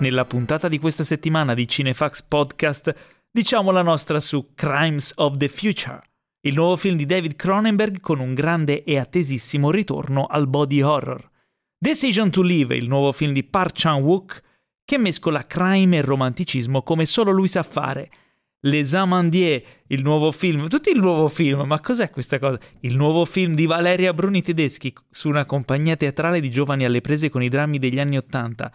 Nella puntata di questa settimana di Cinefax Podcast diciamo la nostra su Crimes of the Future, il nuovo film di David Cronenberg con un grande e attesissimo ritorno al body horror. Decision to Live, il nuovo film di Park Chan-wook, che mescola crime e romanticismo come solo lui sa fare. Les Amandier, il nuovo film, tutti il nuovo film, ma cos'è questa cosa? Il nuovo film di Valeria Bruni Tedeschi su una compagnia teatrale di giovani alle prese con i drammi degli anni Ottanta.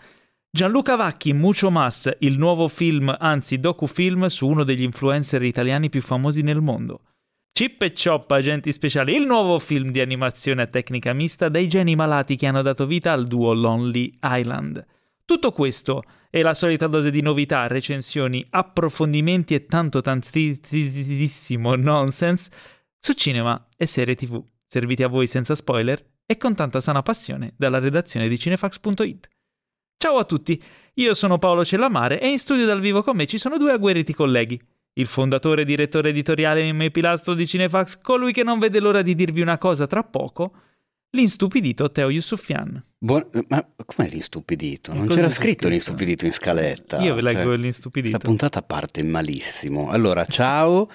Gianluca Vacchi, Mucho Mas, il nuovo film, anzi docufilm su uno degli influencer italiani più famosi nel mondo. Chip e Chop, Agenti Speciali, il nuovo film di animazione a tecnica mista dei geni malati che hanno dato vita al duo Lonely Island. Tutto questo e la solita dose di novità, recensioni, approfondimenti e tanto tantissimo nonsense su cinema e serie tv, serviti a voi senza spoiler e con tanta sana passione dalla redazione di cinefax.it. Ciao a tutti, io sono Paolo Cellamare e in studio dal vivo con me ci sono due agguerriti colleghi. Il fondatore e direttore editoriale in pilastro di Cinefax, colui che non vede l'ora di dirvi una cosa tra poco, l'instupidito Teo Yusufian. Buon... Ma com'è l'instupidito? Non c'era scritto l'instupidito in scaletta. Io ve leggo cioè, l'instupidito. Questa puntata parte malissimo. Allora, ciao.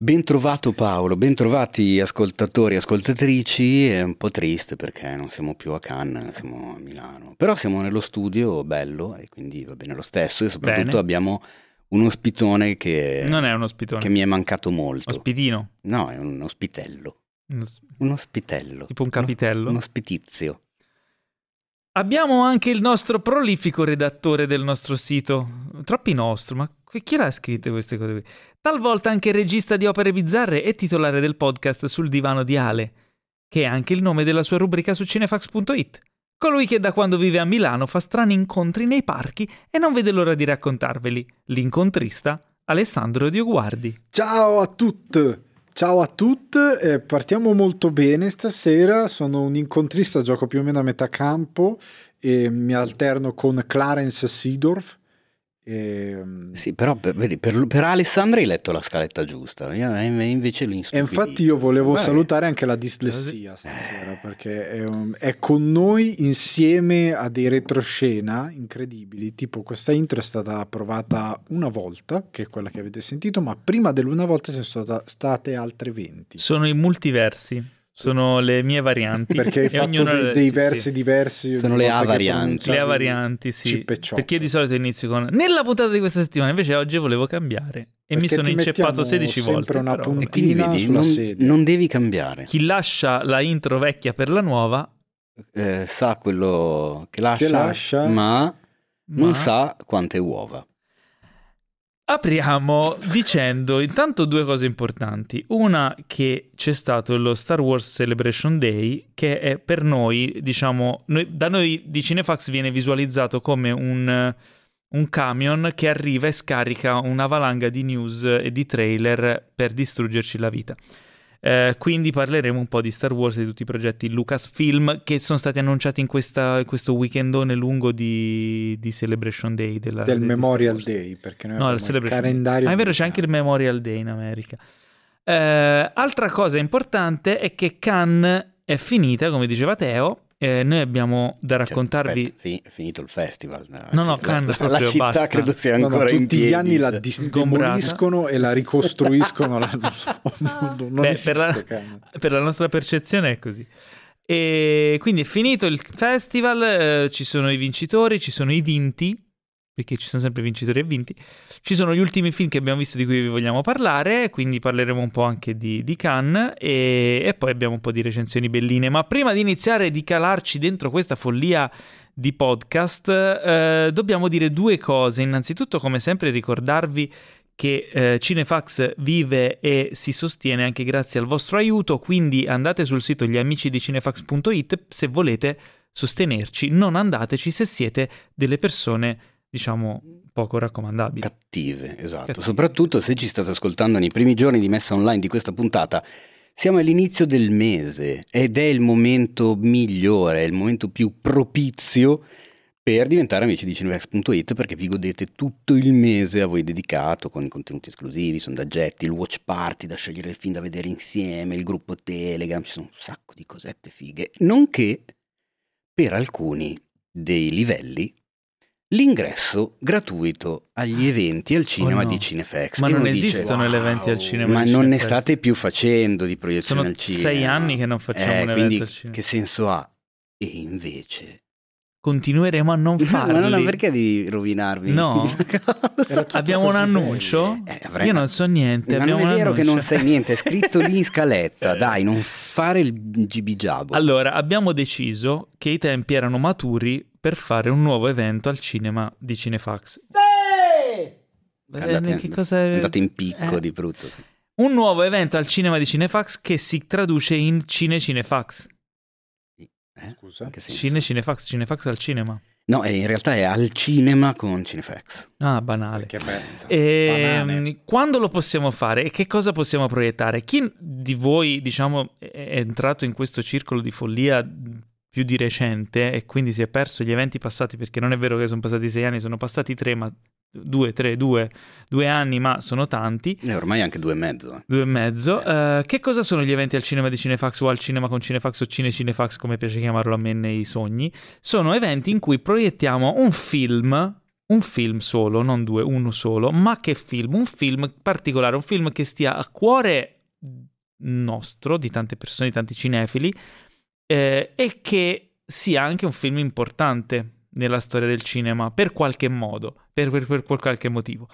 Ben trovato Paolo, ben trovati ascoltatori e ascoltatrici, è un po' triste perché non siamo più a Cannes, siamo a Milano, però siamo nello studio bello e quindi va bene lo stesso e soprattutto bene. abbiamo un ospitone che... Non è un ospitone. Che mi è mancato molto. Ospitino? No, è un ospitello. Un ospitello. Tipo un capitello? Un, un ospitizio. Abbiamo anche il nostro prolifico redattore del nostro sito. Troppi nostro, ma chi l'ha scritto queste cose qui? Talvolta anche regista di opere bizzarre e titolare del podcast Sul divano di Ale, che è anche il nome della sua rubrica su cinefax.it. Colui che da quando vive a Milano fa strani incontri nei parchi e non vede l'ora di raccontarveli. L'incontrista Alessandro Dioguardi. Ciao a tutti! Ciao a tutti, eh, partiamo molto bene stasera, sono un incontrista, gioco più o meno a metà campo e mi alterno con Clarence Seedorf e, ehm, sì, però per, vedi, per, per, Alessandro hai letto la scaletta giusta, io invece l'instupidito. E infatti io volevo Beh, salutare anche la dislessia stasera, eh. perché è, un, è, con noi insieme a dei retroscena incredibili, tipo questa intro è stata approvata una volta, che è quella che avete sentito, ma prima dell'una volta sono state altre 20. Sono i multiversi. Sono le mie varianti. Perché hai fatto dei, dei versi sì. diversi. Sono le A varianti. Le A varianti, sì. Perché di solito inizio con... Nella puntata di questa settimana invece oggi volevo cambiare. E Perché mi sono inceppato 16 volte. Una però. e quindi vedi, non, non, devi cambiare. Chi lascia la intro vecchia per la nuova... Eh, sa quello che lascia, che lascia ma, ma non sa quante uova. Apriamo dicendo intanto due cose importanti. Una che c'è stato lo Star Wars Celebration Day, che è per noi, diciamo, noi, da noi di Cinefax viene visualizzato come un, un camion che arriva e scarica una valanga di news e di trailer per distruggerci la vita. Eh, quindi parleremo un po' di Star Wars e di tutti i progetti Lucasfilm che sono stati annunciati in, questa, questo weekendone lungo di, di Celebration Day. Della, del Memorial Day, perché noi no, il calendario. Ah, è vero, c'è anche il Memorial Day in America. Eh, altra cosa importante è che Cannes è finita, come diceva Teo, eh, noi abbiamo da cioè, raccontarvi. Cioè, aspetta, finito il festival. No, no, Cannes la, la, la città basta. credo sia ancora no, no, in tutti piedi. gli anni la dis- demoliscono e la ricostruiscono. la... non Beh, per, la, per la nostra percezione è così. E quindi è finito il festival, eh, ci sono i vincitori, ci sono i vinti perché ci sono sempre vincitori e vinti. Ci sono gli ultimi film che abbiamo visto di cui vi vogliamo parlare, quindi parleremo un po' anche di, di Cannes e, e, poi abbiamo un po' di recensioni belline. Ma prima di iniziare di calarci dentro questa follia di podcast, eh, dobbiamo dire due cose. Innanzitutto, come sempre, ricordarvi che eh, Cinefax vive e si sostiene anche grazie al vostro aiuto, quindi andate sul sito gliamicidicinefax.it se volete sostenerci, non andateci se siete delle persone diciamo, poco raccomandabili. Cattive, esatto. Cattive. Soprattutto se ci state ascoltando nei primi giorni di messa online di questa puntata. Siamo all'inizio del mese ed è il momento migliore, il momento più propizio per diventare amici di cinevex.it perché vi godete tutto il mese a voi dedicato con i contenuti esclusivi, sondaggetti, il watch party da scegliere il film da vedere insieme, il gruppo Telegram, ci sono un sacco di cosette fighe, nonché per alcuni dei livelli l'ingresso gratuito agli eventi al cinema oh no. di Cinefex. Ma e non esistono dice, eventi al cinema. Ma non ne state più facendo di proiezione Sono al cinema. sei anni che non facciamo eh, un quindi al cinema. Che senso ha? E invece continueremo a non farli. Ma non perché devi rovinarvi? No, abbiamo un annuncio. Eh, avrei... Io non so niente. Ma abbiamo non è vero annuncio. che non sai niente, è scritto lì in scaletta. Dai, non fare il gibigiabo. Allora, abbiamo deciso che i tempi erano maturi per fare un nuovo evento al cinema di Cinefax. Sì! Andate, che cosa è... andate in picco Eh. di brutto. Sì. Un nuovo evento al cinema di Cinefax che si traduce in Cine Cinefax. Eh? Scusa? Cine Cinefax, Cinefax al cinema. No, in realtà è al cinema con Cinefx. Ah, banale. Che bello. Ehm, Banale. quando lo possiamo fare e che cosa possiamo proiettare? Chi di voi, diciamo, è entrato in questo circolo di follia più di recente e quindi si è perso gli eventi passati perché non è vero che sono passati sei anni, sono passati tre, ma due, tre, due, due anni, ma sono tanti. E ormai anche due e mezzo. eh. Due e mezzo. Eh, che cosa sono gli eventi al cinema di Cinefax o al cinema con Cinefax o Cine Cinefax, come piace chiamarlo a me nei sogni? Sono eventi in cui proiettiamo un film, un film solo, non due, uno solo, ma che film? Un film particolare, un film che stia a cuore nostro, di tante persone, di tanti cinefili, eh, e che sia anche un film importante nella storia del cinema, per qualche modo, per, per- per qualche motivo.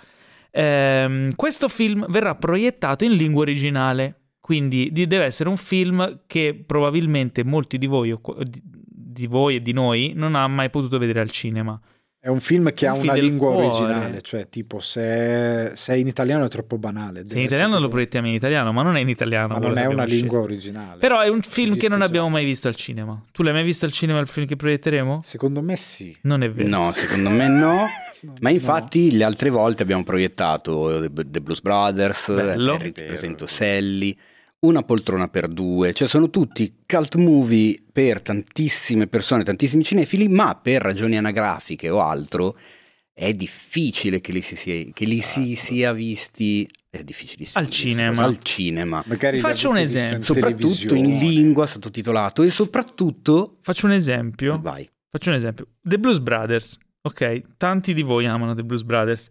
Ehm, questo film verrà proiettato in lingua originale, quindi di- deve essere un film che probabilmente molti di voi, di voi e di noi non ha mai potuto vedere al cinema. È un film che Un ha film una lingua cuore. originale, cioè tipo se, se è in italiano è troppo banale. Se deve in italiano lo proiettiamo in italiano, ma non è in italiano. Ma non è una abbiamo lingua scelto. originale. Però è un film Esiste che non già. abbiamo mai visto al cinema. Tu l'hai mai visto al cinema il film che proietteremo? Secondo me sì. Non è vero. No, secondo me no. Ma No. infatti le altre volte abbiamo proiettato The Blues Brothers, Bello. Presento Sally, Una poltrona per due, cioè sono tutti cult movie per tantissime persone, tantissimi cinefili, ma per ragioni anagrafiche o altro è difficile che li si sia, che li si sia visti è difficilissimo Al cinema. al cinema. Magari Faccio un esempio. in soprattutto in lingua sottotitolato e soprattutto Faccio un esempio. vai Faccio un esempio. The Blues Brothers. Ok, tanti di voi amano The Blues Brothers.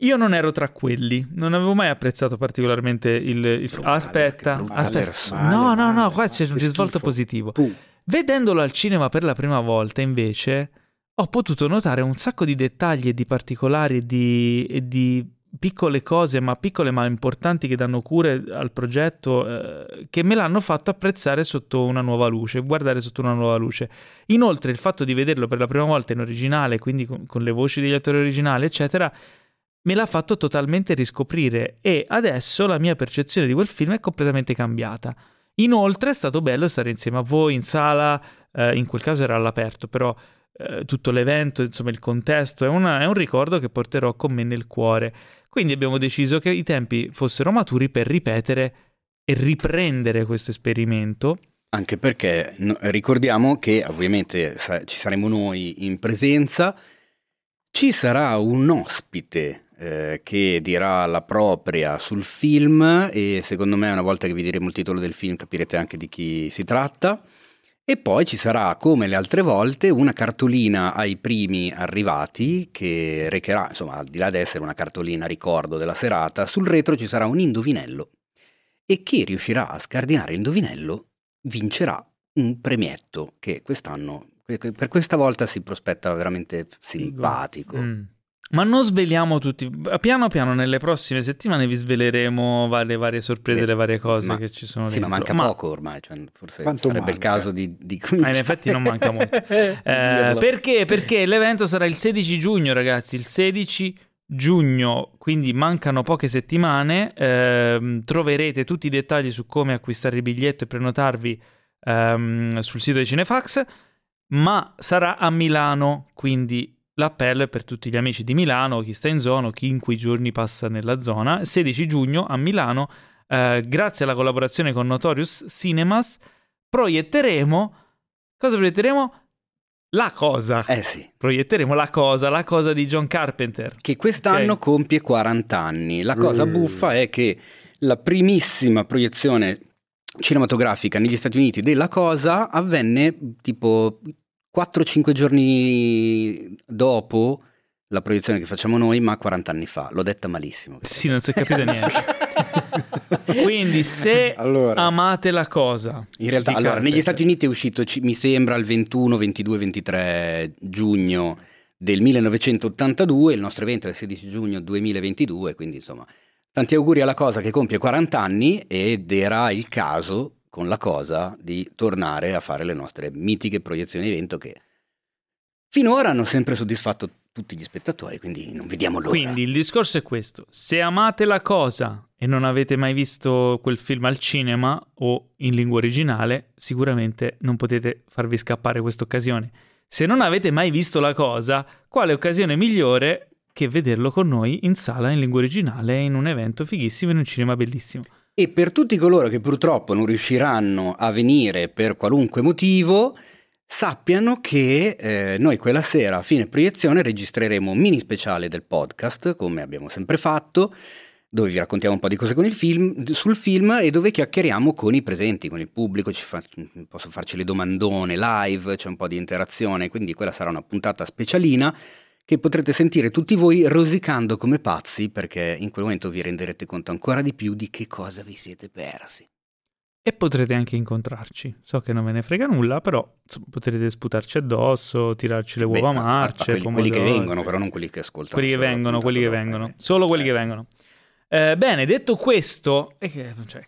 Io non ero tra quelli, non avevo mai apprezzato particolarmente il... il- Brutale, aspetta, brutale aspetta. persona. no, no, no, Male, qua c'è un risvolto schifo. positivo. Puh. Vedendolo al cinema per la prima volta, invece, ho potuto notare un sacco di dettagli e di particolari e di, e di piccole cose, ma piccole ma importanti che danno cure al progetto, eh, che me l'hanno fatto apprezzare sotto una nuova luce, guardare sotto una nuova luce. Inoltre, il fatto di vederlo per la prima volta in originale, quindi con, con le voci degli attori originali, eccetera, me l'ha fatto totalmente riscoprire e adesso la mia percezione di quel film è completamente cambiata. Inoltre è stato bello stare insieme a voi in sala, eh, in quel caso era all'aperto, però eh, tutto l'evento, insomma il contesto, è, una- è un ricordo che porterò con me nel cuore. Quindi abbiamo deciso che i tempi fossero maturi per ripetere e riprendere questo esperimento. Anche perché no- ricordiamo che ovviamente sa- ci saremo noi in presenza, ci sarà un ospite eh, che dirà la propria sul film e secondo me una volta che vi diremo il titolo del film capirete anche di chi si tratta. E poi ci sarà, come le altre volte, una cartolina ai primi arrivati che recherà, insomma, al di là di essere una cartolina ricordo della serata, sul retro ci sarà un indovinello e chi riuscirà a scardinare l'indovinello vincerà un premietto che quest'anno, que- que- per questa volta si prospetta veramente simpatico. Mm. Ma non sveliamo tutti. Piano piano nelle prossime settimane vi sveleremo varie, varie sorprese, Beh, le varie cose ma- che ci sono Sì, ma dentro. manca poco ormai, cioè, forse Quanto sarebbe il manca? caso di, di Ah, cominciare. in effetti non manca molto. Eh, perché? Perché l'evento sarà il 16 giugno, ragazzi. Il 16 giugno, quindi mancano poche settimane. Ehm, troverete tutti i dettagli su come acquistare il biglietto e prenotarvi ehm, sul sito di Cinefax. Ma sarà a Milano, quindi l'appello è per tutti gli amici di Milano, chi sta in zona, chi in quei giorni passa nella zona. 16 giugno a Milano, eh, grazie alla collaborazione con Notorious Cinemas, proietteremo. Cosa proietteremo? La cosa. Eh sì, Proietteremo la cosa, la cosa di John Carpenter. che quest'anno Ok. compie 40 anni. La cosa Mm. buffa è che la primissima proiezione cinematografica negli Stati Uniti della cosa avvenne tipo 4-5 giorni dopo la proiezione che facciamo noi, ma 40 anni fa. L'ho detta malissimo. Sì, non si è capito niente. Quindi se allora, amate la cosa... In realtà, allora, negli Stati Uniti è uscito, mi sembra, il 21, 22, 23 giugno del 1982, il nostro evento è il 16 giugno 2022, quindi insomma, tanti auguri alla cosa che compie 40 anni ed era il caso con la cosa di tornare a fare le nostre mitiche proiezioni evento che finora hanno sempre soddisfatto tutti gli spettatori, quindi non vediamo l'ora. Quindi il discorso è questo: se amate la cosa e non avete mai visto quel film al cinema o in lingua originale, sicuramente non potete farvi scappare questa occasione. Se non avete mai visto la cosa, quale occasione migliore che vederlo con noi in sala in lingua originale in un evento fighissimo in un cinema bellissimo. E per tutti coloro che purtroppo non riusciranno a venire per qualunque motivo, sappiano che eh, noi quella sera a fine proiezione registreremo un mini speciale del podcast, come abbiamo sempre fatto, dove vi raccontiamo un po' di cose film, sul film e dove chiacchieriamo con i presenti, con il pubblico, fa, posso farci le domandone live, c'è un po' di interazione, quindi quella sarà una puntata specialina che potrete sentire tutti voi rosicando come pazzi perché in quel momento vi renderete conto ancora di più di che cosa vi siete persi. E potrete anche incontrarci. So che non ve ne frega nulla, però potrete sputarci addosso, tirarci le uova Beh, marce. Quelli, quelli, che vengono, però non quelli che ascoltano. Quelli che vengono, quelli che vengono. Solo quelli che vengono. Eh, bene, detto questo, eh, cioè,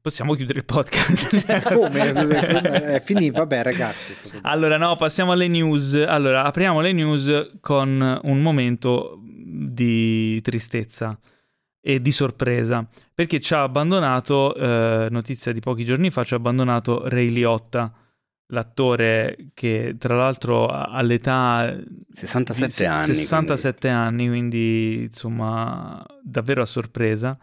possiamo chiudere il podcast. Come? È finito, vabbè ragazzi. Allora no, passiamo alle news. Allora, apriamo le news con un momento di tristezza e di sorpresa, perché ci ha abbandonato, eh, notizia di pochi giorni fa, ci ha abbandonato Ray Liotta, l'attore che tra l'altro all'età 67 di, anni 67 quindi. anni quindi insomma davvero a sorpresa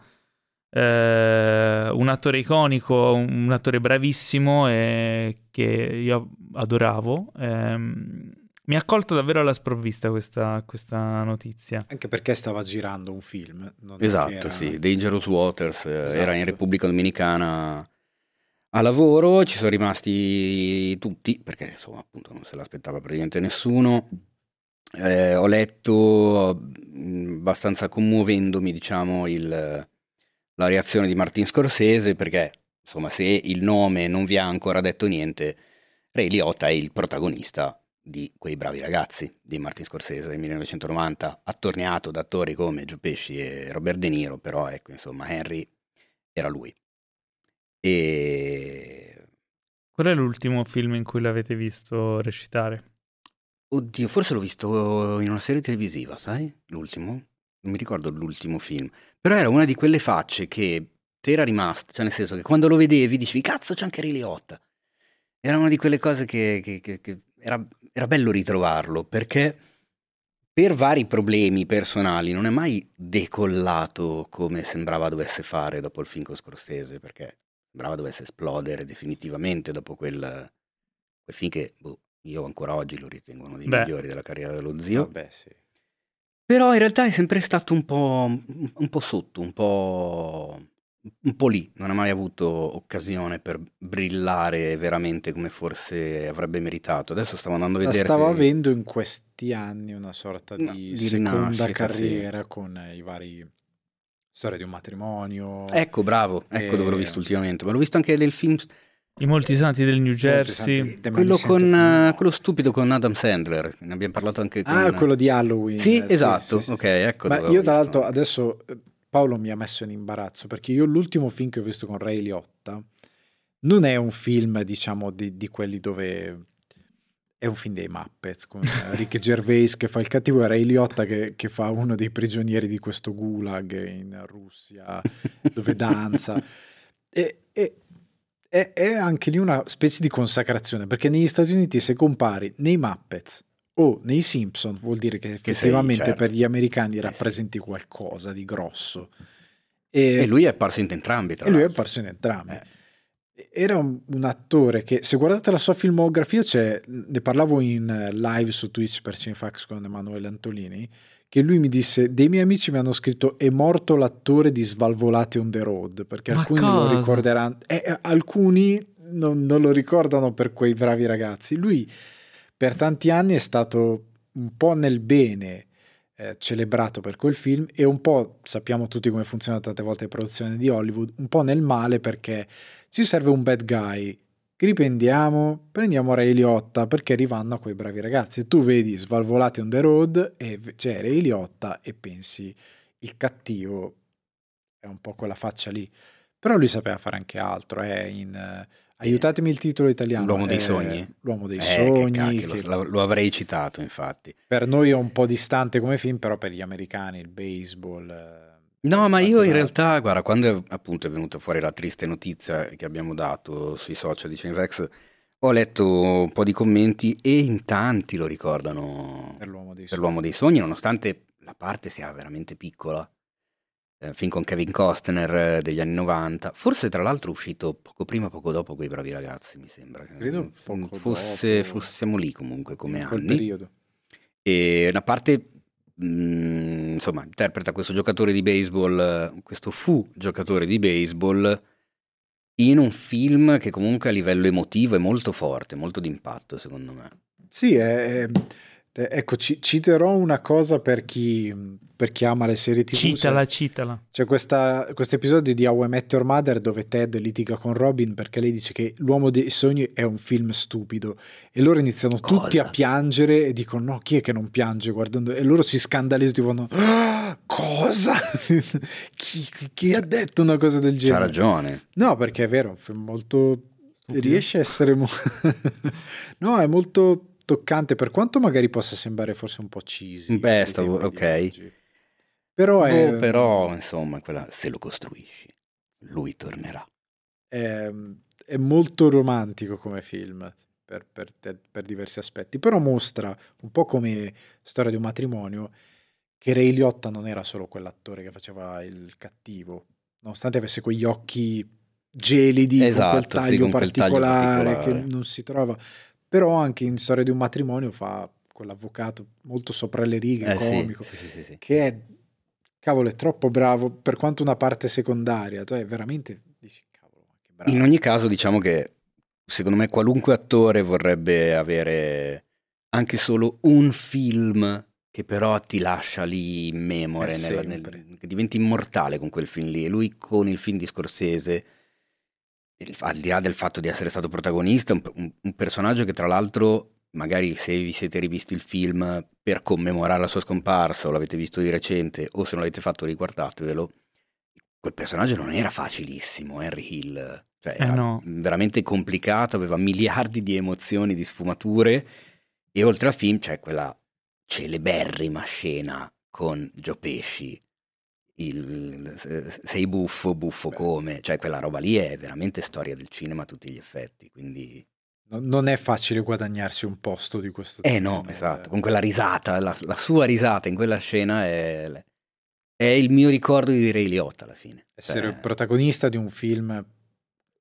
eh, un attore iconico un attore bravissimo e che io adoravo ehm, mi ha colto davvero alla sprovvista questa, questa, notizia. Anche perché stava girando un film. esatto, era... sì, Dangerous Waters, esatto. era in esatto. Repubblica Dominicana a lavoro, ci sono rimasti tutti, perché insomma appunto non se l'aspettava praticamente nessuno. Eh, ho letto mm, abbastanza commuovendomi, diciamo, il, la reazione di Martin Scorsese, perché insomma se il nome non vi ha ancora detto niente, Ray Liotta è il protagonista di Quei bravi ragazzi di Martin Scorsese del 1990, attorniato da attori come Gio Pesci e Robert De Niro, però ecco, insomma, Henry era lui. E... Qual è l'ultimo film in cui l'avete visto recitare? Oddio, forse l'ho visto in una serie televisiva, sai? L'ultimo? Non mi ricordo l'ultimo film. Però era una di quelle facce che ti era rimasta, cioè nel senso che quando lo vedevi dicevi cazzo c'è anche Ray Liotta. Era una di quelle cose che, che, che, che era, era bello ritrovarlo perché per vari problemi personali non è mai decollato come sembrava dovesse fare dopo il film con Scorsese, perché sembrava dovesse esplodere definitivamente dopo quel, quel film che boh, io ancora oggi lo ritengo uno dei Beh. migliori della carriera dello zio. Vabbè, sì. Però in realtà è sempre stato un po', un po' sotto, un po' un po' lì, non ha mai avuto occasione per brillare veramente come forse avrebbe meritato. Adesso stavo andando a vedere. La stava se... avendo in questi anni una sorta di, no, di seconda carriera sì. con i vari storia di un matrimonio. Ecco, bravo, ecco e... dove l'ho visto ultimamente, ma l'ho visto anche nel film. I molti santi del New Jersey. Quello, con, uh, quello stupido con Adam Sandler, ne abbiamo parlato anche con... Ah, quello di Halloween. Sì, esatto, sì, sì, ok, ecco. Ma io tra l'altro adesso Paolo mi ha messo in imbarazzo perché io l'ultimo film che ho visto con Ray Liotta non è un film, diciamo, di, di quelli dove è un film dei Muppets con Rick Gervais che fa il cattivo e Ray Liotta che, che, fa uno dei prigionieri di questo gulag in Russia dove danza. E, e, è, è, anche lì una specie di consacrazione perché negli Stati Uniti se compari nei Muppets o nei Simpson vuol dire che effettivamente che sei, certo. per gli americani rappresenti qualcosa di grosso. E, e lui è apparso in entrambi. e lui è apparso in entrambi. Eh. Era un, un, attore che, se guardate la sua filmografia, ne parlavo in live su Twitch per Cinefax con Emanuele Antolini, che lui mi disse, dei miei amici mi hanno scritto è morto l'attore di Svalvolati on the Road, perché Ma alcuni cosa? lo ricorderanno, eh, alcuni non, non lo ricordano per quei bravi ragazzi. Lui per tanti anni è stato un po' nel bene eh, celebrato per quel film e un po' sappiamo tutti come funziona tante volte le produzioni di Hollywood, un po' nel male perché ci serve un bad guy, riprendiamo, prendiamo Ray Liotta perché rivanno a quei bravi ragazzi e tu vedi Svalvolati on the road e c'è Ray Liotta e pensi il cattivo è un po' quella faccia lì, però lui sapeva fare anche altro, è in... Uh, Aiutatemi il titolo italiano. L'uomo dei sogni. L'uomo dei eh, sogni. Che che lo, lo, avrei citato, infatti. Per noi è un po' distante come film, però per gli americani il baseball. No, ma io in realtà, guarda, quando è, appunto è venuta fuori la triste notizia che abbiamo dato sui social di Cinevex, ho letto un po' di commenti e in tanti lo ricordano per l'uomo dei, per l'uomo dei sogni, nonostante la parte sia veramente piccola eh, film con Kevin Costner eh, degli anni 90. Forse tra l'altro è uscito poco prima, poco dopo quei bravi ragazzi, mi sembra. Credo fosse, dopo, fosse, siamo lì comunque come in anni. periodo. E una parte mm, insomma, interpreta questo giocatore di baseball, questo fu giocatore di baseball in un film che comunque a livello emotivo è molto forte, molto d'impatto secondo me. Sì, è, Ecco, ci, citerò una cosa per chi, per chi, ama le serie TV. Citala, citala. C'è questo episodio di How I Met Your Mother dove Ted litiga con Robin perché lei dice che L'uomo dei sogni è un film stupido e loro iniziano cosa? tutti a piangere e dicono no, chi è che non piange guardando? E loro si scandalizzano dicono ah, cosa? chi, chi, ha detto una cosa del genere? C'ha ragione. No, perché è vero, è un film molto... Riesce a essere... Mo... no, è molto toccante, per quanto magari possa sembrare forse un po' cheesy. Beh, stavo, ok. Però, è, oh, però insomma, quella, se lo costruisci, lui tornerà. È, è molto romantico come film per, per, per, diversi aspetti, però mostra un po' come storia di un matrimonio che Ray Liotta non era solo quell'attore che faceva il cattivo, nonostante avesse quegli occhi gelidi esatto, con quel taglio, sì, con particolare, quel taglio particolare che non si trova. Però anche in Storia di un matrimonio fa quell'avvocato molto sopra le righe, eh, comico, sì, sì, che è, cavolo, è troppo bravo per quanto una parte secondaria, cioè veramente dici, cavolo, che bravo. In ogni caso diciamo che secondo me qualunque attore vorrebbe avere anche solo un film che però ti lascia lì in memore, eh, nella, nel, che diventi immortale con quel film lì. E lui con il film di Scorsese al di là del fatto di essere stato protagonista, un, un, personaggio che tra l'altro, magari se vi siete rivisti il film per commemorare la sua scomparsa o l'avete visto di recente o se non l'avete fatto riguardatevelo, quel personaggio non era facilissimo, Henry Hill, cioè eh era no. veramente complicato, aveva miliardi di emozioni, di sfumature. E oltre al film c'è quella celeberrima scena con Joe Pesci il, sei buffo, buffo come, cioè quella roba lì è veramente storia del cinema a tutti gli effetti, quindi... Non è facile guadagnarsi un posto di questo tipo. Eh no, esatto, con quella risata, la, la, sua risata in quella scena è, è il mio ricordo di Ray Liotta alla fine. Essere cioè... protagonista di un film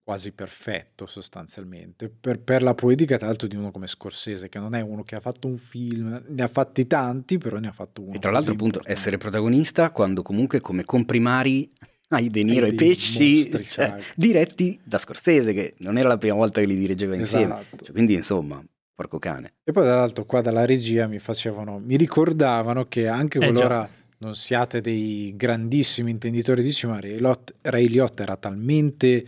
quasi perfetto sostanzialmente, per, per, la poetica tra l'altro di uno come Scorsese, che non è uno che ha fatto un film, ne ha fatti tanti, però ne ha fatto uno. E tra l'altro appunto essere protagonista quando comunque come comprimari hai De Niro e Pesci cioè, diretti da Scorsese, che non era la prima volta che li dirigeva insieme. Esatto. Cioè, quindi insomma, porco cane. E poi dall'altro qua dalla regia mi facevano, mi ricordavano che anche eh, qualora... non siate dei grandissimi intenditori di cinema, Ray Liotta era talmente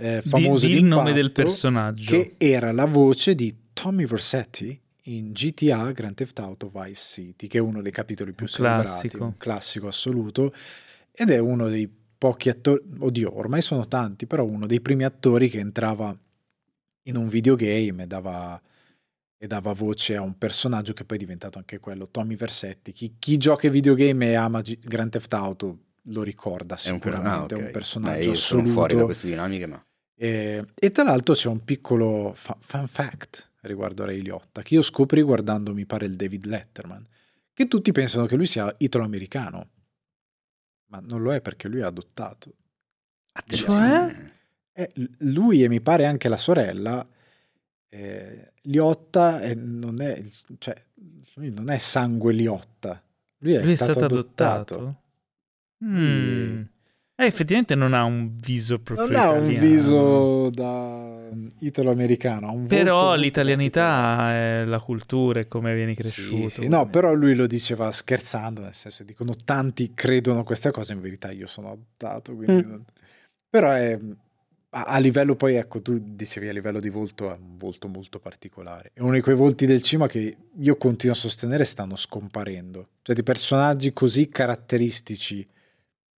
eh, famoso di, di il nome del personaggio che era la voce di Tommy Versetti in GTA Grand Theft Auto Vice City che è uno dei capitoli più un celebrati classico. un classico assoluto ed è uno dei pochi attori oddio ormai sono tanti però uno dei primi attori che entrava in un videogame e dava e dava voce a un personaggio che poi è diventato anche quello, Tommy Versetti. Chi, chi gioca ai videogame e ama G- Grand Theft Auto lo ricorda sicuramente, è un, per- ah, okay. è un personaggio Beh, assoluto. sono fuori da queste dinamiche, ma... E, e, tra l'altro c'è un piccolo fa- fun fact riguardo a Ray Liotta che io scopri guardando, mi pare, il David Letterman, che tutti pensano che lui sia italo-americano, ma non lo è perché lui è adottato. Attenzione. Cioè, lui e mi pare anche la sorella, eh, Liotta è, non, è, cioè, non è sangue Liotta, lui è, lui stato, è stato adottato. adottato. Mm. Eh, effettivamente non ha un viso proprio Non ha un italiano. viso da italo-americano. però l'italianità è la cultura e come vieni cresciuto. Sì, sì. No, però lui lo diceva scherzando, nel senso dicono tanti credono queste cose, in verità io sono adottato, quindi... Mm. Però è a, livello poi, ecco, tu dicevi a livello di volto è un volto molto particolare. È uno di quei volti del cinema che io continuo a sostenere stanno scomparendo. Cioè di personaggi così caratteristici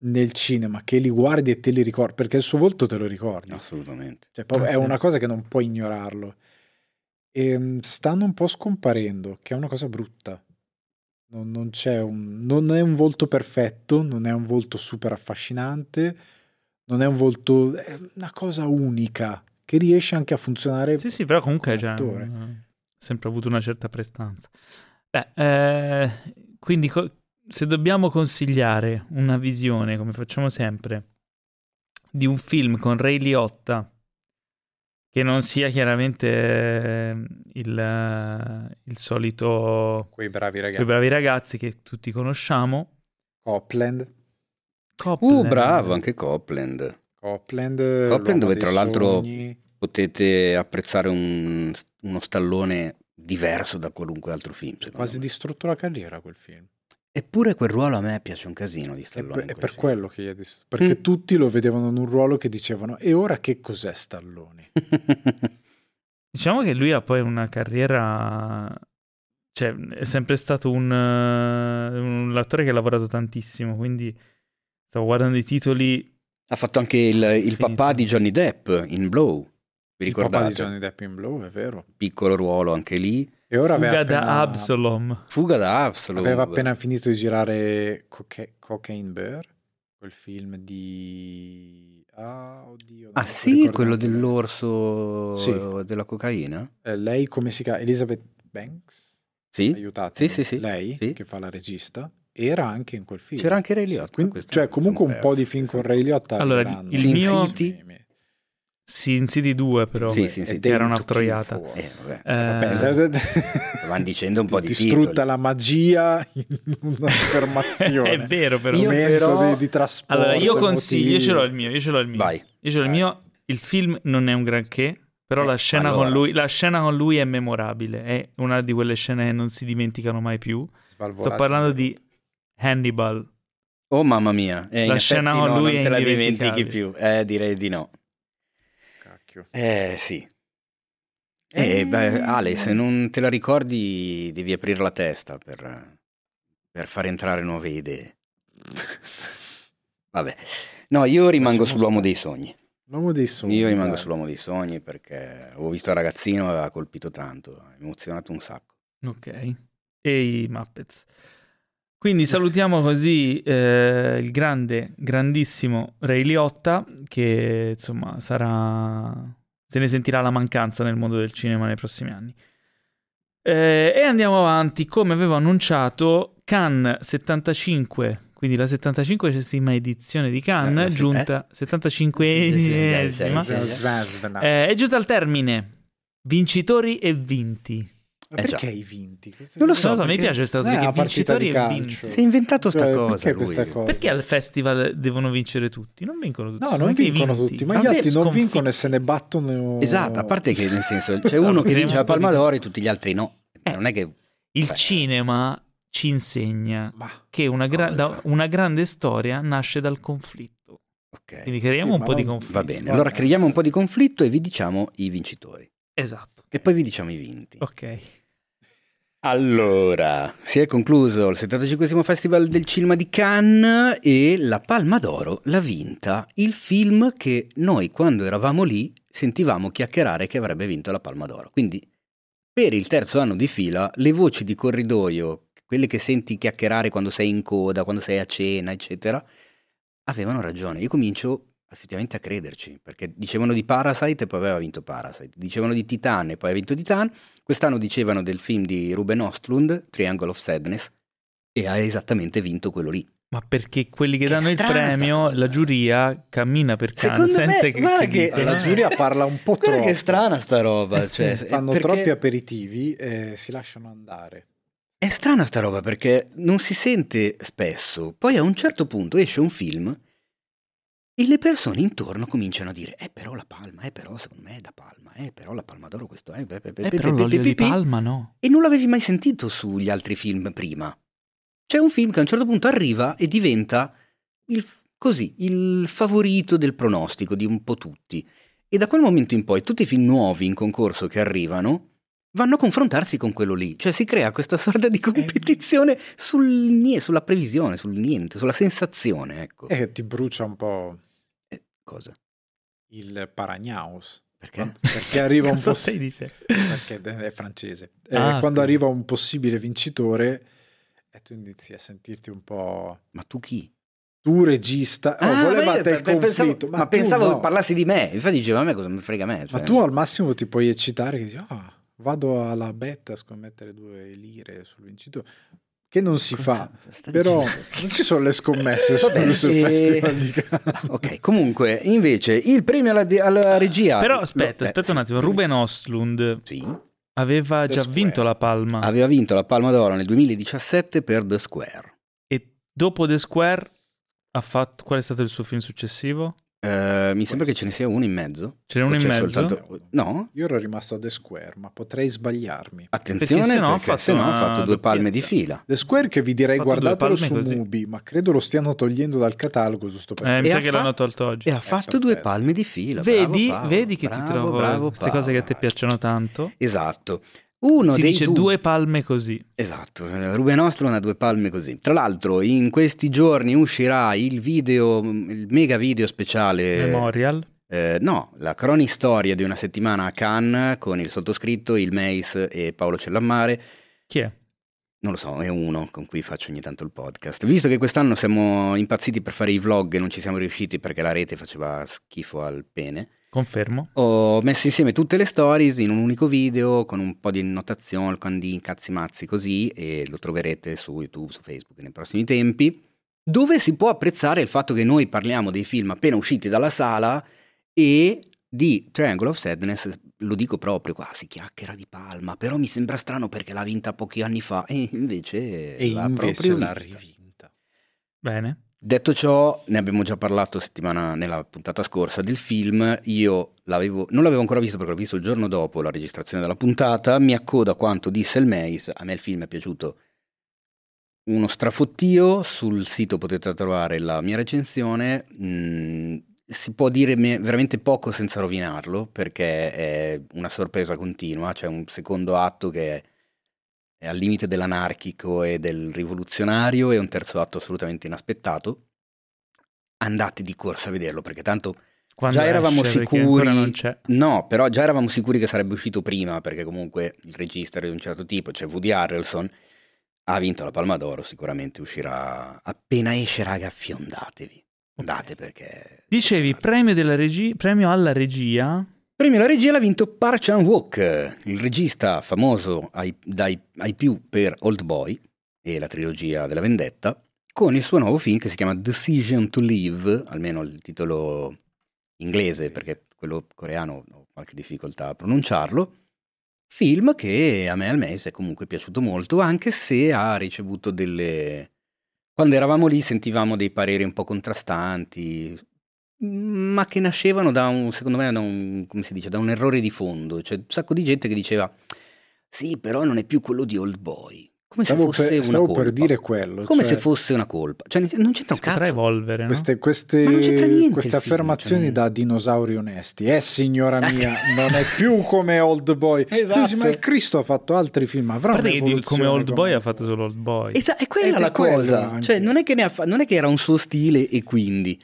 nel cinema che li guardi e te li ricordi, perché il suo volto te lo ricordi. Assolutamente. Cioè, proprio, è una cosa che non puoi ignorarlo. E ehm, stanno un po' scomparendo, che è una cosa brutta. Non, non, un, non è un volto perfetto, non è un volto super affascinante non è un volto, è una cosa unica che riesce anche a funzionare. Sì, sì, però comunque ha sempre avuto una certa prestanza. Beh, eh, quindi co- se dobbiamo consigliare una visione, come facciamo sempre, di un film con Ray Liotta, che non sia chiaramente eh, il, il, solito... Quei bravi ragazzi. Quei bravi ragazzi che tutti conosciamo. Copland. Copland. Uh, bravo, anche Copland. Copland, Copland dove tra l'altro sogni. potete apprezzare un, uno stallone diverso da qualunque altro film. Quasi me. distrutto la carriera quel film. Eppure quel ruolo a me piace un casino di Stallone. È per, è per quello che gli è distrutto. Perché mm. tutti lo vedevano in un ruolo che dicevano e ora che cos'è Stallone? diciamo che lui ha poi una carriera cioè è sempre stato un, uh, un attore che ha lavorato tantissimo, quindi Stavo guardando i titoli. Ha fatto anche il, il papà di Johnny Depp in Blow. Vi ricordate? Il papà di Johnny Depp in Blow, è vero. Piccolo ruolo anche lì. E ora Fuga appena... da Absalom. Fuga da Absalom. Aveva appena finito di girare Coca- Cocaine Bear, quel film di... Ah, oddio. Ah sì, quello dell'orso sì. della cocaina? Eh, lei come si chiama? Elizabeth Banks? Sì. Aiutate. Sì, sì, sì. Lei, sì. che fa la regista era anche in quel film. C'era anche Ray Liotta. Quindi, cioè, comunque un po' di film con Ray Liotta. Allora, il mio... City. Sin City 2 però sì, sì, sì, era una troiata eh, vabbè. Eh... vanno dicendo un po' di distrutta titoli. la magia in un'affermazione è vero però io però... di, di trasporto allora io consiglio io ce l'ho il mio io ce l'ho il mio Vai. io ce l'ho il mio il film non è un granché però eh, la, scena allora. con lui, la scena con lui è memorabile è una di quelle scene che non si dimenticano mai più sto parlando di Hannibal. Oh mamma mia, eh, la scena con no, lui non te la dimentichi più. Eh, direi di no. Cacchio. Eh sì. Eh, eh, beh, Ale, se non te la ricordi devi aprire la testa per, per far entrare nuove idee. Vabbè. No, io rimango sull'uomo dei sogni. L'uomo dei sogni. Io rimango dai. sull'uomo dei sogni perché ho visto il ragazzino e aveva colpito tanto, ha emozionato un sacco. Ok. E i Muppets. Quindi salutiamo così eh, il grande, grandissimo Ray Liotta, che insomma sarà. se ne sentirà la mancanza nel mondo del cinema nei prossimi anni. Eh, e andiamo avanti, come avevo annunciato, Cannes 75, quindi la 75esima edizione di Cannes, eh, giunta eh? 75esima, eh, è giunta al termine. Vincitori e vinti. Ma eh perché hai vinti? Questo non lo so, a me piace questa cosa, perché vincitori e vinti. Si è inventato sta cioè, cosa, perché, questa cosa, perché al festival devono vincere tutti? Non vincono tutti. No, non vincono tutti, ma gli altri non vincono e se ne battono. Esatto, a parte che nel senso c'è uno che vince la Palma d'Oro e tutti gli altri no. Eh, non è che il cioè... cinema ci insegna ma che una, gra- da, una, grande storia nasce dal conflitto. Okay. Quindi creiamo sì, un po' non... di conflitto. Va bene, allora creiamo un po' di conflitto e vi diciamo i vincitori. Esatto. E poi vi diciamo i vinti. Ok. Allora, si è concluso il 75 Festival del Cinema di Cannes e la Palma d'Oro l'ha vinta il film che noi quando eravamo lì sentivamo chiacchierare che avrebbe vinto la Palma d'Oro. Quindi per il terzo anno di fila le voci di corridoio, quelle che senti chiacchierare quando sei in coda, quando sei a cena, eccetera, avevano ragione. Io comincio effettivamente a crederci, perché dicevano di Parasite e poi aveva vinto Parasite, dicevano di Titan e poi ha vinto Titan, quest'anno dicevano del film di Ruben Ostlund, Triangle of Sadness, e ha esattamente vinto quello lì. Ma perché quelli che, che danno il premio, la giuria cammina per Cannes, Secondo me, che, che, che, la giuria parla un po' troppo. che è strana sta roba. Eh cioè, fanno perché... troppi aperitivi e si lasciano andare. È strana sta roba perché non si sente spesso. Poi a un certo punto esce un film E le persone intorno cominciano a dire, eh però la palma, eh però secondo me è da palma, eh però la palma d'oro questo è... Eh, eh però l'olio di palma no. E non l'avevi mai sentito sugli altri film prima. C'è un film che a un certo punto arriva e diventa il, così, il favorito del pronostico di un po' tutti. E da quel momento in poi tutti i film nuovi in concorso che arrivano vanno a confrontarsi con quello lì. Cioè si crea questa sorta di competizione sul, sulla previsione, sul niente, sulla sensazione. Ecco. E ti brucia un po'. Eh, cosa? Il Paragnaus. Perché? Perché arriva un po'. dice? Perché è francese. Eh, ah, quando scusa. arriva un possibile vincitore, e tu inizi a sentirti un po'. Ma tu chi? tu regista oh, ah, volevate beh, il conflitto pensavo, ma, ma pensavo no. parlassi di me infatti dicevo a me cosa mi frega a me cioè. ma tu al massimo ti puoi eccitare che dici oh, vado alla betta a scommettere due lire sul vincitore che non si Cosa fa, però dicendo? non ci sono le scommesse Vabbè, sul, e... Eh, festival di Ok, comunque, invece, il premio alla, alla regia... Però aspetta, lo... aspetta un attimo, Ruben Ostlund sì? aveva The già Square. vinto la Palma. Aveva vinto la Palma d'Oro nel 2017 per The Square. E dopo The Square ha fatto... qual è stato il suo film successivo? Uh, mi sembra che ce ne sia uno in mezzo. Ce n'è uno in mezzo? Soltanto... No? Io ero rimasto a The Square, ma potrei sbagliarmi. Attenzione, perché se no, perché fatto, no, fatto due palme di fila. The Square che vi direi guardatelo su così. Mubi, ma credo lo stiano togliendo dal catalogo, giusto perché... Eh, mi sa che fa... l'hanno tolto oggi. E ha fatto due palme di fila. Vedi, bravo, vedi che bravo, ti trovo queste cose che a te piacciono tanto. Esatto. Uno si dice du- due palme così. Esatto, Ruben Ostlund ha due palme così. Tra l'altro in questi giorni uscirà il video, il mega video speciale... Memorial? Eh, no, la cronistoria di una settimana a Cannes con il sottoscritto, il Mace e Paolo Cellammare. Chi è? Non lo so, è uno con cui faccio ogni tanto il podcast. Visto che quest'anno siamo impazziti per fare i vlog e non ci siamo riusciti perché la rete faceva schifo al pene Confermo. Ho messo insieme tutte le stories in un unico video con un po' di notazione, con di incazzi mazzi così e lo troverete su YouTube, su Facebook nei prossimi tempi, dove si può apprezzare il fatto che noi parliamo dei film appena usciti dalla sala e di Triangle of Sadness, lo dico proprio qua, si chiacchiera di Palma, però mi sembra strano perché l'ha vinta pochi anni fa e invece, e l'ha invece proprio l'ha rivinta. Bene. Detto ciò, ne abbiamo già parlato settimana nella puntata scorsa del film. Io l'avevo, non l'avevo ancora visto perché l'ho visto il giorno dopo la registrazione della puntata. Mi accodo a quanto disse il Mace. A me il film è piaciuto uno strafottio. Sul sito potete trovare la mia recensione. Mm, si può dire veramente poco senza rovinarlo perché è una sorpresa continua. C'è un secondo atto che è al limite dell'anarchico e del rivoluzionario e un terzo atto assolutamente inaspettato. Andate di corsa a vederlo perché tanto Quando già eravamo sicuri No, però già eravamo sicuri che sarebbe uscito prima perché comunque il regista era di un certo tipo, cioè Woody Harrelson ha vinto la Palma d'Oro, sicuramente uscirà appena esce, raga, fiondatevi. Andate perché Dicevi premio, regi- premio alla regia Premio alla regia l'ha vinto Park Chan-wook, il regista famoso ai, dai, ai più per Old Boy e la trilogia della vendetta, con il suo nuovo film che si chiama Decision to Live, almeno il titolo inglese perché quello coreano ho qualche difficoltà a pronunciarlo. Film che a me al mese è comunque piaciuto molto, anche se ha ricevuto delle... Quando eravamo lì sentivamo dei pareri un po' contrastanti, ma che nascevano da un, secondo me, da un, come si dice, da un errore di fondo. C'è un sacco di gente che diceva, sì, però non è più quello di Old Boy. Come stavo se fosse per, una colpa. per dire quello. Come cioè, se fosse una colpa. Cioè, non c'entra un cazzo. Potrà evolvere, no? Queste, queste, queste affermazioni film, cioè... da dinosauri onesti. Eh, signora mia, non è più come Old Boy. Esatto. Dici, ma il Cristo ha fatto altri film. Avrà Guarda come Old come... Boy ha fatto solo Old Boy. Esatto, è quella Ed la cosa. Cioè, non è, fa... non è che era un suo stile e quindi...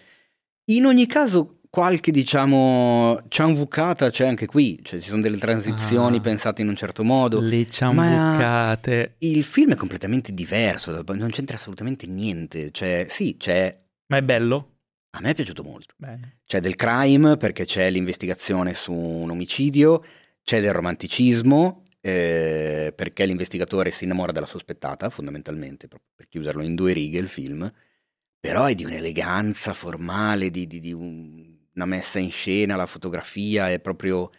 In ogni caso, qualche diciamo cianvucata c'è anche qui, cioè ci sono delle transizioni ah, pensate in un certo modo. Le cianvucate. il film è completamente diverso, non c'entra assolutamente niente, cioè sì, c'è... Ma è bello? A me è piaciuto molto. Bene. C'è del crime perché c'è l'investigazione su un omicidio, c'è del romanticismo eh, perché l'investigatore si innamora della sospettata, fondamentalmente, per chiuderlo in due righe il film, però è di un'eleganza formale, di, di, di un una messa in scena, la fotografia è proprio...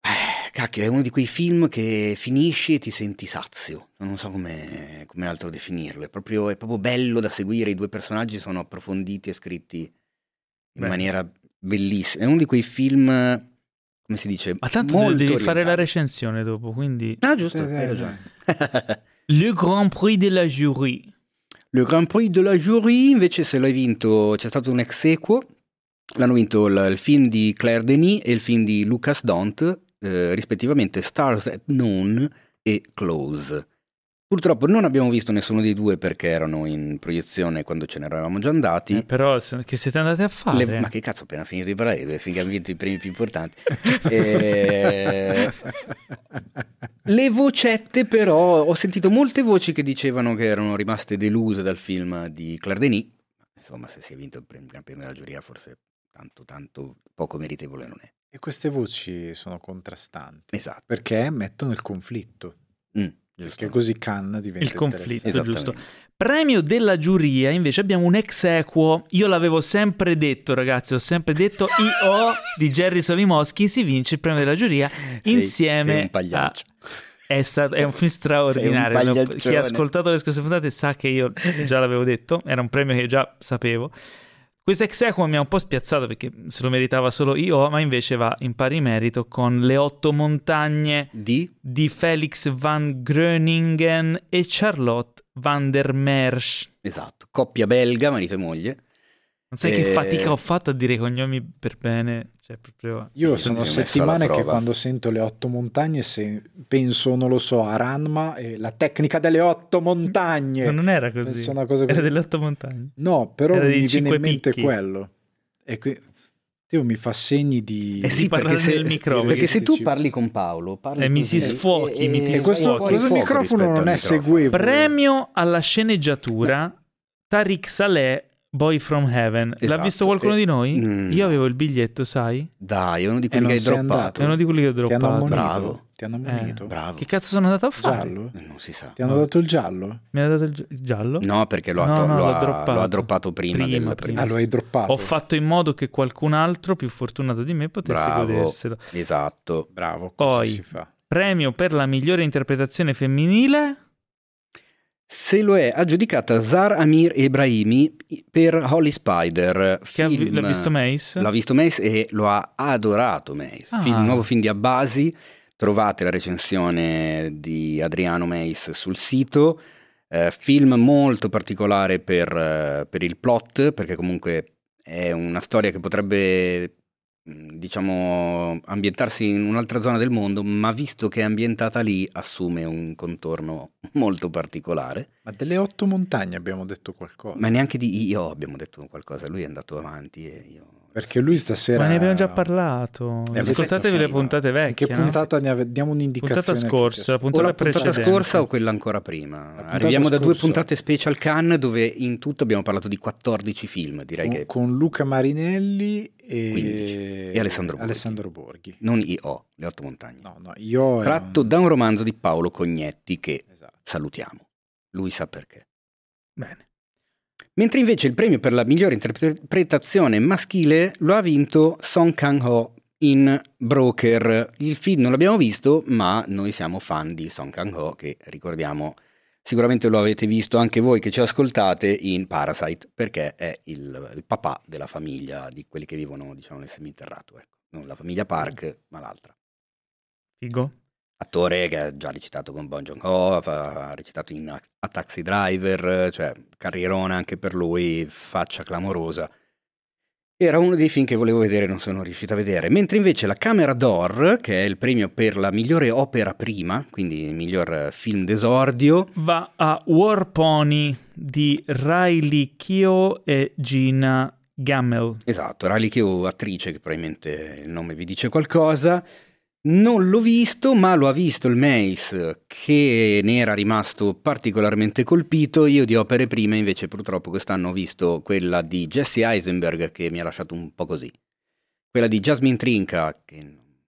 Eh, cacchio, è uno di quei film che finisci e ti senti sazio, non so come, altro definirlo, è proprio, è proprio bello da seguire, i due personaggi sono approfonditi e scritti in Beh. maniera bellissima. È uno di quei film, come si dice? Ma tanto devi orientale. fare la recensione dopo, quindi... Ah, giusto, hai ragione. Le Grand Prix de la Jury. Le Grand Prix de la Jury, invece, se l'hai vinto, c'è stato un ex equo. L'hanno vinto il, il film di Claire Denis e il film di Lucas Dont, eh, rispettivamente Stars at Noon e Close. Purtroppo non abbiamo visto nessuno dei due perché erano in proiezione quando ce ne eravamo già andati. Eh, però che siete andati a fare? Le, ma che cazzo, appena finito di parlare, finché abbiamo vinto i premi più importanti. e... Le vocette però, ho sentito molte voci che dicevano che erano rimaste deluse dal film di Claire Denis. Insomma, se si è vinto il Gran Premio della giuria forse tanto, tanto poco meritevole non è. E queste voci sono contrastanti. Esatto. Perché mettono il conflitto. Mm. Perché così Cannes diventa il conflitto, giusto. Premio della giuria, invece abbiamo un ex equo. Io l'avevo sempre detto, ragazzi, ho sempre detto IO di Jerry Solimoschi si vince il premio della giuria sei, insieme sei a è, stato, è un film straordinario. Un Chi ha ascoltato le scorse puntate sa che io già l'avevo detto, era un premio che già sapevo. Questo ex equo mi ha un po' spiazzato perché se lo meritava solo io, ma invece va in pari merito con Le otto montagne di, di Felix van Gröningen e Charlotte van der Mersch. Esatto, coppia belga, marito e moglie. Non sai e... che fatica ho fatto a dire i cognomi per bene. Cioè, proprio... Io sono settimane che quando sento le otto montagne se penso, non lo so, a Ranma e la tecnica delle otto montagne. Ma non era così. Era così. delle otto montagne. No, però era mi viene in mente picchi. quello. E qui... Teo mi fa segni di... Eh sì, perché se, perché se, tu parli con Paolo... Parli e mi si sfuochi, e, mi ti e questo, questo microfono non è seguibile. Premio alla sceneggiatura Tariq Saleh Boy from Heaven. Esatto. L'ha visto qualcuno e... di noi? Mm. Io avevo il biglietto, sai? Dai, è uno di quelli che hai droppato. È uno di quelli che ho droppato. Ti hanno Bravo. Ti hanno ammonito. Eh, bravo. Che cazzo sono andato a fare? Giallo? Eh, non si sa. Ti hanno dato il giallo? Mi ha dato il giallo? No, perché lo ha, no, no, lo ha, droppato. Lo ha droppato prima, prima, del, prima. Ah, lo hai droppato. Ho fatto in modo che qualcun altro più fortunato di me potesse Bravo. goderselo. Esatto. Bravo, Poi, premio per la migliore interpretazione femminile se lo è aggiudicata Zar Amir Ebrahimi per Holly Spider. Film, l'ha visto Mace? L'ha visto Mace e lo ha adorato Mace. Ah. Film, nuovo film di Abbasi. Trovate la recensione di Adriano Mace sul sito. Eh, film molto particolare per, eh, per il plot, perché comunque è una storia che potrebbe diciamo, ambientarsi in un'altra zona del mondo, ma visto che è ambientata lì assume un contorno molto particolare. Ma delle otto montagne abbiamo detto qualcosa. Ma neanche di io abbiamo detto qualcosa, lui è andato avanti e io... Perché lui stasera... Ma ne abbiamo già parlato. Eh, Ascoltatevi le puntate vecchie. Che puntata no? ne ave... diamo un'indicazione? Puntata scorsa, la puntata, o la puntata scorsa o quella ancora prima. Arriviamo scorsa. da due puntate special Cannes dove in tutto abbiamo parlato di 14 film, direi con, che... Con Luca Marinelli e, e Alessandro, Borghi. Alessandro Borghi. Non io, Le otto montagne. No, no, io Tratto un... da un romanzo di Paolo Cognetti che esatto. salutiamo. Lui sa perché. Bene. Mentre invece il premio per la migliore interpretazione maschile lo ha vinto Song Kang-ho in Broker. Il film non l'abbiamo visto, ma noi siamo fan di Song Kang-ho, che ricordiamo sicuramente lo avete visto anche voi che ci ascoltate in Parasite, perché è il, il papà della famiglia di quelli che vivono diciamo, nel seminterrato. Ecco. Non la famiglia Park, ma l'altra. Figo attore che ha già recitato con Bon Joon-ho, ha recitato in A Taxi Driver, cioè carrierone anche per lui, faccia clamorosa. Era uno dei film che volevo vedere e non sono riuscito a vedere. Mentre invece la Camera d'Or, che è il premio per la migliore opera prima, quindi il miglior film d'esordio, va a War Pony di Riley Keough e Gina Gammel. Esatto, Riley Keough, attrice che probabilmente il nome vi dice qualcosa. Non l'ho visto, ma lo ha visto il Mace, che ne era rimasto particolarmente colpito. Io di opere prime, invece, purtroppo quest'anno ho visto quella di Jesse Eisenberg, che mi ha lasciato un po' così. Quella di Jasmine Trinca, che non mi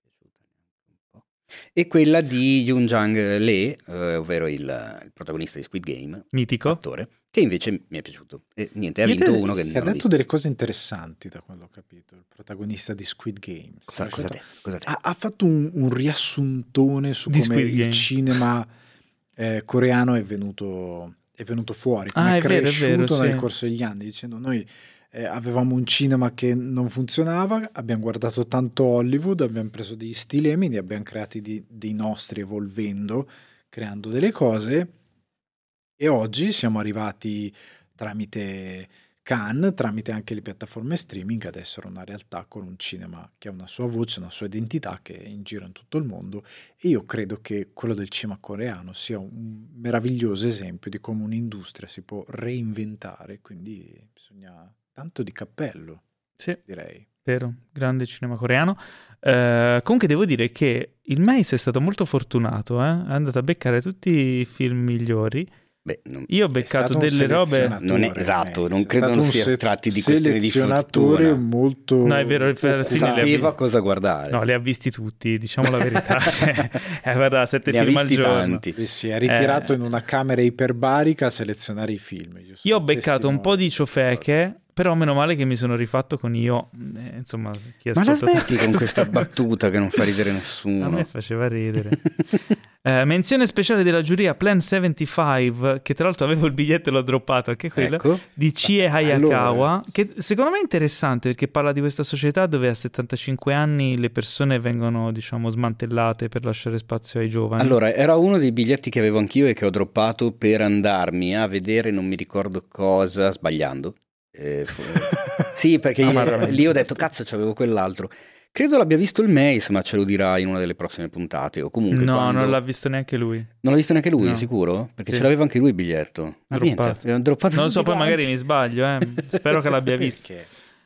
è piaciuta neanche un po'. E quella di Yoon Jang Lee, eh, ovvero il, il, protagonista di Squid Game. Mitico. Attore che invece mi è piaciuto. E niente, ha vinto uno che, che ha detto visto. delle cose interessanti da quello ho capito, il protagonista di Squid Game. Cosa, cosa, te, cosa te? Ha, ha, fatto un, un, riassuntone su di come Squid il Game. cinema eh, coreano è venuto, è venuto fuori, come ah, è, è cresciuto vero, è vero, nel sì. corso degli anni, dicendo noi eh, avevamo un cinema che non funzionava, abbiamo guardato tanto Hollywood, abbiamo preso degli stilemi, ne abbiamo creati di, dei nostri evolvendo, creando delle cose. E oggi siamo arrivati tramite Cannes tramite anche le piattaforme streaming ad essere una realtà con un cinema che ha una sua voce, una sua identità che è in giro in tutto il mondo. E io credo che quello del cinema coreano sia un meraviglioso esempio di come un'industria si può reinventare, quindi bisogna tanto di cappello, sì, direi. Vero, grande cinema coreano. Uh, comunque devo dire che il Mace è stato molto fortunato, eh? è andato a beccare tutti i film migliori Beh, non, Io ho beccato delle robe. Non è, esatto, non credo non sia tratti di questione di fortuna. molto. No, è vero, il sapeva vi... cosa guardare. No, li ha visti tutti, diciamo la verità. cioè, eh, guarda, sette ne film al giorno. Tanti. Sì, sì, è ritirato eh... in una camera iperbarica a selezionare i film. Io, Io ho beccato un po' di ciofeche però meno male che mi sono rifatto con io, eh, insomma, chi Ma la smetti con questa battuta che non fa ridere nessuno? A me faceva ridere. eh, menzione speciale della giuria Plan 75, che tra l'altro avevo il biglietto e l'ho droppato anche quello, ecco. di Chie Hayakawa, allora. che secondo me è interessante perché parla di questa società dove a 75 anni le persone vengono, diciamo, smantellate per lasciare spazio ai giovani. Allora, era uno dei biglietti che avevo anch'io e che ho droppato per andarmi a vedere non mi ricordo cosa, sbagliando eh, sì, perché io, lì ho detto cazzo, c'avevo quell'altro. Credo l'abbia visto il Mace, ma ce lo dirà in una delle prossime puntate. O comunque no, quando... non l'ha visto neanche lui. Non l'ha visto neanche lui, no. sicuro? Perché sì. ce l'aveva anche lui il biglietto. Ma droppato. niente, droppato Non lo so, poi magari mi sbaglio, eh. Spero che l'abbia visto.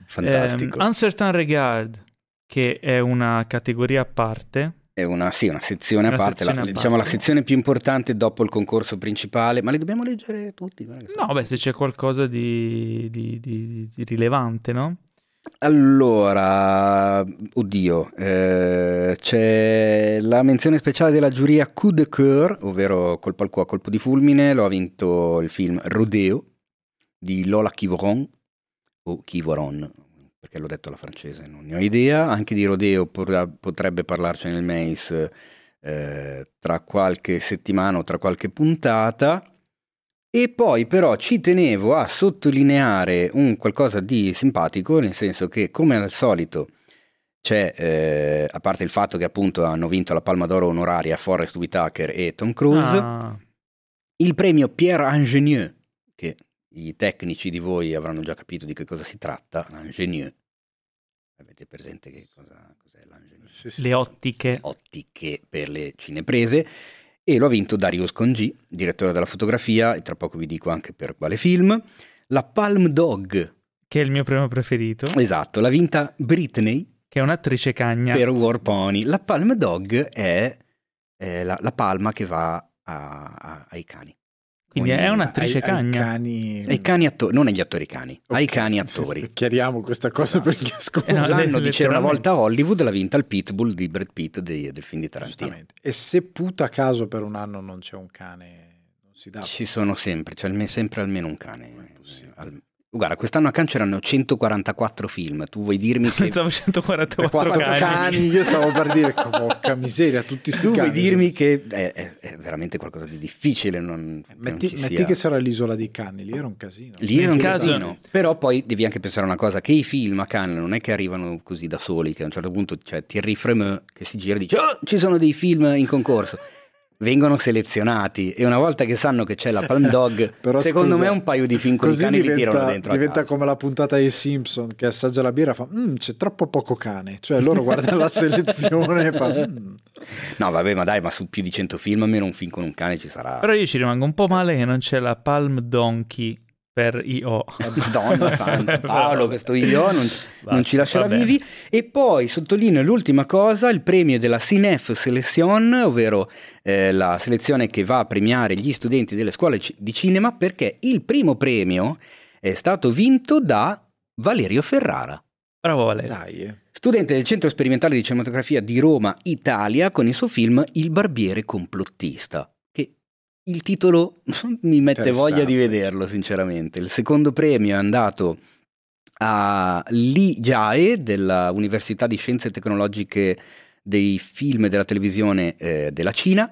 Fantastico. Eh, Uncertain Regard, che è una categoria a parte è una, sì, una sezione una a parte, sezione la, a diciamo la sezione più importante dopo il concorso principale, ma li dobbiamo leggere tutti? No, beh, se c'è qualcosa di, di, di, di rilevante, no? Allora, oddio, eh, c'è la menzione speciale della giuria Coup de Coeur, ovvero colpo al cuore, colpo di fulmine, lo ha vinto il film Rodeo di Lola Kivoron, o Kivoron, perché l'ho detto alla francese, non ne ho idea, anche di Rodeo potrebbe parlarci nel Mace eh, tra qualche settimana o tra qualche puntata. E poi però ci tenevo a sottolineare un qualcosa di simpatico, nel senso che come al solito c'è, eh, a parte il fatto che appunto hanno vinto la Palma d'Oro onoraria Forrest Whitaker e Tom Cruise, ah. il premio Pierre Ingenieux, che i tecnici di voi avranno già capito di che cosa si tratta, l'ingénieur. Avete presente che cosa, cos'è l'ingénieur? Sì, sì. Le ottiche. Ottiche per le cineprese. E lo ha vinto Darius Congi, direttore della fotografia, e tra poco vi dico anche per quale film. La Palm Dog. Che è il mio primo preferito. Esatto, l'ha vinta Britney. Che è un'attrice cagna. Per War Pony. La Palm Dog è, è la, la, palma che va a, a, ai cani. Quindi è un'attrice ai, cagna. Ai cani... Ai cani attori, non agli attori cani, okay. ai cani attori. Chiariamo questa cosa esatto. perché ascolta. Eh no, L'anno di C'era una volta a Hollywood l'ha vinta il Pitbull di Brad Pitt dei, del film di Tarantino. E se puta caso per un anno non c'è un cane, non si dà. Ci sono sempre, c'è sempre almeno un cane. Al, Guarda, quest'anno a Cannes c'erano 144 film. Tu vuoi dirmi che. Pensavo 144 cani. cani. Io stavo per dire, porca miseria, tutti sti Tu cani. vuoi dirmi che è, è, è, veramente qualcosa di difficile. Non, metti, non metti che sarà l'isola dei cani, lì era un casino. Lì era un casino. Però poi devi anche pensare a una cosa: che i film a Cannes non è che arrivano così da soli, che a un certo punto c'è Thierry Fremeux che si gira e dice: Oh, ci sono dei film in concorso vengono selezionati e una volta che sanno che c'è la Palm Dog Però secondo scusa, me un paio di film con i cani diventa, li tirano dentro diventa come la puntata dei Simpson che assaggia la birra e fa mm, c'è troppo poco cane. Cioè loro guardano la selezione e fanno mm. no vabbè ma dai ma su più di 100 film almeno un film con un cane ci sarà. Però io ci rimango un po' male che non c'è la Palm Donkey per IO. Eh, Madonna santa, Paolo, questo IO non, Basta, non ci lascerà vivi. E poi sottolineo l'ultima cosa, il premio della Cinef Selection, ovvero eh, la selezione che va a premiare gli studenti delle scuole di cinema, perché il primo premio è stato vinto da Valerio Ferrara. Bravo Valerio. Dai. Studente del Centro Sperimentale di Cinematografia di Roma, Italia, con il suo film Il barbiere complottista il titolo mi mette voglia di vederlo, sinceramente. Il secondo premio è andato a Li Jae dell'Università di Scienze Tecnologiche dei Film e della Televisione eh, della Cina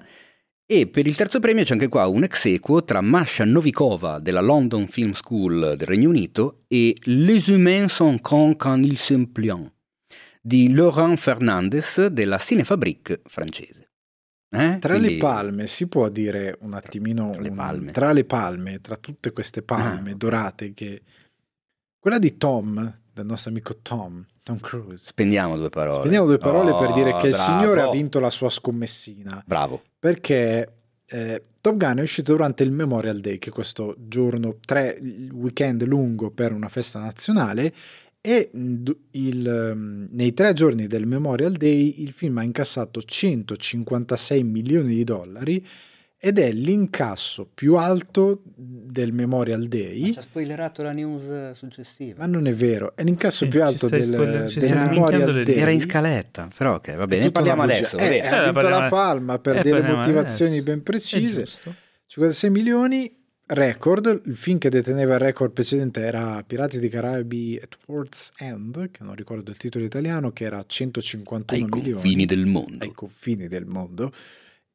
E per il terzo premio c'è anche qua un ex equo tra Masha Novikova della London Film School del Regno Unito e Les humains sont cons quand ils s'impliant di Laurent Fernandez della Cinefabrique francese. Eh? Tra Quindi... le palme si può dire un attimino tra le palme, un, tra, le palme, tra tutte queste palme ah, dorate che quella di Tom, del nostro amico Tom, Tom Cruise. Spendiamo due parole. Spendiamo due parole oh, per dire che bravo. il signore ha vinto la sua scommessina. Bravo. Perché eh, Top Gun è uscito durante il Memorial Day, che è questo giorno, tre, weekend lungo per una festa nazionale, e il, ehm, nei tre giorni del Memorial Day il film ha incassato 156 milioni di dollari ed è l'incasso più alto del Memorial Day. Ma ci ha spoilerato la news successiva. Ma non è vero, è l'incasso sì, più alto del, spoiler, del Memorial Day. Era in scaletta, però ok, va bene, ne parliamo adesso. Eh, ha vinto la palma per eh, delle motivazioni adesso. ben precise. 56 milioni record, il film che deteneva il record precedente era Pirati dei Caraibi at World's End, che non ricordo il titolo italiano, che era 151 ai milioni. Ai confini del mondo. Ai confini del mondo.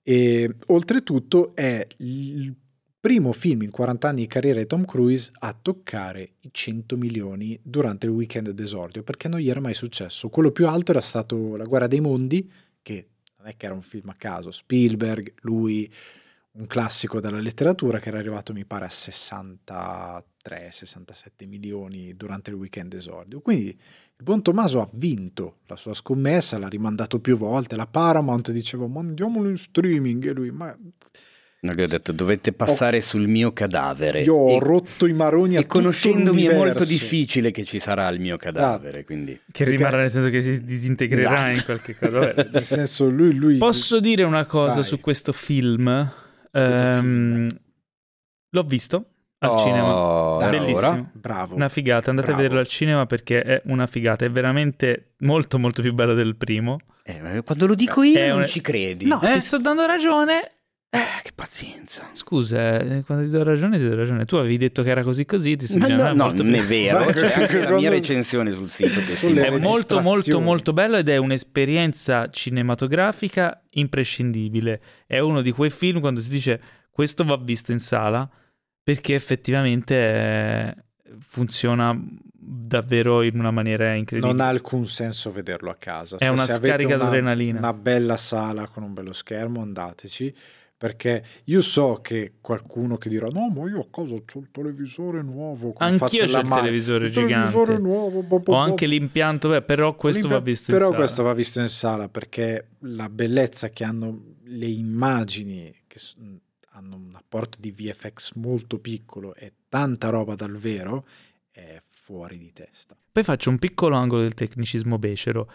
E oltretutto è il primo film in 40 anni di carriera di Tom Cruise a toccare i 100 milioni durante il weekend d'esordio, perché non gli era mai successo. Quello più alto era stato La guerra dei mondi, che non è che era un film a caso, Spielberg, lui, un classico della letteratura che era arrivato mi pare a 63-67 milioni durante il weekend esordio. Quindi il buon Tommaso ha vinto la sua scommessa, l'ha rimandato più volte, la Paramount diceva mandiamolo in streaming e lui ma... Non gli ho detto dovete passare oh, sul mio cadavere. Io ho e, rotto i maroni a E conoscendomi è molto difficile che ci sarà il mio cadavere. Esatto. Quindi... Che rimarrà nel senso che si disintegrerà esatto. in qualche cosa. nel senso lui, lui... Posso dire una cosa Vai. su questo film? Um, l'ho visto al oh, cinema. Bellissimo. Allora, bravo. Una figata. Andate bravo. a vederlo al cinema perché è una figata. È veramente molto, molto più bello del primo. Eh, quando lo dico io, è non un... ci credi. No, eh? ti sto dando ragione. Eh, che pazienza. Scusa, eh, quando ti do ragione, ti do ragione. Tu avevi detto che era così così, ti stai no, no, no, non è vero. C'è anche la mia recensione sul sito. è molto, molto, molto bello ed è un'esperienza cinematografica imprescindibile. È uno di quei film quando si dice questo va visto in sala perché effettivamente è... funziona davvero in una maniera incredibile. Non ha alcun senso vederlo a casa. È cioè, una scarica d'adrenalina. Una bella sala con un bello schermo, andateci perché io so che qualcuno che dirà no ma io a casa ho il televisore nuovo anch'io ho il televisore il gigante. televisore nuovo, bo, bo, ho anche l'impianto beh, però questo va visto però in sala. questo va visto in sala perché la bellezza che hanno le immagini che hanno un apporto di VFX molto piccolo e tanta roba dal vero è fuori di testa. Poi faccio un piccolo angolo del tecnicismo becero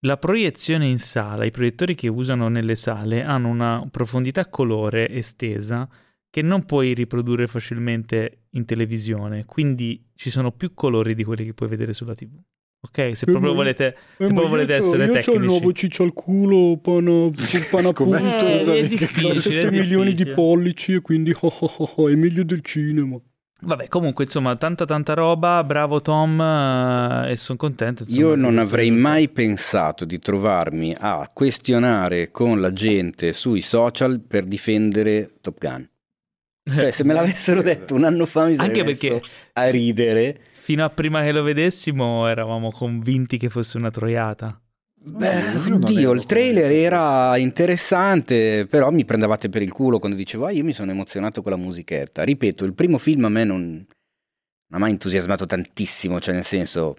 la proiezione in sala, i proiettori che usano nelle sale hanno una profondità colore estesa che non puoi riprodurre facilmente in televisione, quindi ci sono più colori di quelli che puoi vedere sulla TV. Ok, se proprio volete, eh, se proprio volete essere io tecnici. Io ho il nuovo ciccio al culo, pana, pana punto, eh, è difficile, 7 milioni di pollici e quindi oh, oh, oh, è meglio del cinema. Vabbè, comunque, insomma, tanta tanta roba, bravo Tom eh, e sono contento. Insomma, Io non avrei mai pensato di trovarmi a questionare con la gente sui social per difendere Top Gun. Cioè, se me l'avessero detto un anno fa mi sarei Anche perché a ridere. Fino a prima che lo vedessimo eravamo convinti che fosse una troiata. Beh, oddio, il trailer era interessante, però mi prendevate per il culo quando dicevo, ah, io mi sono emozionato con la musichetta. Ripeto, il primo film a me non, non ha mai entusiasmato tantissimo, cioè nel senso,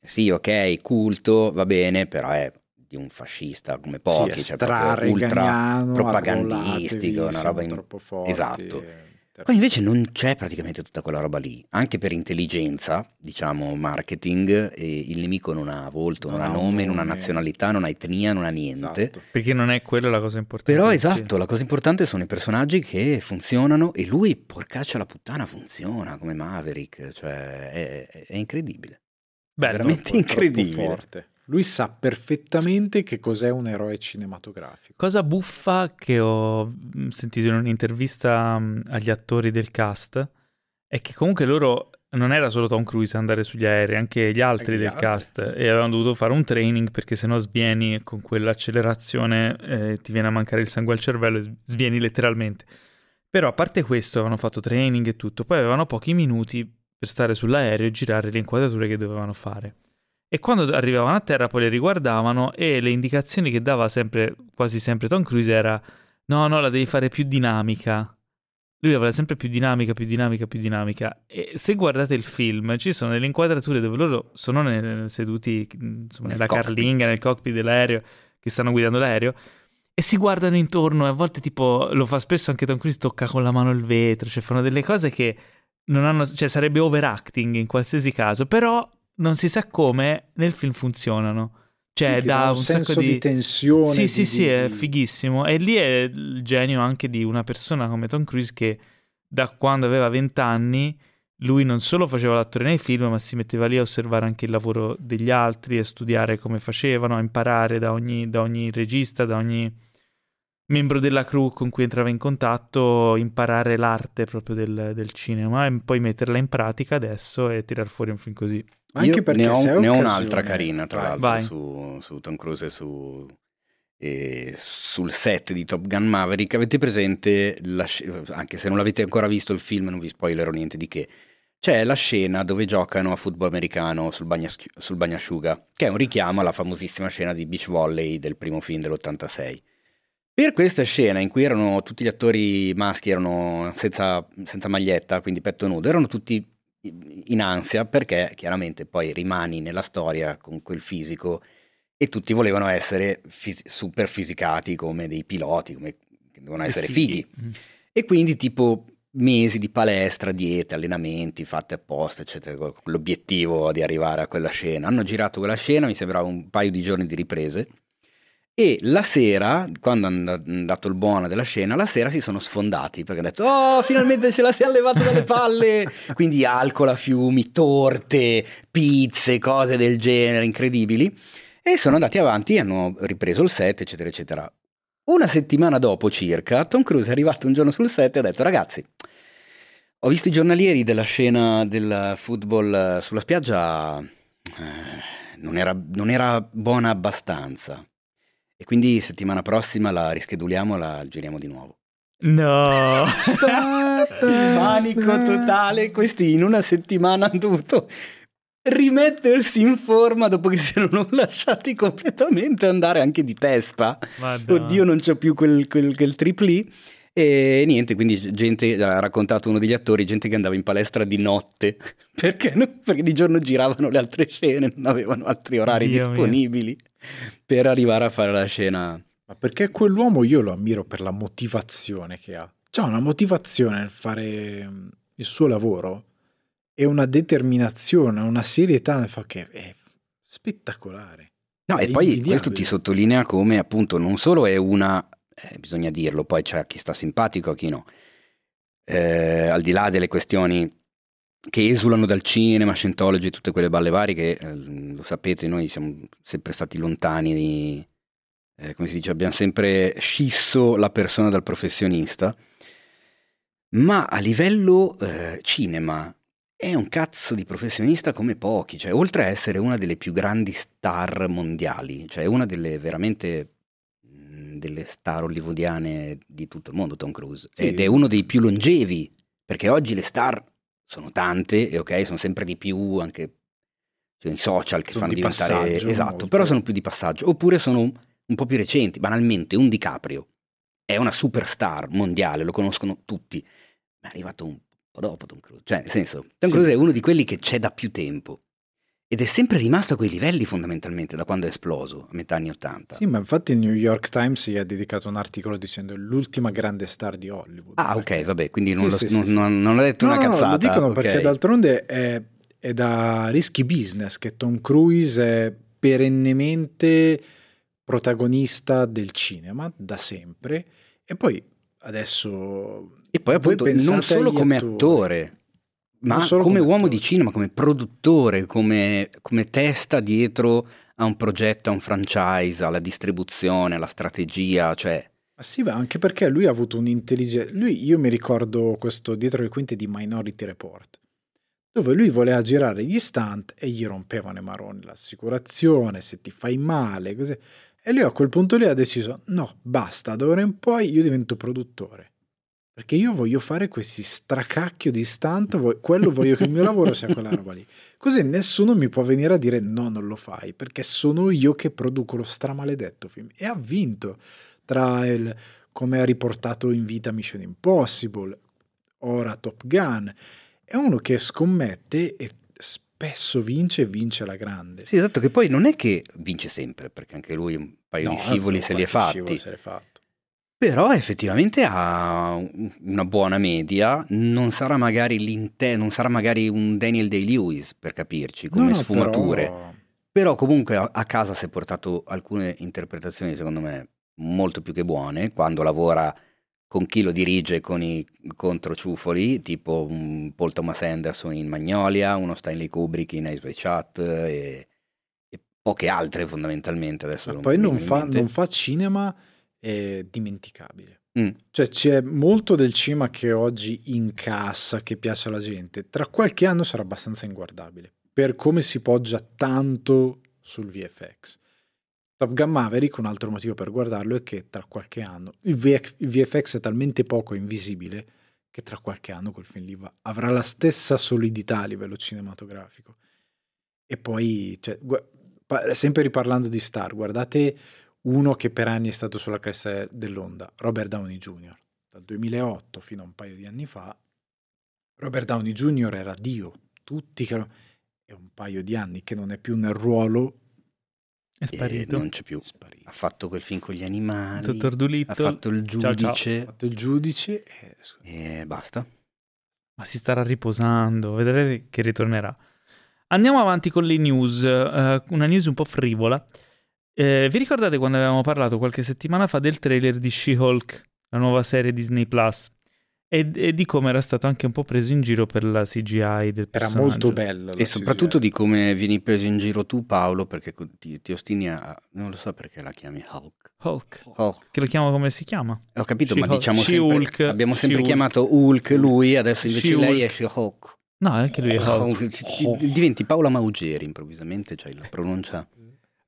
sì, ok, culto, va bene, però è di un fascista come pochi, sì, cioè ultra propagandistico, una roba in... Esatto. Qua invece non c'è praticamente tutta quella roba lì, anche per intelligenza, diciamo marketing, il nemico non ha volto, non, non ha nome, non ha nazionalità, non ha etnia, non ha niente. Esatto. Perché non è quella la cosa importante. Però esatto, la cosa importante sono i personaggi che funzionano e lui, porcaccia la puttana, funziona come Maverick, cioè è, è incredibile. Beh, veramente incredibile. Forte. Lui sa perfettamente che cos'è un eroe cinematografico. Cosa buffa che ho mm, sentito in un'intervista mm, agli attori del cast è che comunque loro non era solo Tom Cruise ad andare sugli aerei, anche gli altri anche del gli cast altri, sì. e avevano dovuto fare un training perché sennò svieni con quell'accelerazione, eh, ti viene a mancare il sangue al cervello e svieni letteralmente. Però a parte questo avevano fatto training e tutto, poi avevano pochi minuti per stare sull'aereo e girare le inquadrature che dovevano fare. E quando arrivavano a terra poi le riguardavano e le indicazioni che dava sempre, quasi sempre Tom Cruise era no, no, la devi fare più dinamica. Lui la voleva sempre più dinamica, più dinamica, più dinamica. E se guardate il film, ci sono delle inquadrature dove loro sono nel, seduti insomma, nella cockpit. carlinga, nel cockpit dell'aereo, che stanno guidando l'aereo, e si guardano intorno e a volte tipo, lo fa spesso anche Tom Cruise, tocca con la mano il vetro, cioè fanno delle cose che non hanno, cioè sarebbe overacting in qualsiasi caso, però non si sa come nel film funzionano. Cioè, sì, dà un, un senso di... di, tensione. Sì, di, sì, sì, è fighissimo. E lì è il genio anche di una persona come Tom Cruise che da quando aveva 20 anni lui non solo faceva l'attore nei film, ma si metteva lì a osservare anche il lavoro degli altri, a studiare come facevano, a imparare da ogni, da ogni regista, da ogni membro della crew con cui entrava in contatto, imparare l'arte proprio del, del cinema e poi metterla in pratica adesso e tirar fuori un film così. Anche Io perché ne ho, ne ho un'altra carina, tra vai, l'altro, vai. Su, su, Tom Cruise e, su, e sul set di Top Gun Maverick. Avete presente, la, anche se non l'avete ancora visto il film, non vi spoilerò niente di che, c'è la scena dove giocano a football americano sul, bagna, sul bagnasciuga, che è un richiamo alla famosissima scena di beach volley del primo film dell'86. Per questa scena in cui erano tutti gli attori maschi erano senza, senza maglietta, quindi petto nudo, erano tutti in ansia perché chiaramente poi rimani nella storia con quel fisico e tutti volevano essere fis- super fisicati come dei piloti, come che devono essere fighi. fighi. Mm. E quindi tipo mesi di palestra, diete, allenamenti fatti apposta, eccetera, con l'obiettivo di arrivare a quella scena. Hanno girato quella scena, mi sembrava un paio di giorni di riprese e la sera, quando hanno dato il buono della scena, la sera si sono sfondati perché hanno detto oh finalmente ce la si è levata dalle palle, quindi alcol a fiumi, torte, pizze, cose del genere incredibili. E sono andati avanti, hanno ripreso il set eccetera eccetera. Una settimana dopo circa Tom Cruise è arrivato un giorno sul set e ha detto ragazzi ho visto i giornalieri della scena del football sulla spiaggia, eh, non, era, non era buona abbastanza e quindi settimana prossima la rischeduliamo e la giriamo di nuovo. No! Panico totale. Questi in una settimana hanno dovuto rimettersi in forma dopo che si erano lasciati completamente andare anche di testa. Madonna. Oddio, non c'è più quel, quel, quel tripli. E niente, quindi gente, ha raccontato uno degli attori, gente che andava in palestra di notte, perché, perché di giorno giravano le altre scene, non avevano altri orari Dio disponibili. Mio per arrivare a fare la scena. Ma perché quell'uomo io lo ammiro per la motivazione che ha. C'ha una motivazione nel fare mm, il suo lavoro e una determinazione, una serietà che è spettacolare. No, è e poi questo ti sottolinea come appunto non solo è una, eh, bisogna dirlo, poi c'è chi sta simpatico, a chi no. Eh, al di là delle questioni che esulano dal cinema, Scientology e tutte quelle balle varie che, eh, lo sapete, noi siamo sempre stati lontani di, eh, come si dice, abbiamo sempre scisso la persona dal professionista, ma a livello eh, cinema è un cazzo di professionista come pochi, cioè oltre a essere una delle più grandi star mondiali, cioè una delle veramente mh, delle star hollywoodiane di tutto il mondo, Tom Cruise, sì. ed è uno dei più longevi, perché oggi le star sono tante e ok, sono sempre di più anche cioè, i social che sono fanno di diventare esatto, molto. però sono più di passaggio, oppure sono un po' più recenti, banalmente un DiCaprio è una superstar mondiale, lo conoscono tutti, ma è arrivato un po' dopo Tom Cruise, cioè nel senso, Tom Cruise sì. è uno di quelli che c'è da più tempo. Ed è sempre rimasto a quei livelli fondamentalmente da quando è esploso, a metà anni Ottanta. Sì, ma infatti il New York Times gli ha dedicato un articolo dicendo l'ultima grande star di Hollywood. Ah, perché... ok, vabbè, quindi non, sì, lo, sì, non, sì, non, non, ho detto no, una cazzata. No, lo dicono okay. perché d'altronde è, è da risky business che Tom Cruise è perennemente protagonista del cinema, da sempre, e poi adesso... E poi appunto non solo come attori, attore ma come, come uomo di cinema, come produttore, come, come, testa dietro a un progetto, a un franchise, alla distribuzione, alla strategia, cioè... Ma sì, ma anche perché lui ha avuto un'intelligenza... Lui, io mi ricordo questo dietro le quinte di Minority Report, dove lui voleva girare gli stunt e gli rompevano i maroni l'assicurazione, se ti fai male, così. E lui a quel punto lì ha deciso, no, basta, da ora in poi io divento produttore. Perché io voglio fare questi stracacchio di stunt, quello voglio che il mio lavoro sia quella roba lì. Così nessuno mi può venire a dire no, non lo fai, perché sono io che produco lo stramaledetto film. E ha vinto tra il come ha riportato in vita Mission Impossible, ora Top Gun. È uno che scommette e spesso vince e vince la grande. Sì, esatto, che poi non è che vince sempre, perché anche lui un paio no, di scivoli se li è fatti. Se fatto. Però effettivamente ha una buona media, non sarà magari non sarà magari un Daniel Day-Lewis per capirci, come no, sfumature. Però... però... comunque a casa si è portato alcune interpretazioni secondo me molto più che buone, quando lavora con chi lo dirige con i controciufoli, tipo un Paul Thomas Anderson in Magnolia, uno Stanley Kubrick in Ice White Chat e, e, poche altre fondamentalmente. Adesso poi non fa, non fa, cinema eh, dimenticabile. Mm. Cioè c'è molto del cinema che oggi incassa, che piace alla gente. Tra qualche anno sarà abbastanza inguardabile, per come si poggia tanto sul VFX. Top Gun Maverick, un altro motivo per guardarlo è che tra qualche anno il, VF, il VFX è talmente poco invisibile che tra qualche anno quel film lì va, avrà la stessa solidità a livello cinematografico. E poi, cioè, gu- sempre riparlando di star, guardate uno che per anni è stato sulla cresta dell'onda, Robert Downey Jr. Dal 2008 fino a un paio di anni fa, Robert Downey Jr. era Dio, tutti che... È un paio di anni che non è più nel ruolo è sparito. non c'è più. Sparito. Ha fatto quel film con gli animali. Dottor Dulittle. Ha fatto il giudice. Ciao, ciao. Ha fatto il giudice e... e basta. Ma si starà riposando, vedrete che ritornerà. Andiamo avanti con le news, uh, una news un po' frivola. Eh, vi ricordate quando avevamo parlato qualche settimana fa del trailer di She-Hulk, la nuova serie Disney Plus? E, e, di come era stato anche un po' preso in giro per la CGI del personaggio. Era molto bello. E soprattutto CGI. di come vieni preso in giro tu Paolo, perché ti, ti, ostini a... non lo so perché la chiami Hulk. Hulk. Hulk. Che lo chiamo come si chiama? Ho capito, She ma diciamo sempre... Hulk. Abbiamo sempre She chiamato Hulk lui, adesso invece She lei Hulk. è Hulk. No, anche lui è Hulk. Hulk. Diventi Paola Maugeri improvvisamente, cioè la pronuncia...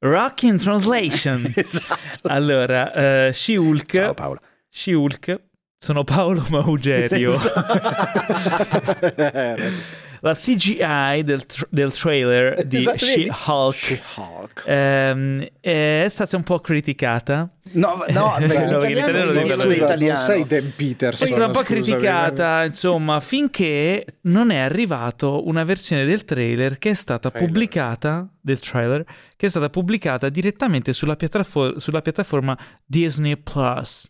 Rock in Translation. esatto. Allora, uh, She-Hulk... Ciao Paola. She-Hulk sono Paolo Maugerio. la CGI del, tra- del trailer di She-Hulk, She-Hulk. Ehm, è stata un po' criticata. No, no, l'italiano, l'italiano, l'italiano. non sei Dan Peterson. È stata un po' criticata, insomma, finché non è arrivato una versione del trailer che è stata trailer. pubblicata del trailer che è stata pubblicata direttamente sulla, piattafor- sulla piattaforma Disney Plus.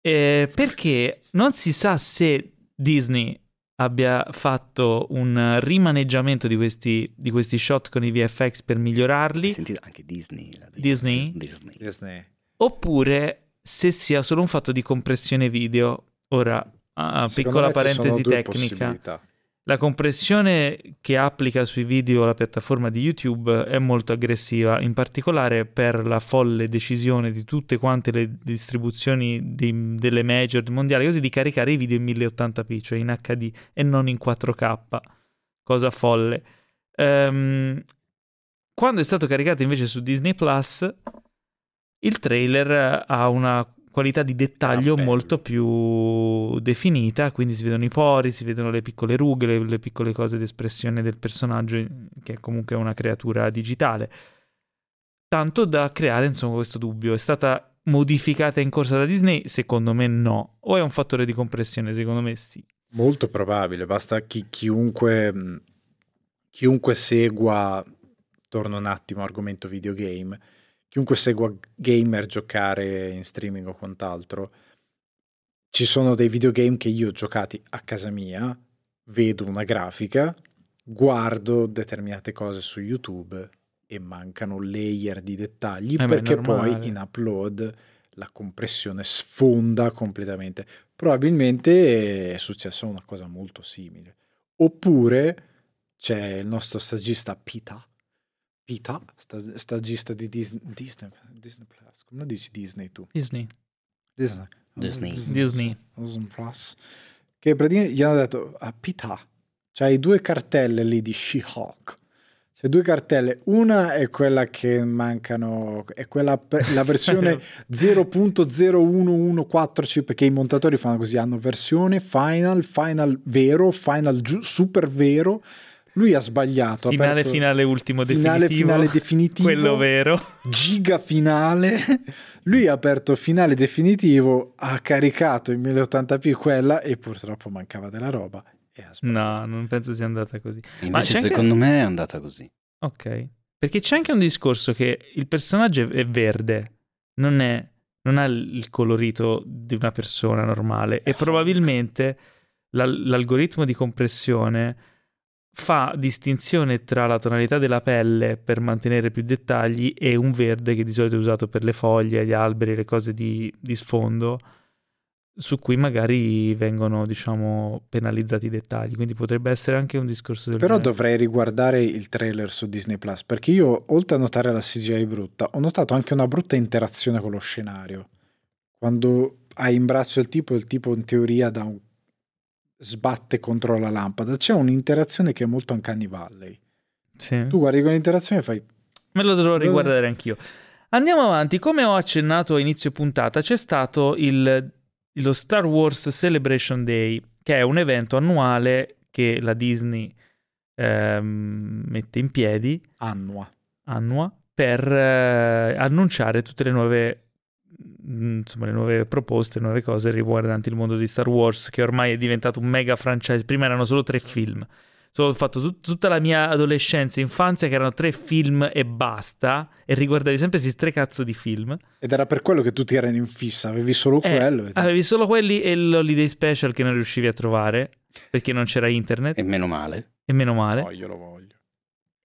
Eh, perché non si sa se Disney abbia fatto un rimaneggiamento di questi, di questi shot con i VFX per migliorarli. Sentite anche Disney. Disney? Disney? Disney. Oppure se sia solo un fatto di compressione video. Ora, ah, piccola parentesi tecnica. La compressione che applica sui video la piattaforma di YouTube è molto aggressiva, in particolare per la folle decisione di tutte quante le distribuzioni di, delle major mondiali, così di caricare i video in 1080p, cioè in HD e non in 4K. Cosa folle. Um, quando è stato caricato invece su Disney Plus, il trailer ha una qualità di dettaglio ah, molto più definita, quindi si vedono i pori, si vedono le piccole rughe, le, le piccole cose di espressione del personaggio, che comunque è una creatura digitale. Tanto da creare, insomma, questo dubbio. È stata modificata in corsa da Disney? Secondo me no. O è un fattore di compressione? Secondo me sì. Molto probabile, basta chi, chiunque, chiunque segua, torno un attimo argomento videogame, chiunque segua gamer giocare in streaming o quant'altro, ci sono dei videogame che io ho giocati a casa mia, vedo una grafica, guardo determinate cose su YouTube e mancano layer di dettagli eh perché beh, poi in upload la compressione sfonda completamente. Probabilmente è successa una cosa molto simile. Oppure c'è il nostro stagista Pita Pita, stagista di Disney, Disney, Disney Plus. Come dici Disney tu? Disney. Disney. Disney. Disney. Disney Plus. Che praticamente gli hanno detto a Pita, c'hai due cartelle lì di She-Hulk. C'è due cartelle, una è quella che mancano, è quella la versione 0.01145 perché i montatori fanno così, hanno versione final, final vero, final super vero. Lui ha sbagliato. Finale, aperto, finale, ultimo finale, definitivo. Finale definitivo. Quello vero. Giga finale. Lui ha aperto finale definitivo, ha caricato in 1080p quella e purtroppo mancava della roba No, non penso sia andata così. Invece, secondo anche... me è andata così. Ok. Perché c'è anche un discorso che il personaggio è verde, non, è, non ha il colorito di una persona normale e probabilmente l'algoritmo di compressione fa distinzione tra la tonalità della pelle per mantenere più dettagli e un verde che di solito è usato per le foglie, gli alberi, le cose di, di sfondo su cui magari vengono, diciamo, penalizzati i dettagli. Quindi potrebbe essere anche un discorso del Però genere. dovrei riguardare il trailer su Disney Plus, perché io, oltre a notare la CGI brutta, ho notato anche una brutta interazione con lo scenario. Quando hai in braccio il tipo, il tipo in teoria da un... sbatte contro la lampada. C'è un'interazione che è molto Uncanny Valley. Sì. Tu guardi quell'interazione e fai... Me lo dovrò riguardare anch'io. Andiamo avanti. Come ho accennato a inizio puntata, c'è stato il lo Star Wars Celebration Day, che è un evento annuale che la Disney ehm, mette in piedi. Annua. Annua. Per eh, annunciare tutte le nuove, insomma, le nuove proposte, nuove cose riguardanti il mondo di Star Wars, che ormai è diventato un mega franchise. Prima erano solo tre film So, ho fatto tut- tutta la mia adolescenza e infanzia che erano tre film e basta e riguardavi sempre questi tre cazzo di film. Ed era per quello che tutti erano in fissa, avevi solo eh, quello. Avevi solo quelli e l'holiday special che non riuscivi a trovare perché non c'era internet. E meno male. E meno male. Voglio, lo voglio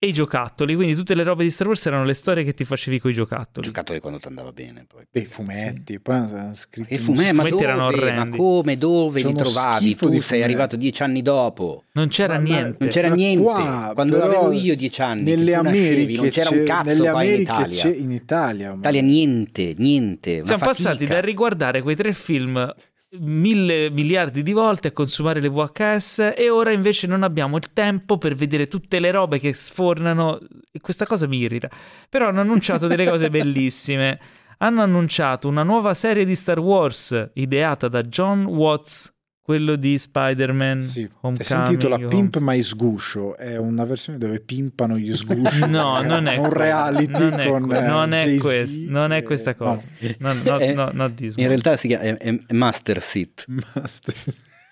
e i giocattoli, quindi tutte le robe di Star Wars erano le storie che ti facevi con i giocattoli. Giocattoli quando ti andava bene. Poi. Beh, i fumetti, sì. poi hanno scritto... E fumetti, ma dove? Erano ma come, dove li trovavi? Tu sei arrivato dieci anni dopo. Non c'era ma, niente. Non c'era niente. Qua, quando avevo io dieci anni, nelle Americhe non c'era un cazzo qua in Italia. in Italia. In Italia niente, niente. Siamo passati da riguardare quei tre film mille miliardi di volte a consumare le VHS e ora invece non abbiamo il tempo per vedere tutte le robe che sfornano e questa cosa mi irrita. Però hanno annunciato delle cose bellissime. Hanno annunciato una nuova serie di Star Wars ideata da John Watts quello di Spider-Man sì. Homecoming. Si intitola Pimp My Sguscio, è una versione dove pimpano gli sgusci. no, non è un reality non con è, non, è quest, non è questa cosa. No. No, no, no, in realtà si chiama, è, è Master Seat. Master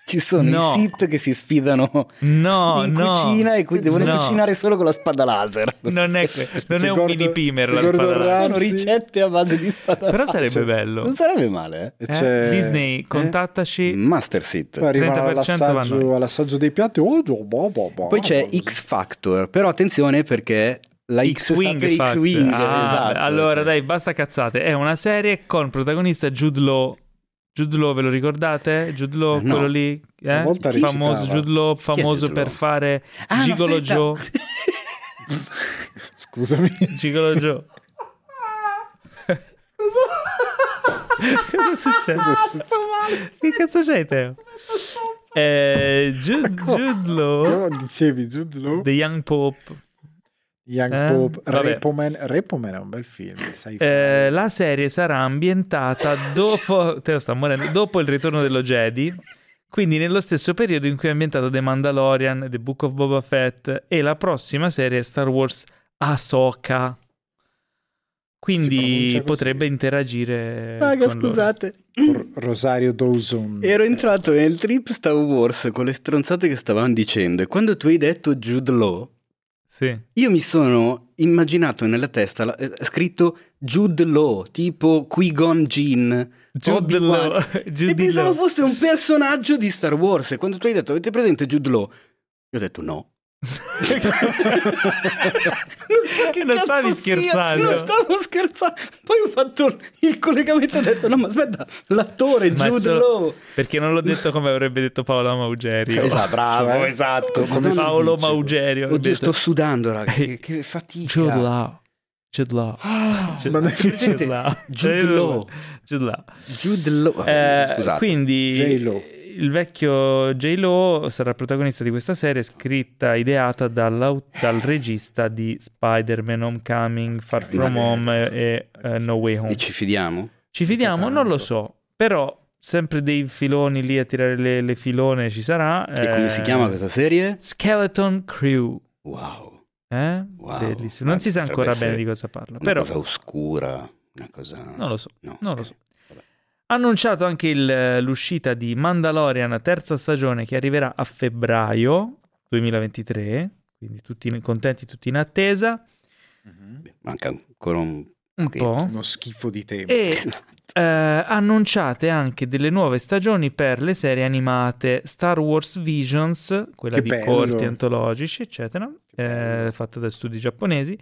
ci sono no. i sit che si sfidano no, in no. cucina e quindi devono no. cucinare solo con la spada laser. Non è, non è un mini pimer la spada laser. Sono ricette a base di spada laser. Però sarebbe bello. Non sarebbe male. Eh? Eh? Disney, contattaci. Eh? Master Sit. Poi arrivano all'assaggio, all'assaggio, dei piatti. Oh, boh, boh, boh, Poi c'è X Factor, però attenzione perché la X-Wing, X X-Wing. Ah, esatto, allora cioè. dai, basta cazzate. È una serie con protagonista Jude Law Jude Law, ve lo ricordate? Jude Law, no. quello lì, eh? famoso Jude Law, famoso Jude per Law? fare ah, Gigolo no, Joe. Scusami. Gigolo Joe. Cosa è successo? Che cazzo c'hai, Teo? Eh, Jude, Jude Law. No, dicevi Jude Law. The Young Pope. Young eh? Pope, Repoman, Repoman è un bel film. Eh, la serie sarà ambientata dopo, Teo sta morendo, dopo il ritorno dello Jedi, quindi nello stesso periodo in cui è ambientato The Mandalorian, The Book of Boba Fett e la prossima serie Star Wars Ahsoka. Quindi potrebbe interagire. Raga, scusate. Rosario Dawson. Ero entrato nel trip Star Wars con le stronzate che stavano dicendo. E quando tu hai detto Jude Law, sì. Io mi sono immaginato nella testa eh, scritto Jude Law, tipo Qui-Gon Jin. Jude Law. Jude e pensavo Law. fosse un personaggio di Star Wars. E quando tu hai detto avete presente Jude Law? Io ho detto no. Non so che non stavi scherzando. Non stavo scherzando. Poi ho fatto il collegamento e ho detto: No, ma aspetta, l'attore ma Jude solo... Law. Perché non l'ho detto come avrebbe detto Paolo Maugerio. Esatto, bravo, cioè, esatto. Come Paolo Maugerio. Oddio, sto sudando, raga. Che, che fatica. Jude Law. Jude Law. Jude, Law. Jude Law. Jude Law. Jude Law. Eh, quindi J-Lo il vecchio J-Lo sarà protagonista di questa serie scritta, ideata dal regista di Spider-Man Homecoming, Far From Home e uh, No Way Home. E ci fidiamo? Ci fidiamo? Non lo so, però sempre dei filoni lì a tirare le, le filone ci sarà. E eh, come si chiama questa serie? Skeleton Crew. Wow. Eh? wow. Bellissimo. Non si sa ancora bene di cosa parla. Una però... cosa oscura, una cosa... Non lo so, no, non okay. lo so. Ha annunciato anche il, l'uscita di Mandalorian terza stagione che arriverà a febbraio 2023, quindi tutti contenti, tutti in attesa. Mm-hmm. Manca ancora un, un po'. Uno schifo di tempo. E eh, annunciate anche delle nuove stagioni per le serie animate Star Wars Visions, quella che di bello. corti antologici, eccetera, eh, fatta da studi giapponesi,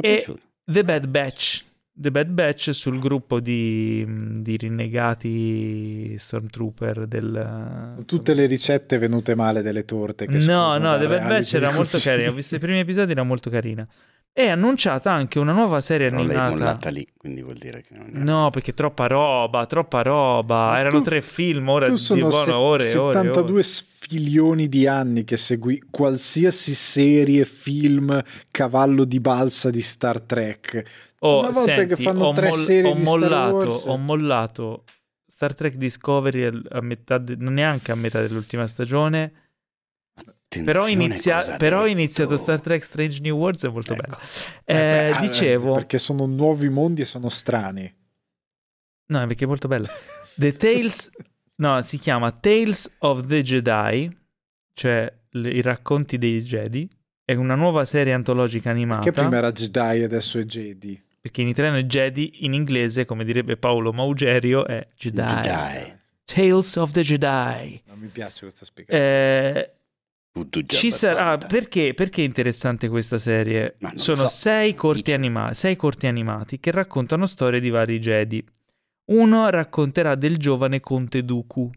e The Bad Batch, The Bad Batch sul gruppo di, di rinnegati Stormtrooper del... Tutte le ricette venute male delle torte. Che no, no, The Bad Batch era molto carina, ho visto i primi episodi, era molto carina. E annunciata anche una nuova serie Però animata. L'hai mollata lì, quindi vuol dire che non è... No, perché troppa roba, troppa roba. Ma Erano tu- tre film, ora Tu di sono buono, se- ore e ore. e 72 ore. sfilioni di anni che segui qualsiasi serie, film, cavallo di balsa di Star Trek. Oh, Una volta senti, che fanno ho, tre moll- serie ho di Star mollato, Wars- ho mollato Star Trek Discovery a metà, de- non neanche a metà dell'ultima stagione. Però, inizia- ho iniziato Star Trek Strange New Worlds, è molto Ecco. bello. Eh, Eh, beh, ah, dicevo, Perché sono nuovi mondi e sono strani. no, perché è molto bello. The Tales, no, si chiama Tales of the Jedi, cioè le- i racconti dei Jedi. È una nuova serie antologica animata. Che prima era Jedi e adesso è Jedi. Perché in italiano è Jedi, in inglese, come direbbe Paolo Maugerio, è Jedi. Jedi. Tales of the Jedi. Non mi piace questa spiegazione. Eh, Tutto già ci sarà abbastanza. perché, perché è interessante questa serie? Sono so. sei, corti anima- sei corti animati che raccontano storie di vari Jedi. Uno racconterà del giovane Conte Dooku.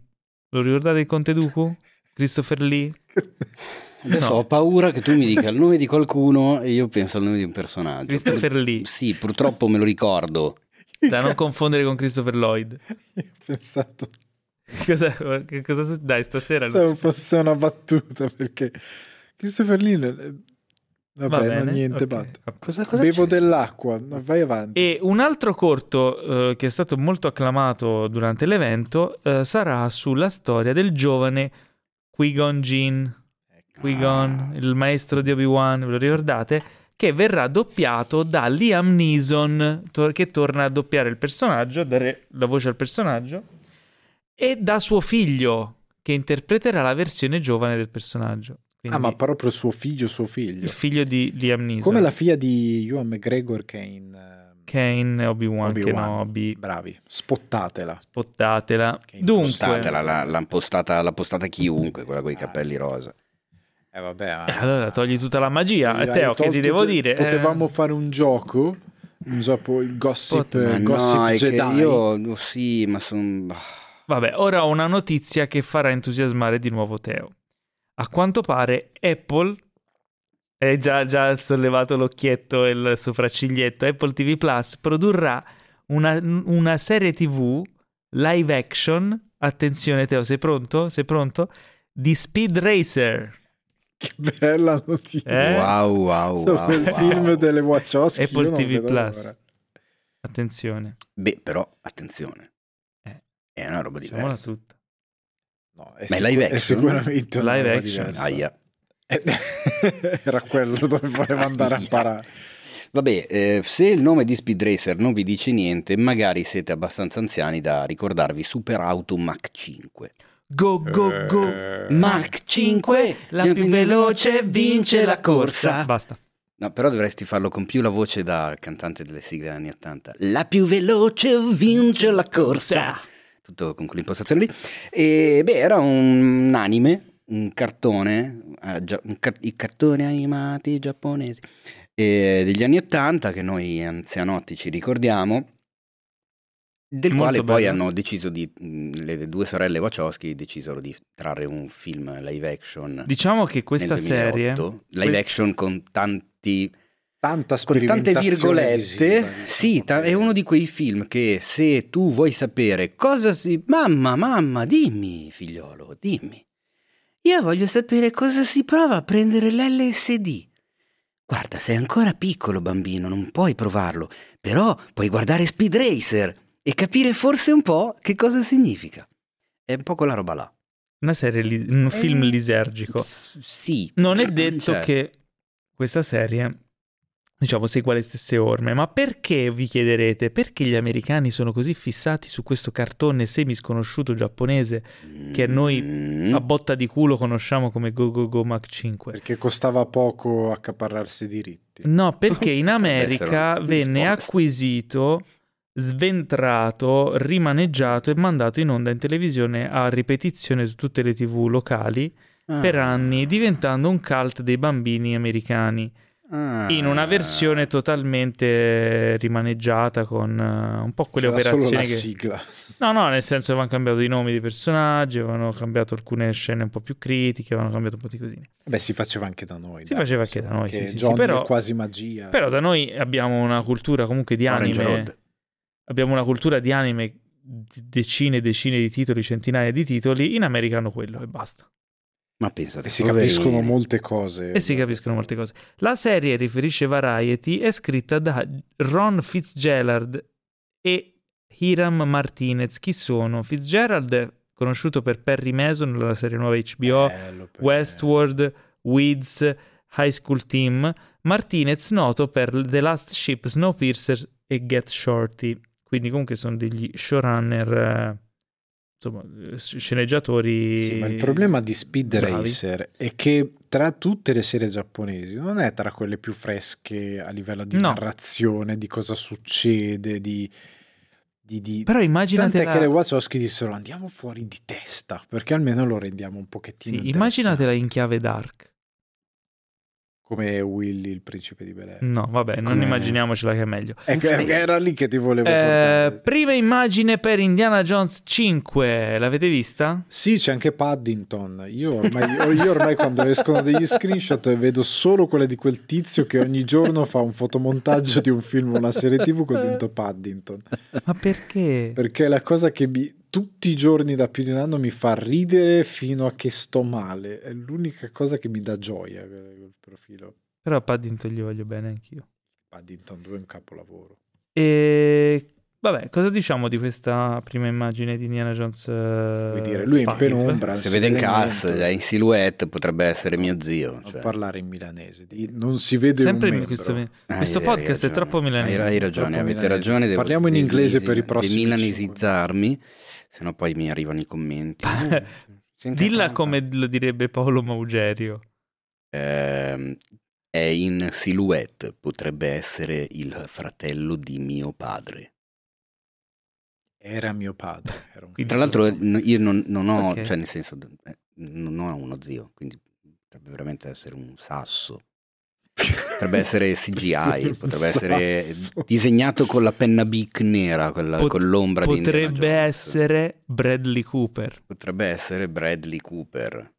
Lo ricordate il Conte Dooku? Christopher Lee? Adesso No. ho paura che tu mi dica il nome di qualcuno e io penso al nome di un personaggio. Christopher Lee, Sì, purtroppo me lo ricordo. da non confondere con Christopher Lloyd. Io ho pensato Cosa, che cosa succede? Dai, stasera si fosse una battuta perché Christopher Lee eh, vabbè Va bene, non niente ok. batte. Cosa, cosa bevo c'è? dell'acqua no, vai avanti E un altro corto eh, che è stato molto acclamato durante l'evento eh, sarà sulla storia del giovane Qui-Gon Jinn, Qui-Gon, il maestro di Obi-Wan, ve lo ricordate? Che verrà doppiato da Liam Neeson, tor- che torna a doppiare il personaggio, a dare la voce al personaggio, e da suo figlio, che interpreterà la versione giovane del personaggio. Quindi ah ma proprio suo figlio suo figlio il figlio di Liam Neeson, come la figlia di Ewan McGregor che è in eh, che è in Obi-Wan, Obi-Wan. Kenobi. bravi spottatela spottatela. Dunque, Postatela, l'ha, l'ha postata, l'ha postata chiunque, quella con i capelli rosa. Eh vabbè ma- eh, allora togli tutta la magia. E Teo, che ti devo dire? Eh, potevamo fare un gioco un gioco il gossip, Spot- eh, gossip no, Jedi io oh, sì, ma sono Vabbè, ora ho una notizia che farà entusiasmare di nuovo Teo. A quanto pare Apple è già, già sollevato l'occhietto e il sopracciglietto. Apple TV Plus produrrà una, una serie TV live action. Attenzione, Teo, sei pronto? Sei pronto? Di Speed Racer. Che bella notizia Eh? wow, wow, wow, Dopo il wow. film delle Wachowski Apple TV Plus. l'ora. Attenzione. Beh, però attenzione. Eh. È una roba Diciamola diversa. tutta. No, è, Ma è live è action? sicuramente una Live action. Aia. Era quello dove voleva andare a Aia. parare. Vabbè, eh, se il nome di Speed Racer non vi dice niente, magari siete abbastanza anziani da ricordarvi Super Auto Mach 5. Go, go, go. Eh, Mach 5, La più veloce vince la corsa. Basta. No, però dovresti farlo con più la voce da cantante delle sigle anni 80. La più veloce vince la corsa. Tutto con quell'impostazione lì. E beh, era un anime, un cartone, eh, un car- i cartoni animati giapponesi eh, degli anni 80 che noi anzianotti ci ricordiamo. Del Molto quale poi bello. hanno deciso di, le due sorelle Wachowski decisero di trarre un film live action Diciamo che questa nel serie 2008, live que- action con tanti Tanta con tante virgolette, visiva, sì, ta- è uno di quei film che se tu vuoi sapere cosa si... Mamma, mamma, dimmi, figliolo, dimmi. Io voglio sapere cosa si prova a prendere l'LSD. Guarda, sei ancora piccolo bambino, non puoi provarlo, però puoi guardare Speed Racer e capire forse un po' che cosa significa. È un po' quella roba là. Una serie, li- un film Eh, lisergico. S- sì. Non è detto Cioè, che questa serie, diciamo, segua le stesse orme, ma perché vi chiederete? Perché gli americani sono così fissati su questo cartone semi sconosciuto giapponese che noi Mm. a botta di culo conosciamo come Go Go Go Mach 5? Perché costava poco accaparrarsi i diritti. No, perché in America venne risposta. acquisito, sventrato, rimaneggiato e mandato in onda in televisione a ripetizione su tutte le tv locali per Ah. anni, diventando un cult dei bambini americani. Ah. in una versione totalmente rimaneggiata con eh, un po' quelle C'era solo operazioni la che... sigla. No, no, nel senso avevano cambiato i nomi dei personaggi, avevano cambiato alcune scene un po' più critiche, avevano cambiato un po' di cosine. Beh, si faceva anche da noi. Si dai, faceva anche da noi, che sì, sì, però- è quasi magia. Però da noi abbiamo una cultura comunque di Orange anime, Road. Abbiamo una cultura di anime, decine e decine di titoli, centinaia di titoli, in America hanno quello e basta. Ma pensate, E si capiscono molte cose. E si capiscono molte cose. La serie, riferisce Variety, è scritta da Ron Fitzgerald e Hiram Martinez. Chi sono? Fitzgerald è conosciuto per Perry Mason, la serie nuova HBO, Westworld, Weeds, High School Team. Martinez noto per The Last Ship, Snowpiercer e Get Shorty. Quindi comunque sono degli showrunner, insomma, eh, sceneggiatori. Sì, ma il problema di Speed bravi. Racer è che tra tutte le serie giapponesi non è tra quelle più fresche a livello di No. narrazione, di cosa succede, di... di, di... Però immaginate Tant'è la... che le Wachowski dissero andiamo fuori di testa perché almeno lo rendiamo un pochettino Sì, immaginatela in chiave dark. Come Willy il principe di Bel No, vabbè, non Come- immaginiamocela che è meglio. Ecco, era lì che ti volevo Eh, portare. prima immagine per Indiana Jones 5, l'avete vista? Sì, c'è anche Paddington. Io ormai, io ormai quando escono degli screenshot vedo solo quelle di quel tizio che ogni giorno fa un fotomontaggio di un film o una serie TV con dentro Paddington. Ma perché? Perché è la cosa che mi- tutti i giorni da più di un anno mi fa ridere fino a che sto male. È l'unica cosa che mi dà gioia quel quel profilo. Però a Paddington gli voglio bene anch'io. Paddington 2 è un capolavoro. E vabbè, cosa diciamo di questa prima immagine di Indiana Jones? Vuoi Vuoi dire, lui è in penombra. Se vede in cast, niente. è in silhouette, potrebbe essere mio zio. Non cioè. parlare in milanese. Non si vede Sempre un questo, Ah, questo podcast è troppo milanese. Hai, hai ragione, avete milanese. ragione. devo- Parliamo in inglese per i prossimi milanesizzarmi, se no poi mi arrivano i commenti. Eh, senti Dilla come lo direbbe Paolo Maugerio. Ehm, è in silhouette, potrebbe essere il fratello di mio padre. Era mio padre. Era Tra l'altro io non, non ho, Ok. cioè nel senso, eh, non ho uno zio, quindi potrebbe veramente essere un sasso. Potrebbe essere CGI, potrebbe essere disegnato con la penna Bic nera, quella- Pot- con l'ombra di Indiana Potrebbe Jones. essere Bradley Cooper. Potrebbe essere Bradley Cooper.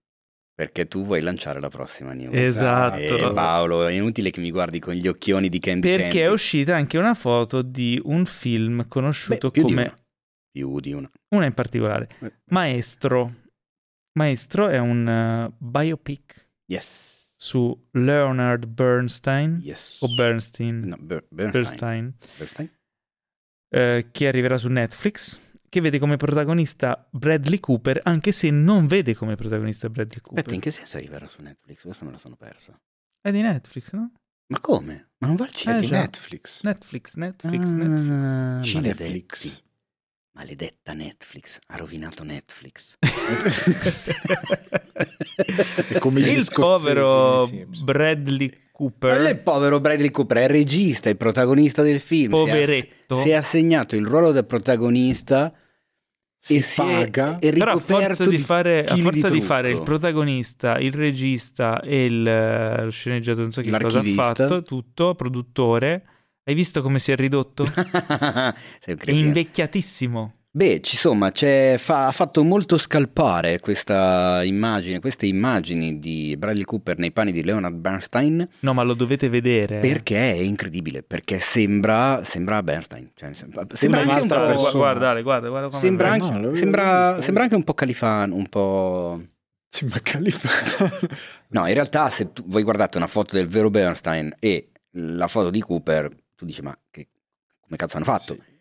Perché tu vuoi lanciare la prossima news. Esatto. Eh, Paolo, è inutile che mi guardi con gli occhioni di Candy Perché Candy. è uscita anche una foto di un film conosciuto Beh, più di come una. Più di una. una in particolare, Eh. Maestro. Maestro è un eh, biopic Yes. Su Leonard Bernstein Yes. o Bernstein, No, Ber- Bernstein. Bernstein, Bernstein? eh, che arriverà su Netflix, che vede come protagonista Bradley Cooper, anche se non vede come protagonista Bradley Cooper. Aspetta, in che senso arriverà su Netflix? Questa me la sono persa. È di Netflix, no? Ma come? Ma non va al Eh, È cinema? di già. Netflix. Netflix, Netflix, Ah, Netflix. Cineflix. Maledetta Netflix, ha rovinato Netflix. È come gli Il povero nei Simpson. Bradley Ma il Cooper, povero Bradley Cooper è il regista, il protagonista del film. Si è ass- poveretto, Si è assegnato il ruolo del protagonista si e si è, paga è però a forza, di fare, a forza di, trucco. fare il protagonista, il regista e il, eh, lo sceneggiatore, non so che cosa ha fatto, tutto, produttore, hai visto come si è ridotto? Sei un È invecchiatissimo. Beh, insomma, fa, ha fatto molto scalpare questa immagine, queste immagini di Bradley Cooper nei panni di Leonard Bernstein. No, ma lo dovete vedere. Perché è incredibile, perché sembra, sembra Bernstein. Cioè, sembra, sembra, anche un po'... Persona. Guardate, guarda, guarda sembra, anche, no, sembra, sembra anche un po' Califano, un po'... Sembra Califano. no, in realtà se tu, voi guardate una foto del vero Bernstein e la foto di Cooper, tu dici ma che, come cazzo hanno fatto? Sì.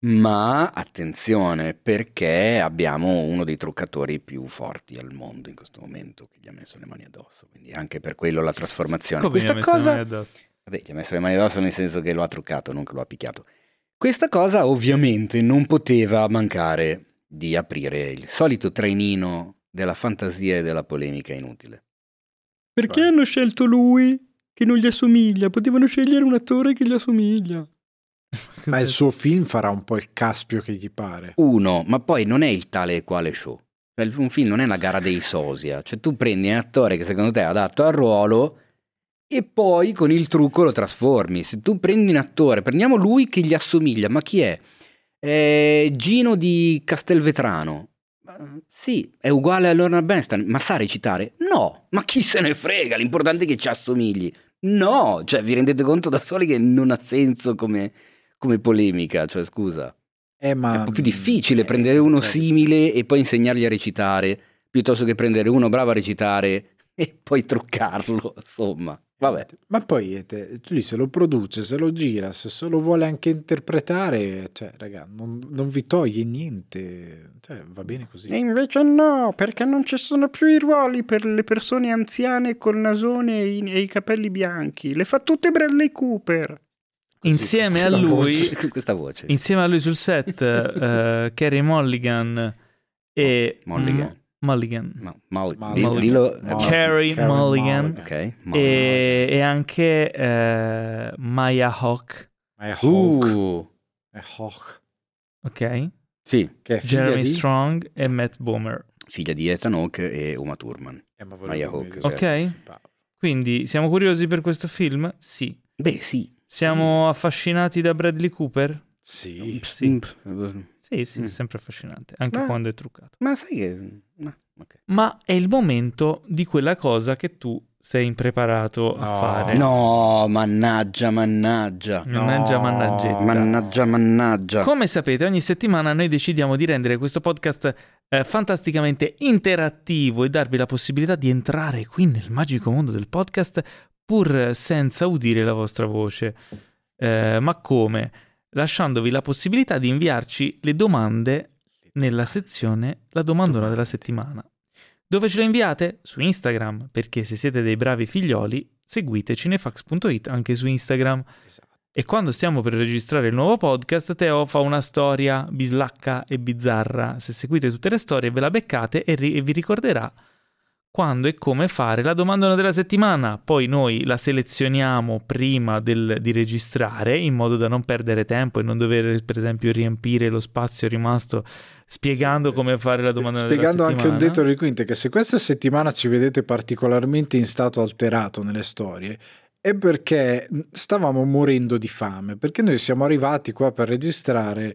Ma attenzione perché abbiamo uno dei truccatori più forti al mondo in questo momento che gli ha messo le mani addosso, quindi anche per quello la trasformazione. Come Questa gli cosa... Vabbè, gli ha messo le mani addosso nel senso che lo ha truccato, non che lo ha picchiato. Questa cosa ovviamente non poteva mancare di aprire il solito trainino della fantasia e della polemica inutile. Perché Beh. hanno scelto lui che non gli assomiglia? Potevano scegliere un attore che gli assomiglia. Ma il suo film farà un po' il caspio che gli pare. Uno, ma poi non è il tale e quale show. Cioè, un film non è la gara dei sosia. Cioè, tu prendi un attore che secondo te è adatto al ruolo e poi con il trucco lo trasformi. Se tu prendi un attore, prendiamo lui che gli assomiglia, ma chi è? Eh, Gino di Castelvetrano. Sì, è uguale a Lorna Bernstein, ma sa recitare? No, ma chi se ne frega, l'importante è che ci assomigli. No, cioè vi rendete conto da soli che non ha senso come, come polemica, cioè scusa. Eh, ma... È un po' più difficile eh, prendere uno eh, simile e poi insegnargli a recitare, piuttosto che prendere uno bravo a recitare e poi truccarlo, insomma. Vabbè. Ma poi lui se lo produce, se lo gira, se, se lo vuole anche interpretare, cioè, raga, non, non, vi toglie niente, cioè, va bene così. E invece no, perché non ci sono più i ruoli per le persone anziane col nasone e i, e i capelli bianchi. Le fa tutte Bradley Cooper. Insieme a lui, voce, questa voce. Insieme a lui sul set, uh, Carrie Mulligan e Mulligan. Mulligan. No, Mulligan. Mulligan. Dillo, Mulligan. Carrie Mulligan. Mulligan. Okay. E, e, anche uh, Maya Hawk. Maya Hawk. Uh. Hawk. Ok. Sì. Jeremy di... Strong e Matt Bomer. Figlia di Ethan Hawke e Uma Thurman. Eh, Maya Hawk. Ok. Quindi siamo curiosi per questo film? Sì. Beh, sì. Siamo sì. affascinati da Bradley Cooper? Sì. Sì. Sì, sì, mm. sempre affascinante, anche ma, quando è truccato. Ma sai che... Ma, okay. ma, è il momento di quella cosa che tu sei impreparato no. a fare. No, mannaggia, mannaggia. Mannaggia, no. mannaggia. Mannaggia, mannaggia. Come sapete, ogni settimana noi decidiamo di rendere questo podcast eh, fantasticamente interattivo e darvi la possibilità di entrare qui nel magico mondo del podcast pur senza udire la vostra voce. Eh, ma come? Lasciandovi la possibilità di inviarci le domande nella sezione La domandona della settimana. Dove ce le inviate? Su Instagram, perché se siete dei bravi figlioli, seguite cinefax.it anche su Instagram. Esatto. E quando stiamo per registrare il nuovo podcast, Teo fa una storia bislacca e bizzarra. Se seguite tutte le storie ve la beccate e, ri- e vi ricorderà quando e come fare la domanda della settimana. Poi noi la selezioniamo prima del, di registrare in modo da non perdere tempo e non dover, per esempio, riempire lo spazio rimasto spiegando come fare la domanda spiegando della settimana. Spiegando anche un detto di quinte che se questa settimana ci vedete particolarmente in stato alterato nelle storie è perché stavamo morendo di fame, perché noi siamo arrivati qua per registrare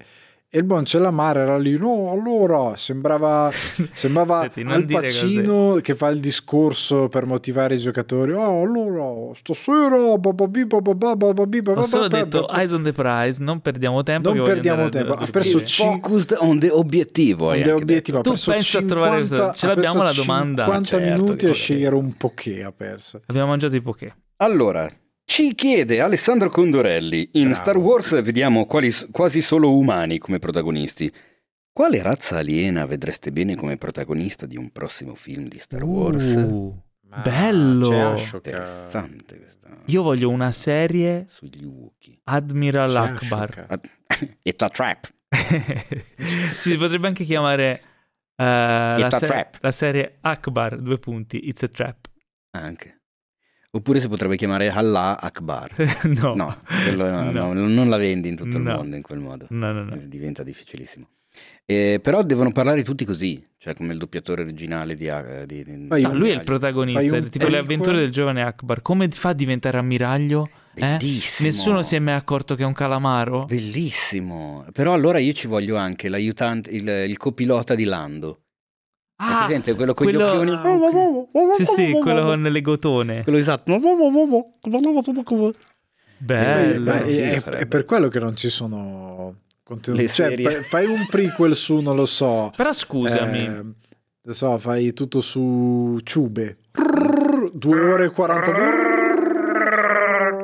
e il buon Cellamare era lì, no, allora sembrava, sembrava Senti, Al Pacino che fa il discorso per motivare i giocatori. Oh, allora, stasera, ho solo detto eyes on the prize, non perdiamo tempo. Non perdiamo tempo, ha perso focused on the obiettivo. On the obiettivo. Tu pensi a trovare questa, ce l'abbiamo la domanda. 50 certo, minuti a scegliere un poké ha perso. Abbiamo mangiato i poké. Allora, ci chiede Alessandro Condorelli, in Bravo. Star Wars vediamo quali, quasi solo umani come protagonisti. Quale razza aliena vedreste bene come protagonista di un prossimo film di Star Wars? Uh, bello! Interessante questa. Io voglio una serie sugli Wookiee. Admiral Akbar. Ad... It's a trap. si potrebbe anche chiamare uh, la, se- la, serie Akbar, due punti, It's a Trap. Anche. Oppure si potrebbe chiamare Allah Akbar. no. No, no, no, non la vendi in tutto il mondo in quel modo. No, no, no. Diventa difficilissimo. Eh, però devono parlare tutti così, cioè come il doppiatore originale di... di, di no, lui è il protagonista, tipo le avventure del giovane Akbar. Come fa a diventare ammiraglio? Eh? Bellissimo. Nessuno si è mai accorto che è un calamaro? Bellissimo. Però allora io ci voglio anche l'aiutante, il, il copilota di Lando. Hai presente quello con gli occhioni? Ah, ok. Sì, sì, quello con le gotone. Quello esatto. Bello. È, sarebbe. è per quello che non ci sono contenuti. Cioè, fai un prequel su, non lo so. Però scusami, eh, lo so, fai tutto su Ciube. 2 ore e 42.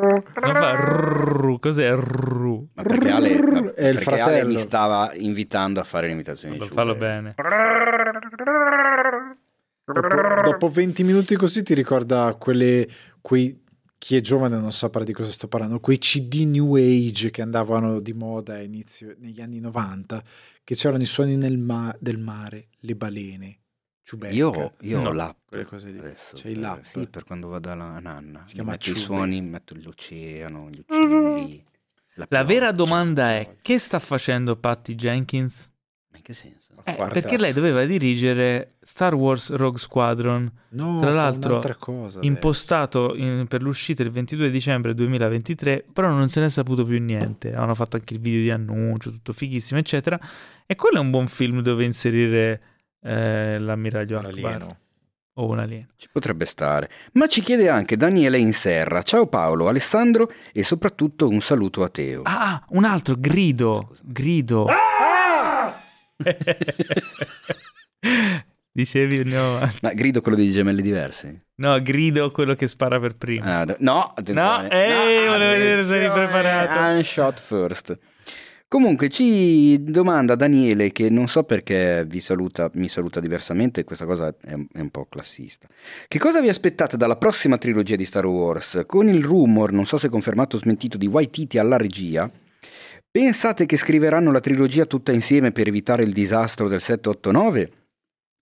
non fa rrrr, cos'è rrrr? Ma perché Ale, ma È il perché Ale fratello. mi stava invitando a fare l'imitazione di Fallo, Ciube. fallo bene. Dopo, dopo 20 minuti così ti ricorda quelle, quei, chi è giovane non saprà di cosa sto parlando, quei CD New Age che andavano di moda a inizio, negli anni 90, che c'erano i suoni nel ma- del mare, le balene, Ciubecca, Io, io No. ho l'app. quelle cose lì. Adesso, C'hai per- l'app? Sì, per quando vado alla nanna. Si chiama metto i suoni, metto l'oceano, gli uccelli. La pioggia. vera domanda è: che sta facendo Patty Jenkins? Ma in che senso? Eh, perché lei doveva dirigere Star Wars Rogue Squadron, No, Tra l'altro, cosa impostato in- per l'uscita il 22 dicembre 2023, però non se ne è saputo più niente. Hanno fatto anche il video di annuncio, tutto fighissimo, eccetera. E quello è un buon film dove inserire eh, l'ammiraglio Un Akbar alieno. o un alieno. Ci potrebbe stare. Ma ci chiede anche Daniele Inserra. Ciao Paolo, Alessandro e soprattutto un saluto a Teo. Ah, un altro, Grido. Grido. Dicevi no, Ma grido quello dei gemelli diversi? no, Grido quello che spara per primo. Ah, d- no, attenzione. No, ehi, volevo vedere se eri preparato. Un shot first. Comunque ci domanda Daniele che non so perché vi saluta, mi saluta diversamente, questa cosa è, è un po' classista. Che cosa vi aspettate dalla prossima trilogia di Star Wars? Con il rumor, non so se confermato o smentito, di Waititi alla regia, pensate che scriveranno la trilogia tutta insieme per evitare il disastro del 789?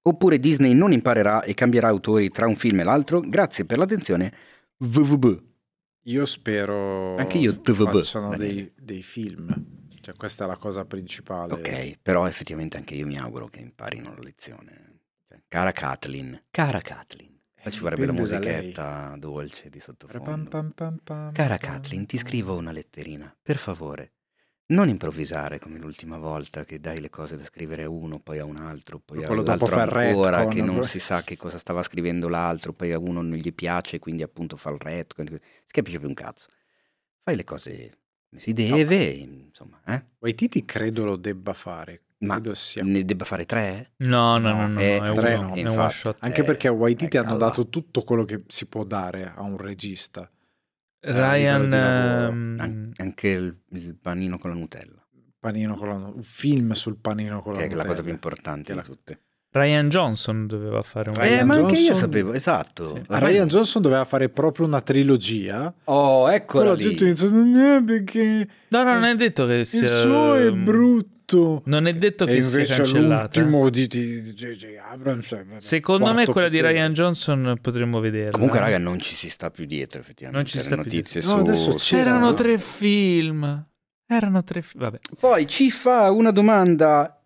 Oppure Disney non imparerà e cambierà autori tra un film e l'altro? Grazie per l'attenzione. VVB. Io spero Anche io, TVB. facciano dei, dei film. Cioè, questa è la cosa principale. Ok, però effettivamente anche io mi auguro che imparino la lezione. Cioè, cara Kathleen, cara Kathleen, Eh, ci vorrebbe la musichetta dolce di sottofondo. Cara Kathleen, ti scrivo una letterina, per favore. Non improvvisare come l'ultima volta che dai le cose da scrivere a uno, poi a un altro, poi Quello fa il ancora, che non si sa che cosa stava scrivendo l'altro, poi a uno non gli piace, quindi appunto fa il retcon. Si capisce più un cazzo. Fai le cose come si deve, insomma, eh? Waititi credo lo debba fare. Ma Credo sia. ne debba fare tre? No, no, no, No, no, eh, no, è, tre uno, no, è un infatti. shot. Anche Eh, perché a Waititi hanno eccola. dato tutto quello che si può dare a un regista. A Ryan, ehm, An- anche il, il panino con la Nutella, Panino con la, un film sul panino con la che è la cosa Nutella. più importante Che di tutte. Ryan Johnson doveva fare un Ryan eh, ma anche io Johnson- sapevo, esatto. Sì. Ryan Johnson doveva fare proprio una trilogia. Oh, Però eccola la lì. gente inizia non è perché No, no, non è detto che il sia suo è brutto. Non è detto che sia invece cancellata. l'ultimo di di- di J.J. Abrams Secondo me quella di. Ryan Johnson potremmo vederla. Comunque, raga, non ci si sta più dietro, effettivamente. Non ci Le sta più notizie dietro. No, su... adesso c'è- C'erano c'era- tre film. Erano tre film. Vabbè. Poi ci fa una domanda.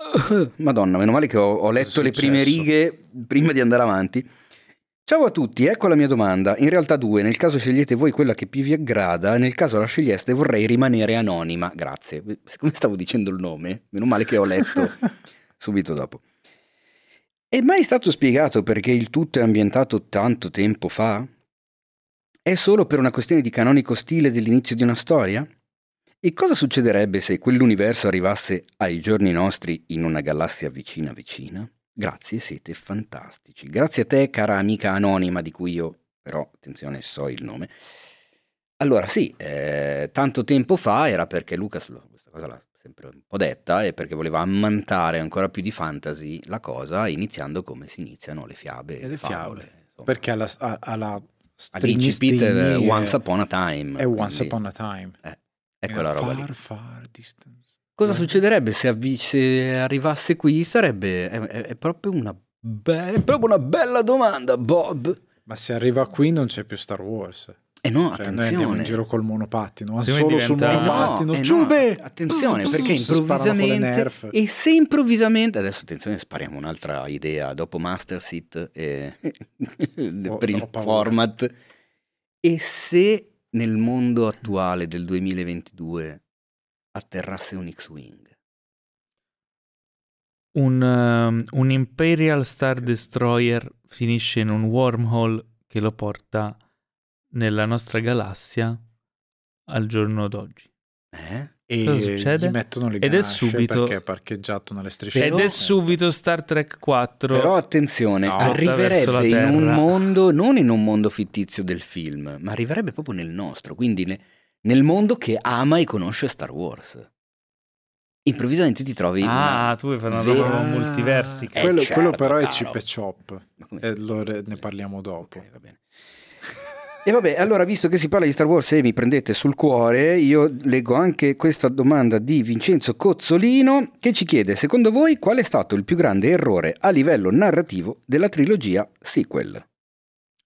Madonna, meno male che ho, ho letto le prime righe prima di andare avanti. Ciao a tutti, ecco la mia domanda. In realtà due, nel caso scegliete voi quella che più vi aggrada, nel caso la sceglieste vorrei rimanere anonima. Grazie. Siccome stavo dicendo il nome, meno male che ho letto subito dopo. È mai stato spiegato perché il tutto è ambientato tanto tempo fa? È solo per una questione di canonico stile dell'inizio di una storia? E cosa succederebbe se quell'universo arrivasse ai giorni nostri in una galassia vicina vicina? Grazie, siete fantastici. Grazie a te, cara amica anonima, di cui io però, attenzione, so il nome. Allora, sì, eh, tanto tempo fa era perché Lucas, questa cosa l'ha sempre un po' detta, e perché voleva ammantare ancora più di fantasy la cosa, iniziando come si iniziano le fiabe e le le favole. fiabe. insomma. Perché alla, alla All'incipit stringi Once Upon a Time. è Once quindi Upon a Time. È quella roba lì. far, Far distance. Cosa succederebbe se, avvi- se arrivasse qui? Sarebbe è, è- è proprio una be- è proprio una bella domanda, Bob. Ma se arriva qui non c'è più Star Wars. E no, Cioè, noi andiamo in attenzione. giro col monopattino, ma solo sul diventa- Eh no, monopattino. eh no, attenzione Pss, perché pss, sparano con le improvvisamente nerf. e se improvvisamente adesso attenzione spariamo un'altra idea dopo Master Seat e Oh, per il ho paura. format e se nel mondo attuale del 2022 atterrasse un X-Wing? Un, um, un Imperial Star Destroyer finisce in un wormhole che lo porta nella nostra galassia al giorno d'oggi. Eh? E Cosa succede? gli mettono le Ed è subito- perché è parcheggiato nelle strisce. Ed è subito Star Trek 4. Però attenzione, No, arriverebbe in un mondo, non in un mondo fittizio del film, ma arriverebbe proprio nel nostro, quindi ne- nel mondo che ama e conosce Star Wars. Improvvisamente ti trovi... ah, una tu vuoi fare una vera- roba multiversica. Eh, quello, certo, quello però è caro. chip e chop. E lo re- ne parliamo dopo. Ok, va bene. E vabbè, allora visto che si parla di Star Wars e mi prendete sul cuore, io leggo anche questa domanda di Vincenzo Cozzolino che ci chiede, secondo voi qual è stato il più grande errore a livello narrativo della trilogia sequel?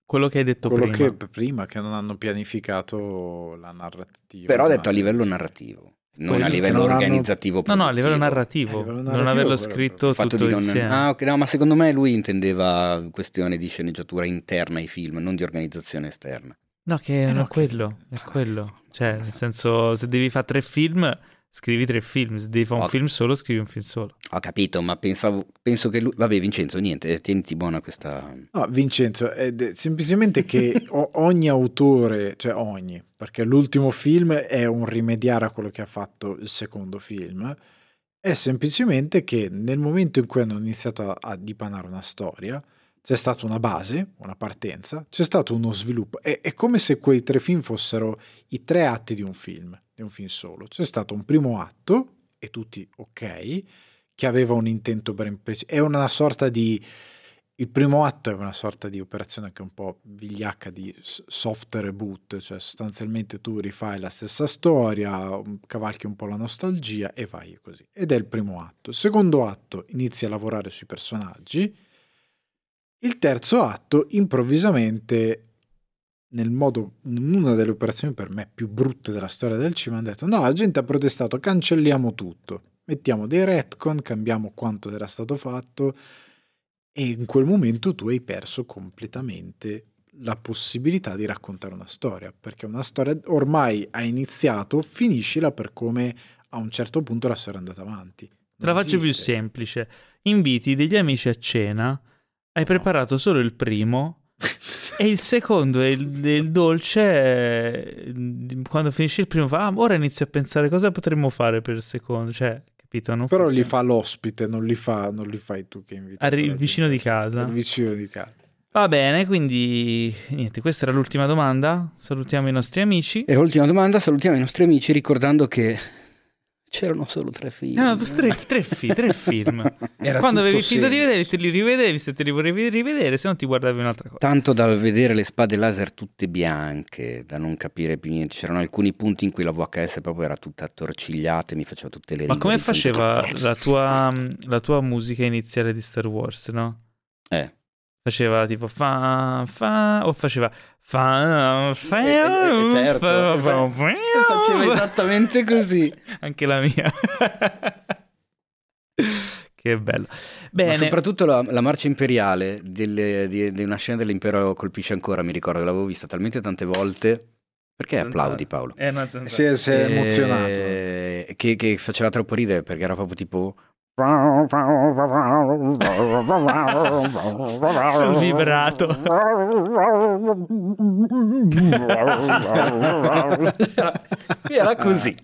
Quello che hai detto Quello prima. che prima che non hanno pianificato la narrativa. Però ho detto a livello narrativo, non a che livello non hanno- organizzativo. No, no, a livello narrativo. A livello non narrativo, averlo quello scritto Il fatto tutto di non... insieme. Ah, ok, no, ma secondo me lui intendeva questione di sceneggiatura interna ai film, non di organizzazione esterna. No, che Eh non no, è quello, è quello. Cioè, nel senso, se devi fare tre film, scrivi tre film. Se devi fare un Ok. film solo, scrivi un film solo. Ho capito, ma pensavo, penso che lui... Vabbè, Vincenzo, niente, eh, tieniti buona questa... No, Vincenzo, è de- semplicemente che ogni autore, cioè ogni, perché l'ultimo film è un rimediare a quello che ha fatto il secondo film, è semplicemente che nel momento in cui hanno iniziato a, a dipanare una storia, c'è stata una base, una partenza, c'è stato uno sviluppo. È, è come se quei tre film fossero i tre atti di un film, di un film solo. C'è stato un primo atto, e tutti ok, che aveva un intento ben preciso. È una sorta di... Il primo atto è una sorta di operazione che è un po' vigliacca di soft reboot, cioè sostanzialmente tu rifai la stessa storia, un- cavalchi un po' la nostalgia e vai così. Ed è il primo atto. Il secondo atto inizi a lavorare sui personaggi. Il terzo atto improvvisamente nel modo, in una delle operazioni per me più brutte della storia del cinema, hanno detto no, la gente ha protestato, cancelliamo tutto, mettiamo dei retcon, cambiamo quanto era stato fatto e in quel momento tu hai perso completamente la possibilità di raccontare una storia, perché una storia ormai ha iniziato, finiscila per come a un certo punto la storia è andata avanti. Te la faccio più semplice. Inviti degli amici a cena, hai preparato solo il primo e il secondo e il, il dolce, eh, quando finisce il primo, fa, ah, ora inizio a pensare cosa potremmo fare per il secondo. Cioè, capito? Non Però li funziona. fa l'ospite, non li, fa, non li fai tu che inviti. Arri- il vicino di casa. Il vicino di casa. Va bene, quindi niente, questa era l'ultima domanda. Salutiamo i nostri amici. E l'ultima domanda, salutiamo i nostri amici ricordando che c'erano solo tre film. No, tre, tre, fi- tre film. Era Quando avevi finito di vedere, semplice. te li rivedevi. Se te li volevi rivedere, se no ti guardavi un'altra cosa. Tanto dal vedere le spade laser tutte bianche, da non capire più niente. C'erano alcuni punti in cui la VHS proprio era tutta attorcigliata e mi faceva tutte le. Ma come faceva la tua, la tua musica iniziale di Star Wars, no? Eh. Faceva tipo fa, fa, o faceva fa, fa, Eh, eh, eh, certo. fa, fa, Faceva esattamente così. Anche la mia. che bello. Ma Bene, soprattutto la, la marcia imperiale delle- di, di una scena dell'impero colpisce ancora, mi ricordo, l'avevo vista talmente tante volte. Perché applaudi Paolo? Eh, no, Si è, si è Eh, emozionato. Che, che faceva troppo ridere perché era proprio tipo... Il vibrato. era, era così.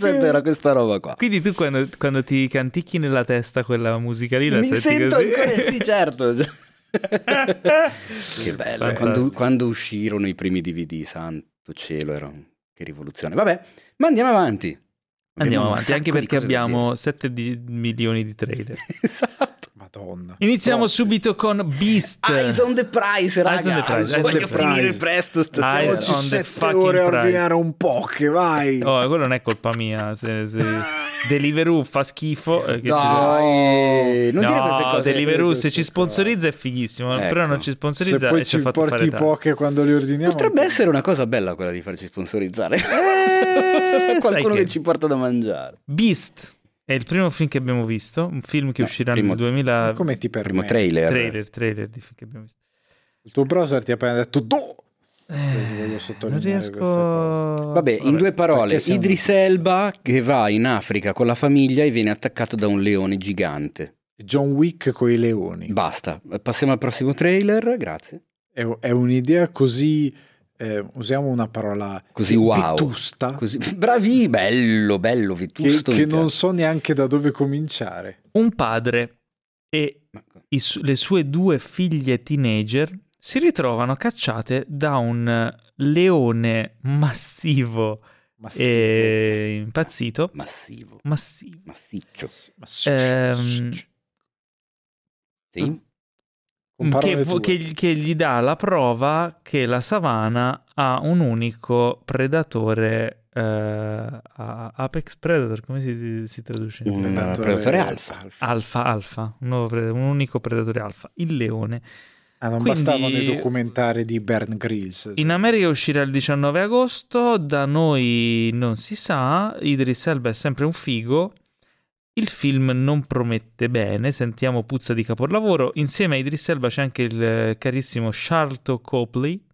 Era questa roba qua. Quindi tu quando, quando ti canticchi nella testa quella musica lì la Mi senti sento così? ancora, sì certo. che bello. Fantastico. Quando, quando uscirono i primi DVD, santo cielo, era che rivoluzione. Vabbè, ma andiamo avanti. Andiamo avanti, anche perché abbiamo 7 di- milioni di trailer. Esatto. Madonna. Iniziamo Troppo. subito con Beast. Eyes on the prize, raga. Eyes on the prize, eyes Voglio the prize. finire presto stasera. Oggi sette ore a ordinare un po', che vai. Oh, quello non è colpa mia. Se, se Deliveroo fa schifo. eh, che ci- Dai, non dire queste no, cose. Deliveroo se queste ci sponsorizza è fighissimo, Ecco. però non ci Se sponsorizza poi e ci ci ha fatto fare porti tardi. poche quando li ordiniamo. Potrebbe essere una cosa bella quella di farci sponsorizzare. Eh, Qualcuno sai che ci porta da mangiare. Beast è il primo film che abbiamo visto, un film che No, uscirà primo- nel 2000 Come ti permetti? Primo trailer. trailer, trailer di film che abbiamo visto. Il tuo browser ti ha appena detto do. voglio non sottolineare riesco... cosa. Vabbè, in due parole, Idris. Elba che va in Africa con la famiglia e viene attaccato da un leone gigante. John Wick con i leoni. Basta, passiamo al prossimo trailer, grazie. È, è un'idea così, eh, usiamo una parola Così wow. vetusta, Così, bravi, bello, bello, che, vetusto. che mi non so neanche da dove cominciare. Un padre e i le sue due figlie teenager si ritrovano cacciate da un leone massivo Massivo. e impazzito. Massivo, Massivo. massiccio. Massivo. Ehm, Sì? Parole che, che- che gli dà la prova che la savana ha un unico predatore eh, Apex Predator, come si, si traduce? Un italiano? predatore alfa. Alfa, alfa, un, nuovo pre- un unico predatore alfa, il leone. Ah, non Quindi- bastavano i documentari di Bern Grills. In America uscirà il 19 agosto, da noi non si sa, Idris Elba è sempre un figo, il film non promette bene, sentiamo puzza di capolavoro, insieme a Idris Elba c'è anche il eh, carissimo Charlton Copley,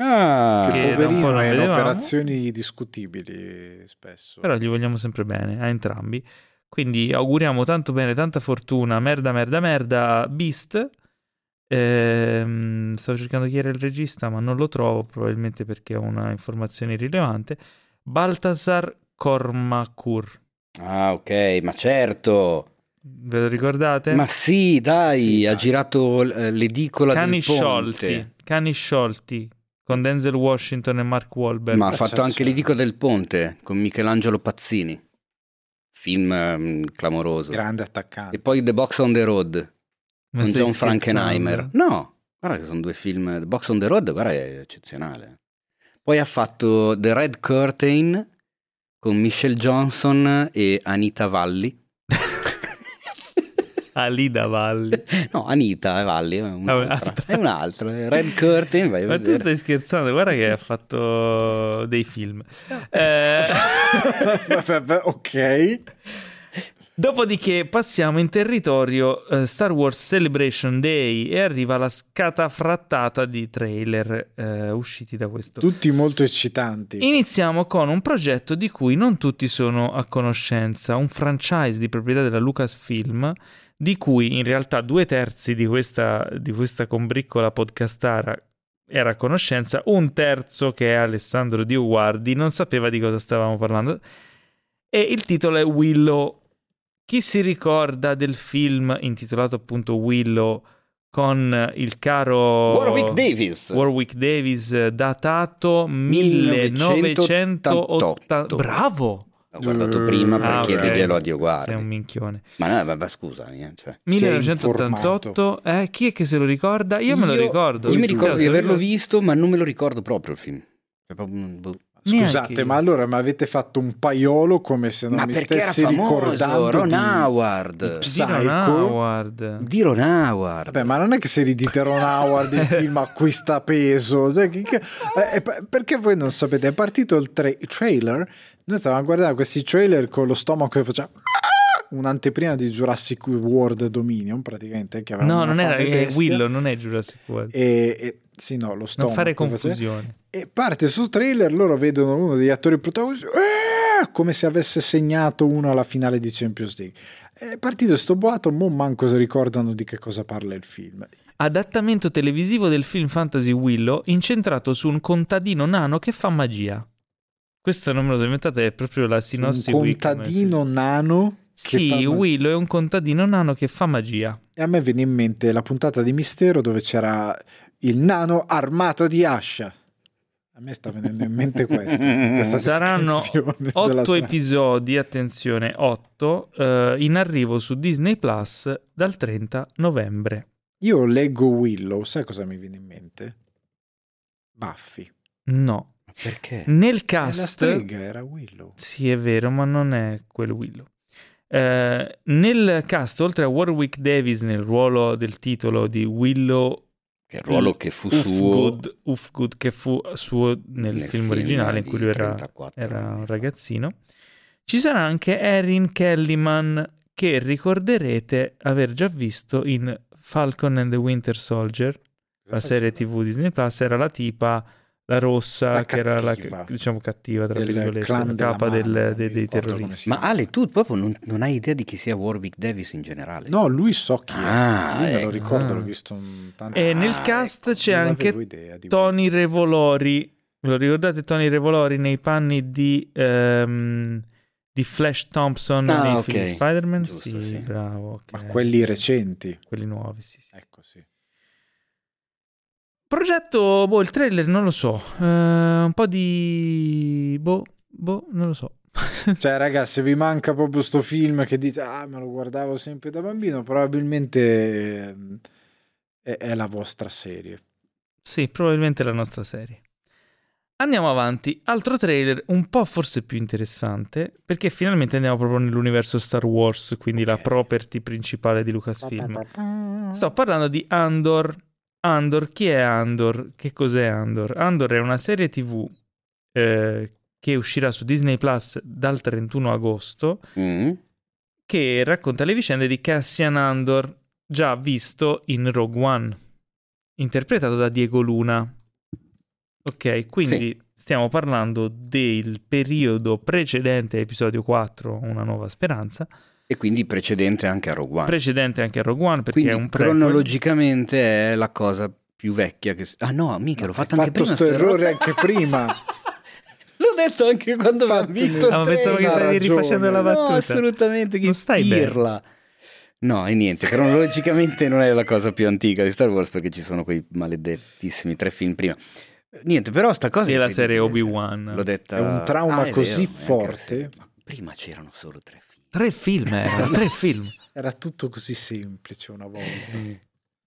Ah, che poverino è in operazioni discutibili spesso. però gli vogliamo sempre bene a entrambi. Quindi auguriamo tanto bene, tanta fortuna, merda, merda, merda, Beast. Ehm, stavo cercando chi era il regista, ma non lo trovo, probabilmente perché è una informazione irrilevante. Baltasar Kormakur. Ah, ok, ma certo. Ve lo ricordate? Ma sì, dai, Sì, ha dai. girato eh, l'edicola Cani del ponte. sciolti. Cani sciolti. Con Denzel Washington e Mark Wahlberg. Ma ha fatto anche l'edicola del ponte con Michelangelo Pazzini. Film ehm, clamoroso. Grande E attaccante. poi The Box on the Road Ma con John Frankenheimer. No, guarda che sono due film. The Box on the Road, guarda, è eccezionale. Poi ha fatto The Red Curtain con Michelle Johnson e Anita Valli. Alida Valli. No, Anita Valli è un'altra. È un'altra. Red Curtain, vai a Ma tu vedere. stai scherzando, guarda che ha fatto dei film. Eh, Vabbè, ok. Dopodiché passiamo in territorio eh, Star Wars Celebration Day e arriva la scatafrattata di trailer eh, usciti da questo. Tutti molto eccitanti. Iniziamo con un progetto di cui non tutti sono a conoscenza, un franchise di proprietà della Lucasfilm, di cui in realtà due terzi di questa, di questa combriccola podcastara era a conoscenza, un terzo che è Alessandro Dioguardi non sapeva di cosa stavamo parlando. E il titolo è Willow. Chi si ricorda del film intitolato appunto Willow con il caro Warwick Davis. Warwick Davis datato 1980 bravo L'ho guardato prima per Ah, chiederglielo a Dio sei Guardi. un minchione Ma no, vabbè, scusami. eh, cioè. 1988 eh, chi è che se lo ricorda io, me lo ricordo Io mi ricordo di so averlo visto, ma non me lo ricordo proprio il film. Cioè, proprio un- boh. Scusate, Neanche ma allora mi avete fatto un paiolo come se non Ma mi stessi famoso? ricordando Ron di- Howard. di Di Psycho. Ron Howard Di Ron Howard. Vabbè, ma non è che se ridite Ron Howard il film acquista peso. Cioè, che- che- eh, eh, perché voi non sapete? È partito il tra- trailer. Noi stavamo a guardare questi trailer con lo stomaco che faceva un'anteprima di Jurassic World Dominion, praticamente. Che no non era bestia. Willow non è Jurassic World E, e- sì, no, lo stomaco. non fare confusione E parte sul trailer, loro vedono uno degli attori protagonisti, eh, come se avesse segnato uno alla finale di Champions League. È partito sto boato, mo manco si ricordano di che cosa parla il film. adattamento televisivo del film fantasy Willow incentrato su un contadino nano che fa magia questo non me lo sono inventato è proprio la sinossi un contadino nano. Sì, fa ma- Willow è un contadino nano che fa magia. E a me viene in mente la puntata di Mistero dove c'era il nano armato di ascia. A me sta venendo in mente questo. Saranno Otto episodi, attenzione, otto, eh, in arrivo su Disney Plus dal 30 novembre. Io leggo Willow, sai cosa mi viene in mente? Buffy. No. Perché? Nel E la cast... strega era Willow. Sì, è vero, ma non è quel Willow. Eh, nel cast, oltre a Warwick Davis nel ruolo del titolo di Willow Che il ruolo che fu suo Ufgood, Ufgood, che fu suo nel, nel film originale in cui lui era 34 era un ragazzino. Ci sarà anche Erin Kellyman, che ricorderete aver già visto in Falcon and the Winter Soldier, la serie TV Disney Plus, era la tipa la rossa, La che era la diciamo cattiva, tra virgolette, clan la capa mano, del- dei, dei ricordo terroristi. Ma. Ale, tu proprio non, non hai idea di chi sia Warwick Davis in generale? No, lui so chi è. Ah, me lo ecco. ricordo, Ah. l'ho visto in tanti E nel Ah, cast ecco, c'è Non anche Tony Revolori. Ve lo ricordate Tony Revolori nei panni di, ehm, di Flash Thompson Ah, nei ok. film di Spider-Man? Giusto, sì, sì. bravo. ok. Ma quelli recenti. Quelli nuovi, sì, sì. Ecco, sì. Progetto, boh, il trailer non lo so. Eh, un po' di... Boh, boh, non lo so. Cioè, ragazzi, se vi manca proprio sto film che dite, ah, me lo guardavo sempre da bambino, probabilmente ehm, è, è la vostra serie. Sì, probabilmente la nostra serie. Andiamo avanti. Altro trailer un po' forse più interessante, perché finalmente andiamo proprio nell'universo Star Wars, quindi la Ok. property principale di Lucasfilm. Sto parlando di Andor. Andor, chi è Andor? Che cos'è Andor? Andor è una serie TV eh, che uscirà su Disney Plus dal 31 agosto, Mm? che racconta le vicende di Cassian Andor, già visto in Rogue One, interpretato da Diego Luna. Ok, quindi stiamo parlando del periodo precedente a episodio 4, Una nuova speranza, E quindi precedente anche a Rogue One. precedente anche a Rogue One perché quindi è un prequel. cronologicamente è la cosa più vecchia che... Ah no, mica, l'ho fatto Hai anche prima. sto sto errore errore. anche prima. L'ho detto anche quando Infatti, visto il Ah, ma pensavo che Ha stavi ragione. rifacendo la battuta. No, assolutamente, che Non stai pirla. No, e niente, cronologicamente non è la cosa più antica di Star Wars perché ci sono quei maledettissimi tre film prima. Niente, però sta cosa... E è la serie incredibile, Obi-Wan. cioè, L'ho detta... È un trauma Ah, è così vero, la forte. Ma prima c'erano solo tre film. Tre film, erano tre film. Era tutto così semplice una volta.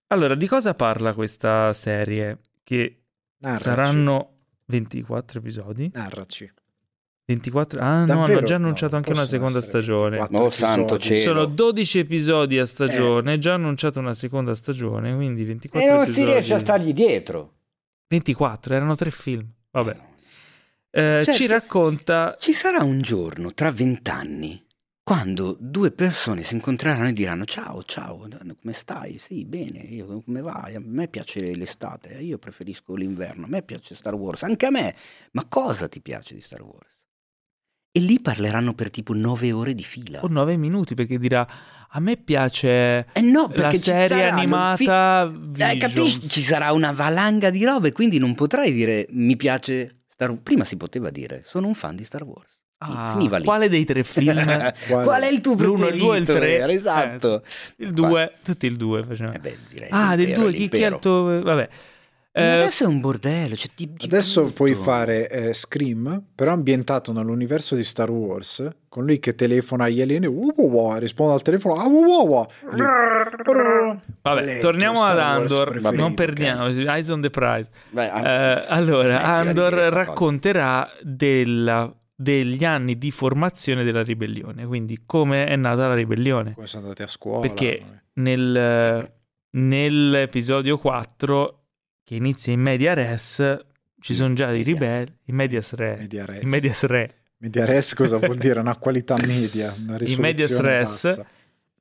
Allora, di cosa parla questa serie? Che Narraci. saranno 24 episodi? Narraci. 24? Ah, no, Davvero? hanno già No, annunciato non anche una seconda stagione. 24 Oh, santo episodi. cielo. Sono 12 episodi a stagione, Eh. già annunciato una seconda stagione, quindi 24 E non episodi. si riesce a stargli dietro. 24, erano tre film. Vabbè. Eh, Cioè, ci che- racconta Ci sarà un giorno tra vent'anni quando due persone si incontreranno e diranno ciao, ciao, come stai? Sì, bene, io, come vai? A me piace l'estate, io preferisco l'inverno, a me piace Star Wars, anche a me. Ma cosa ti piace di Star Wars? E lì parleranno per tipo nove ore di fila. o 9 minuti perché dirà a me piace Eh no, la serie animata fi- Eh, capisci? Ci sarà una valanga di robe, quindi non potrai dire mi piace Star Wars. Prima si poteva dire sono un fan di Star Wars. Ah, Finiva lì. quale dei tre film? Qual è il tuo L'uno, il due e il preferito? tre. Era Esatto. il 2, tutti il 2 facevano. Eh beh, direi ah, del l'impero, 2, chi, chi è il tuo... Vabbè. Eh, adesso è un bordello. Cioè, ti- ti Adesso butto. puoi fare eh, Scream, però ambientato nell'universo di Star Wars, con lui che telefona agli alieni, uh, uh, uh, risponde al telefono, uh, uh, lui, Vabbè, il torniamo ad Star Wars Andor, preferito, non perdiamo, eyes on the prize. Beh, ah, Eh, allora, di Andor sta cosa. racconterà della- degli anni di formazione della ribellione, quindi come è nata la ribellione. come sono andati a scuola. Perché nel, nell'episodio 4, che inizia in media res, ci sono già i ribelli, in medias re, Media res. in medias re. Media res cosa vuol dire? Una qualità media, una In medias res bassa.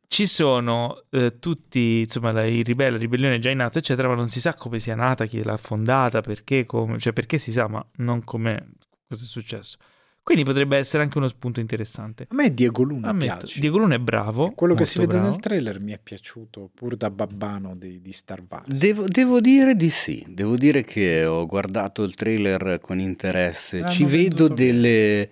ci sono eh, tutti, insomma, la, i ribelli, la ribellione è già in atto, eccetera, ma non si sa come sia nata, chi l'ha fondata, perché, come, cioè perché si sa, ma non come cosa è successo. Quindi potrebbe essere anche uno spunto interessante. A me Diego Luna Ammetto, piace. Diego Luna è bravo. Quello che si vede bravo. nel trailer mi è piaciuto pur da babbano di, di Star Wars. Devo, devo dire di sì, devo dire che ho guardato il trailer con interesse, L'hanno ci vedo delle,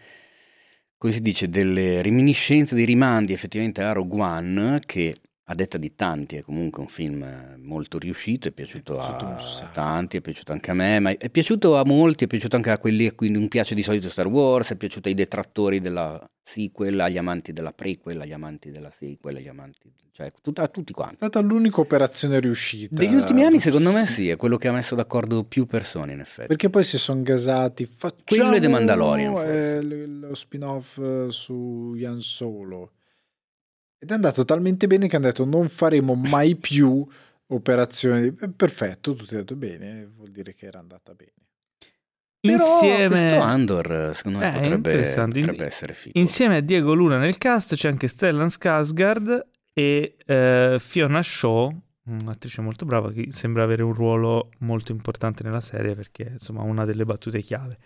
come si dice, delle reminiscenze, dei rimandi effettivamente a Rogue One che a detta di tanti è comunque un film eh, molto riuscito, è piaciuto, È piaciuto a tanti, è piaciuto anche a me, ma è piaciuto a molti, è piaciuto anche a quelli a cui non piace di solito Star Wars, è piaciuto ai detrattori della sequel, agli amanti della prequel, agli amanti della sequel, agli amanti, cioè tutta- a tutti È quanti. stata l'unica operazione riuscita. Degli ultimi anni, secondo me, sì, è quello che ha messo d'accordo più persone, in effetti. Perché poi si sono gasati. Facciamo Quello è The Mandalorian, forse. eh, l- lo spin-off eh, su Yan Solo. Ed è andato talmente bene che hanno detto non faremo mai più operazioni. Eh, Perfetto, tutti hanno detto bene, vuol dire che era andata bene. Però Insieme... questo Andor, secondo me, Eh, potrebbe, potrebbe essere figo. Insieme a Diego Luna nel cast c'è anche Stellan Skarsgård e eh, Fiona Shaw, un'attrice molto brava che sembra avere un ruolo molto importante nella serie perché insomma una delle battute chiave.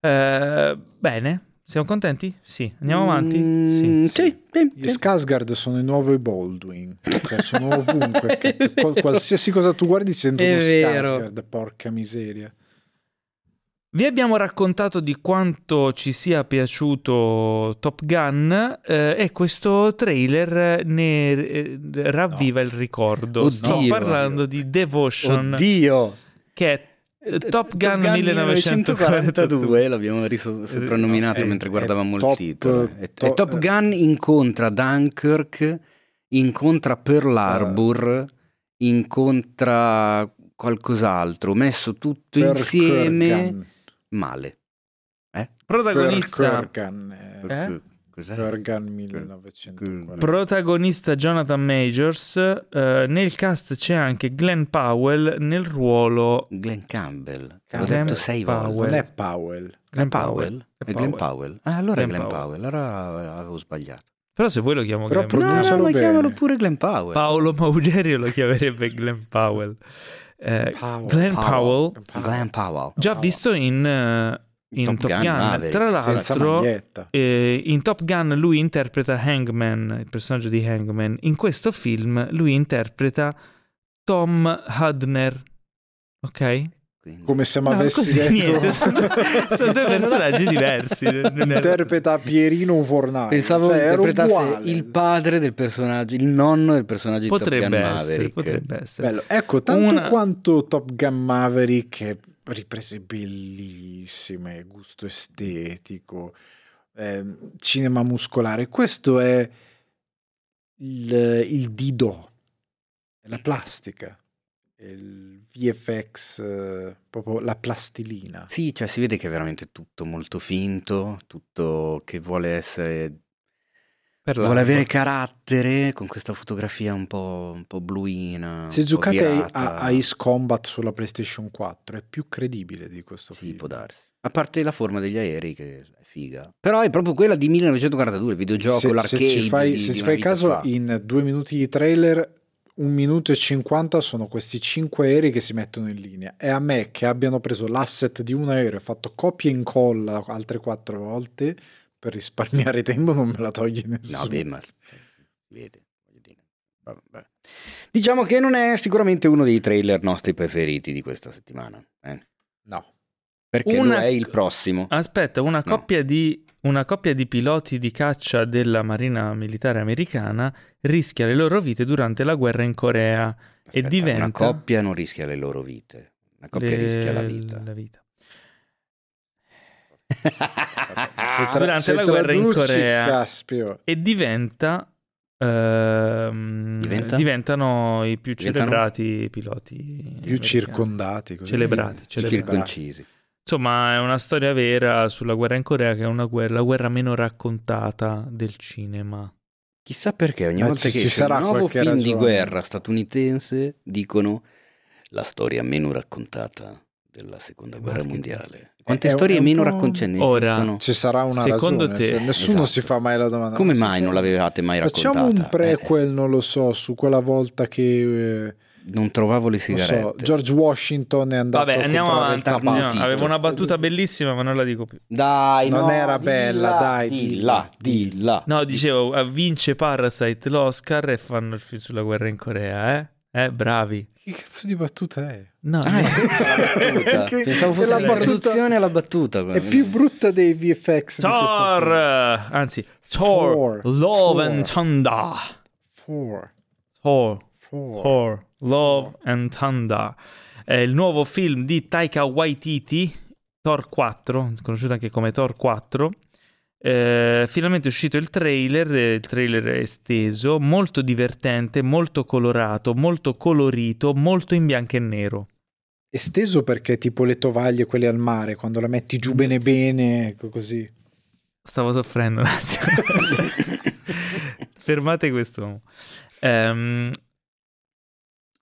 Eh, bene, siamo contenti? Sì, andiamo avanti? Mm, Sì. sì, sì, Gli. Skarsgård sono i nuovi Baldwin, cioè sono ovunque. qualsiasi cosa tu guardi sento uno. Skarsgård, porca miseria. Vi abbiamo raccontato di quanto ci sia piaciuto Top Gun eh, e questo trailer ne eh, ravviva il ricordo. Sto Oddio. parlando di Devotion, Oddio! che è eh, Top Gun 1942. 1942 l'abbiamo riso- soprannominato Sì, mentre è guardavamo il top- titolo. E, to- Top Gun incontra Dunkirk, incontra Pearl Eh. Harbor, incontra qualcos'altro, messo tutto Per insieme Kurgan. male. Protagonista, Per Kurgan, eh, Eh? Cos'è? Kurgan 1940. protagonista Jonathan Majors. eh, nel cast c'è anche Glenn Powell nel ruolo Glenn Campbell. Te l'ho Glenn detto sei Powell. volte. Non è Powell. Glenn Powell? È È Glenn Powell. Powell. Ah, allora è Glenn Glenn Powell. Powell. Allora avevo sbagliato. Però se vuoi lo chiamo Però Glenn No, Powell. no, Pronuncialo ma bene. chiamalo pure Glenn Powell. Paolo Maugerio lo chiamerebbe Glenn Powell. Eh, Powell. Glenn Powell, Glenn Powell. già Powell. visto in, eh, in Top Top, Gun Gun. Maverick, Tra l'altro, eh, in Top Gun lui interpreta Hangman, il personaggio di Hangman. In questo film lui interpreta Tom Hudner. Ok? Quindi- Come se mi No, avessi così, detto... niente, sono, sono due personaggi diversi. Interpreta Pierino Fornaio. Pensavo cioè, interpretasse il padre del personaggio, il nonno del personaggio di Top Potrebbe Gun essere, Maverick. potrebbe essere. Bello. Ecco, tanto Una- quanto Top Gun Maverick, riprese bellissime, gusto estetico, ehm, cinema muscolare. Questo è il, il Dido, la plastica, il VFX, eh, proprio la plastilina. Sì, cioè si vede che è veramente tutto molto finto, tutto che vuole essere vuole avere carattere con questa fotografia un po', un po' bluina. Se un po' giocate a, a Ace Combat sulla PlayStation 4 è più credibile di questo Sì, film. può darsi. A parte la forma degli aerei che è figa. Però è proprio quella di 1942, il videogioco, se, l'arcade. se ci fai, di- se di ci fai caso, fa. in due minuti di trailer, un minuto e cinquanta sono questi cinque aerei che si mettono in linea. E a me che abbiano preso l'asset di un aereo e fatto copia e incolla altre quattro volte per risparmiare tempo, non me la toglie nessuno. No, beh, ma si vede. Diciamo che non è sicuramente uno dei trailer nostri preferiti di questa settimana. eh. No. Perché Una- è il prossimo. Aspetta, una No. coppia, di, una coppia di piloti di caccia della Marina Militare Americana rischia le loro vite durante la guerra in Corea Aspetta, diventa- Una coppia non rischia le loro vite. Una coppia le- rischia la vita. la vita. Se, tra- Durante se la guerra in Corea. Caspio. E diventa, ehm, Diventa? diventano i più Diventano? celebrati piloti. Più circondati. così. Celebrati, celebrati. Circoncisi. Insomma, è una storia vera sulla guerra in Corea, che è una guerra, la guerra meno raccontata del cinema. Chissà perché ogni Ma volta ci- che ci esce un nuovo film di ragione. guerra statunitense dicono la storia meno raccontata della seconda guerra mondiale. Quante È- storie meno raccontate Ora- esistono? Ci sarà una Secondo ragione. te- cioè, nessuno Esatto. si fa mai la domanda. Come "Ma mai non l'avevate mai raccontata? Facciamo un Eh, prequel, non lo so, su quella volta che eh, non trovavo le non so, sigarette. George Washington è andato Vabbè, a andiamo avanti. andiamo. Avevo una battuta bellissima, ma non la dico più. Dai, Non no, era di bella, là, dai, Di là, di là. No, dicevo, eh, vince Parasite l'Oscar e fanno il film sulla guerra in Corea, eh? Eh, bravi. Che cazzo di battuta è? No, Ah, è battuta. Che- Pensavo fosse la l'introduzione alla battuta. È più brutta dei VFX. Thor, eh, anzi, Thor, Thor, Love Thor. and Thunder. Thor, Four. Thor, Love and Thunder. È il nuovo film di Taika Waititi, Thor 4, conosciuto anche come Thor 4. Eh, finalmente è uscito il trailer, il trailer è esteso, molto divertente, molto colorato, molto colorito, molto in bianco e nero. Esteso perché tipo le tovaglie, quelle al mare, quando la metti giù bene bene, ecco così. Stavo soffrendo un attimo. Fermate quest'uomo. Ehm,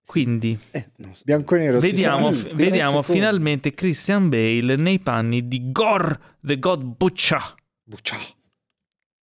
quindi Eh. Bianco e nero. vediamo, f- vediamo finalmente Christian Bale nei panni di Gore the God Butcher. Buccia.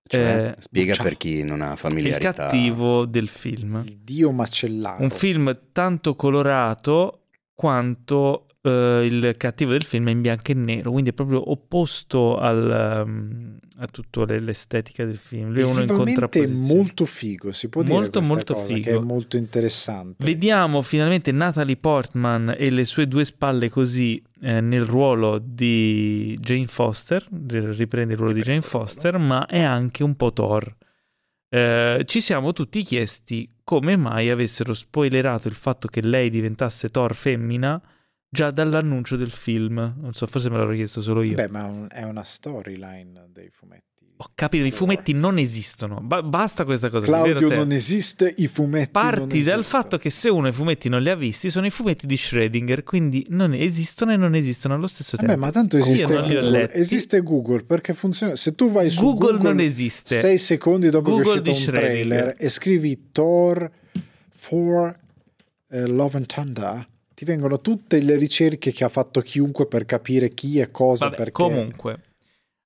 Cioè, Eh, spiega ciao. per chi non ha il familiarità. cattivo del film. Il dio macellaro. Un film tanto colorato quanto eh, il cattivo del film è in bianco e nero, quindi è proprio opposto al, um, a tutta le- l'estetica del film. Lui è uno in contrapposizione. molto figo, si può Molto, dire molto cosa, figo. che è molto interessante. Vediamo finalmente Natalie Portman e le sue due spalle così eh, nel ruolo di Jane Foster, riprende il ruolo di Jane Foster, ma è anche un po' Thor. Eh, ci siamo tutti chiesti come mai avessero spoilerato il fatto che lei diventasse Thor femmina già dall'annuncio del film. Non so, forse me l'avrò chiesto solo io. Beh, ma è una storyline dei fumetti. Ho capito, i fumetti non esistono. Ba- basta questa cosa. Claudio non esiste, i fumetti Parti dal fatto che se uno i fumetti non li ha visti, sono i fumetti di Schrödinger, quindi non esistono e non esistono allo stesso Vabbè, tempo. ma tanto esiste Google. Esiste Google perché funziona. Se tu vai su Google, Google, non esiste. sei secondi dopo Google che è uscito un trailer e scrivi Thor for eh, Love and Thunder, ti vengono tutte le ricerche che ha fatto chiunque per capire chi e cosa Vabbè, perché. comunque,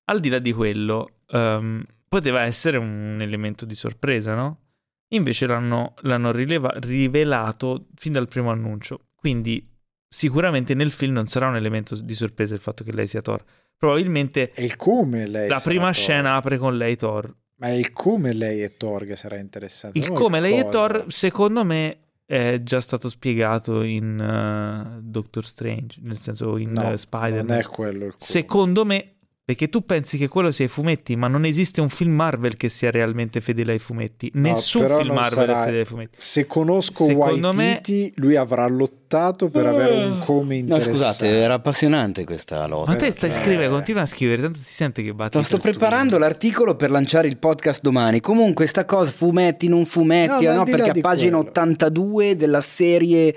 al di là di quello, ehm, poteva essere un elemento di sorpresa, no? Invece l'hanno, l'hanno rileva- rivelato fin dal primo annuncio. Quindi sicuramente nel film non sarà un elemento di sorpresa il fatto che lei sia Thor. Probabilmente È il come lei la prima Thor. scena apre con lei Thor. Ma è il come lei è Thor che sarà interessante. Il come lei è cosa. Thor, secondo me, è già stato spiegato in eh, Doctor Strange, nel senso in No, eh, Spider-Man. Non è quello il. Secondo me, perché tu pensi che quello sia i fumetti, ma non esiste un film Marvel che sia realmente fedele ai fumetti. No, Nessun film Marvel sarà- è fedele ai fumetti. Se conosco Secondo Waititi, lui avrà lottato per avere un come No, interessante. scusate, era appassionante questa lotta. Ma te stai Eh. scrivendo, continua a scrivere, tanto si sente che batti. Sto, preparando l'articolo per lanciare il podcast domani. Comunque, sta cosa, fumetti, non fumetti, No, no, ma perché a pagina quello. 82 della serie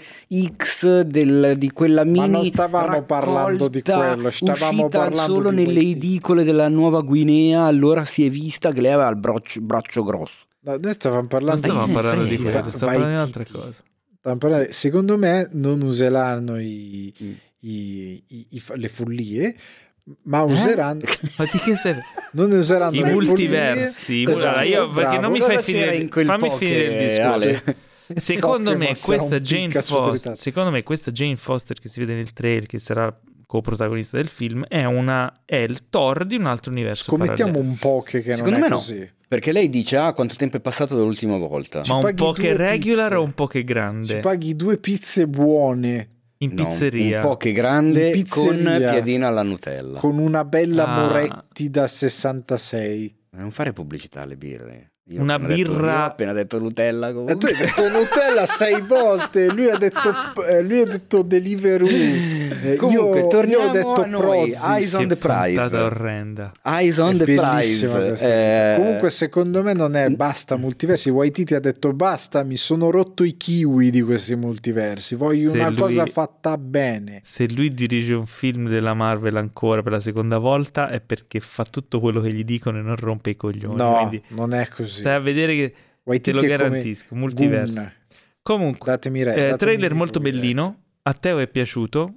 X del- di quella mini. non stavamo parlando di raccolta quello, stavamo uscita parlando solo di nelle Waititi. edicole della Nuova Guinea. Allora si è vista che lei aveva il braccio, braccio grosso. No, noi stavamo parlando stavamo parlando di quello, stavamo parlando di altre cose. Stavamo parlando- Secondo me non useranno i- Mm. i- i- i- le follie, ma useranno... Ma di che serve? Non useranno I le multiversi. Esatto, io, perché bravo. non mi Cosa fai finire, in quel fammi finire il discorso. Ale? Secondo Pokémon me, questa Jane Foster, secondo me questa Jane Foster che si vede nel trailer, che sarà coprotagonista del film, è, una, è il Thor di un altro universo Scommettiamo parallelo. un po' che, che Secondo non me è no. così. Perché lei dice: Ah, quanto tempo è passato dall'ultima volta? Ci Ma un po' che regular pizze. o un po' che Ci grande? paghi due pizze buone In No, pizzeria. Un po' che grande In con pizzeria. piadina alla Nutella. con una bella Ah. Moretti da 66. Non fare pubblicità alle birre. Io Una detto- birra- io ho appena detto Nutella E tu comunque. hai detto Nutella sei volte, lui ha detto, eh, lui ha detto Deliveroo. Eh, Comunque, io, torniamo io ho detto a noi. Prozis. Eyes on Che the prize. orrenda. Eyes on È the bellissima prize. questa Eh. Comunque, secondo me non è basta multiversi. Waititi ha detto basta, mi sono rotto i kiwi di questi multiversi. Voglio Se una lui- cosa fatta bene. Se lui dirige un film della Marvel ancora per la seconda volta è perché fa tutto quello che gli dicono e non rompe i coglioni. No, Quindi non è così. Stai a vedere che te Waititi lo è come garantisco. Multiverso. Gun. Comunque, Datemi re- eh, datemi trailer il molto bellino. A Teo è piaciuto.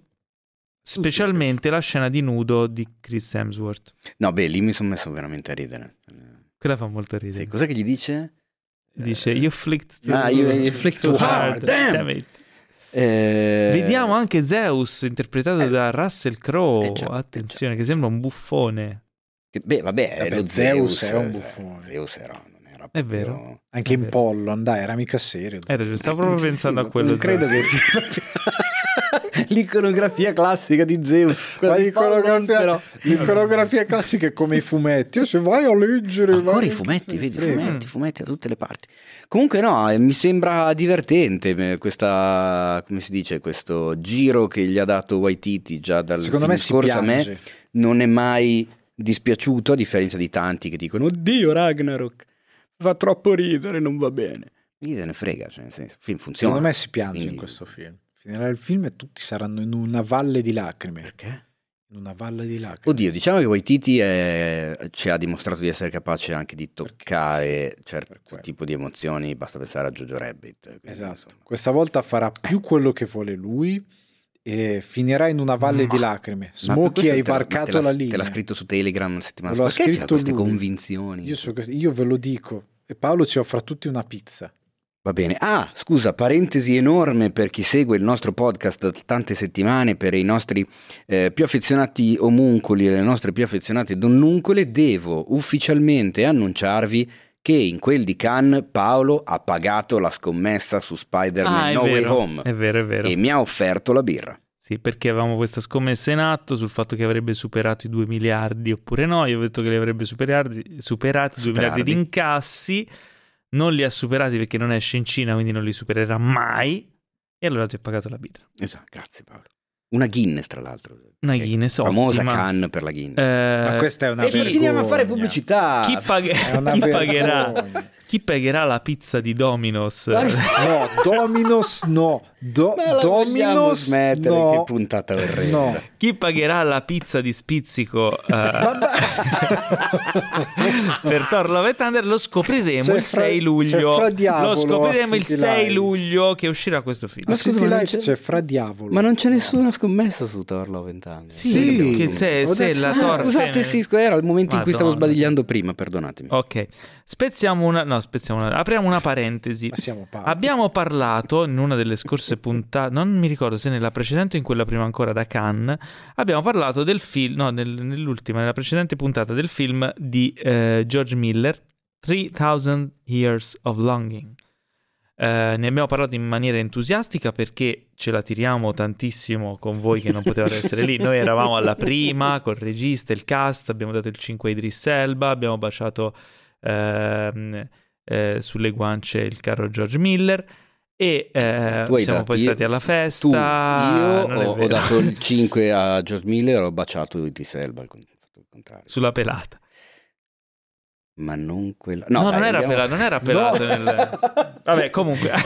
Specialmente la scena di nudo di Chris Hemsworth. No, beh, lì mi sono messo veramente a ridere. Quella fa molto ridere. Sì, cos'è che gli dice? Dice You flicked too, Ah, you- you flicked too hard. Damn! it." Eh, Vediamo anche Zeus interpretato eh, da Russell Crowe. eh già, eh Attenzione, che sembra un buffone. beh, vabbè, è Vabbè, lo Zeus Zeus. è un eh, buffone. Zeus era, È proprio- vero. Anche È in vero. pollo, andai, era mica serio. Era stavo proprio Sì, pensando ma a quello. Non credo che sia l'iconografia classica di Zeus. Ma l'iconografia, però. l'iconografia classica è come i fumetti. Io se vai a leggere... Ancora vai- i fumetti, vedi, frega. fumetti, fumetti da tutte le parti. Comunque no, eh, mi sembra divertente eh, questa, come si dice, questo giro che gli ha dato Waititi già dal Secondo me si scorso a me piange. non è mai dispiaciuto a differenza di tanti che dicono oddio Ragnarok fa troppo ridere, non va bene. Lì se ne frega, cioè nel senso, il film funziona. Secondo me si piange Quindi- in questo film. Finirà il film e tutti saranno in una valle di lacrime. Perché? In una valle di lacrime. Oddio, diciamo che Waititi è- ci ha dimostrato di essere capace anche di toccare certo Per quello. tipo di emozioni, basta pensare a Jojo Rabbit. quindi, Esatto. insomma. Questa volta farà più quello che vuole lui e finirà in una valle Ma- di lacrime. Smokey hai la- varcato l'ha- la linea. Te l'ha scritto su Telegram la settimana ha scorsa. Perché c'ha scritto queste lui. convinzioni? Io, so io ve lo dico. E Paolo ci offre a tutti una pizza. Va bene. Ah, scusa, parentesi enorme per chi segue il nostro podcast da tante settimane, per i nostri eh, più affezionati omuncoli e le nostre più affezionate donnuncole, devo ufficialmente annunciarvi che in quel di Cannes Paolo ha pagato la scommessa su Spider-Man Ah, No Way vero, Home è vero, è vero. e mi ha offerto la birra. Sì, perché avevamo questa scommessa in atto sul fatto che avrebbe superato i 2 miliardi oppure no. Io ho detto che li avrebbe superati, superati 2 miliardi di incassi. Non li ha superati perché non esce in Cina, quindi non li supererà mai. E allora ti ho pagato la birra. Esatto, grazie Paolo. Una Guinness, tra l'altro. Una. Guinness Famosa ottima. Cannes per la Guinness. Eh, Ma questa è una e continuiamo a fare pubblicità. chi, paghe- chi pagherà, chi pagherà la pizza di Domino's? No, Dominos no. Do- Ma la vogliamo Dominos smettere? no. Che puntata orrenda. No. Chi pagherà la pizza di spizzico Ma basta. per Thor Love and Thunder lo scopriremo C'è il Fra- 6 c'è luglio. Fra Diavolo Lo scopriremo il City 6 Live. luglio che uscirà questo film. Ma Ma scusa, c'è- c'è Fra Diavolo. Ma non c'è nessuna scommessa su Thor Love and Thunder. Sì, Sì, che se, se detto- la Ah, Thor Scusate, se- sì, era il momento in cui stavo Madonna. sbadigliando prima, perdonatemi. Ok, spezziamo una no, spezziamo una apriamo una parentesi. Ma siamo pazzi. Abbiamo parlato in una delle scorse puntate, non mi ricordo se nella precedente o in quella prima ancora da Cannes, abbiamo parlato del film, no, nel- nell'ultima, nella precedente puntata del film di eh, George Miller, 3000 Years of Longing. Eh, ne abbiamo parlato in maniera entusiastica perché ce la tiriamo tantissimo con voi che non potevate essere lì. Noi eravamo alla prima col regista, il cast, abbiamo dato il 5 a Idris Elba, abbiamo baciato ehm, eh, sulle guance il caro George Miller e eh, Tu siamo dato- poi io- stati alla Tu, festa. io non è ho, ho dato il 5 a George Miller, ho baciato il contrario. sulla pelata. Ma non quella... No, No, non, dai, era andiamo- pelato, non era pelato. No. nel- Vabbè, comunque.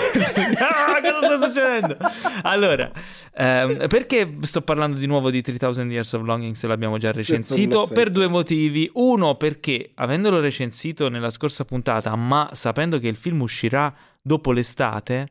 Ah, cosa sta succedendo? Allora, ehm, perché sto parlando di nuovo di 3000 Years of Longing se l'abbiamo già non recensito? Per due motivi. Uno, perché avendolo recensito nella scorsa puntata, ma sapendo che il film uscirà dopo l'estate,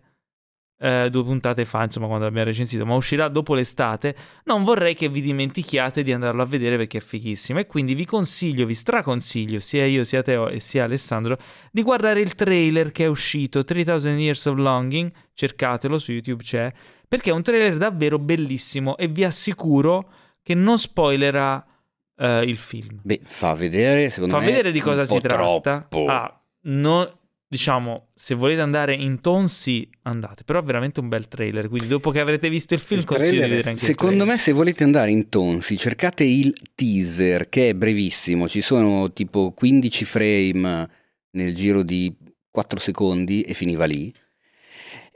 eh, due puntate fa, insomma, quando l'abbiamo recensito, ma uscirà dopo l'estate, non vorrei che vi dimentichiate di andarlo a vedere perché è fighissimo. E quindi vi consiglio, vi straconsiglio, sia io, sia Teo e sia Alessandro, di guardare il trailer che è uscito, 3000 Years of Longing, cercatelo su YouTube c'è, perché è un trailer davvero bellissimo e vi assicuro che non spoilerà eh, il film. Beh, fa vedere, secondo Fa me... vedere di cosa si tratta. Troppo. Ah, no- diciamo, se volete andare in tonsi, andate. Però è veramente un bel trailer. Quindi, dopo che avrete visto il film, Il consiglio di trailer è- vedere anche Secondo me, se volete andare in tonsi, cercate il teaser che è brevissimo. Ci sono tipo 15 frame nel giro di 4 secondi e finiva lì.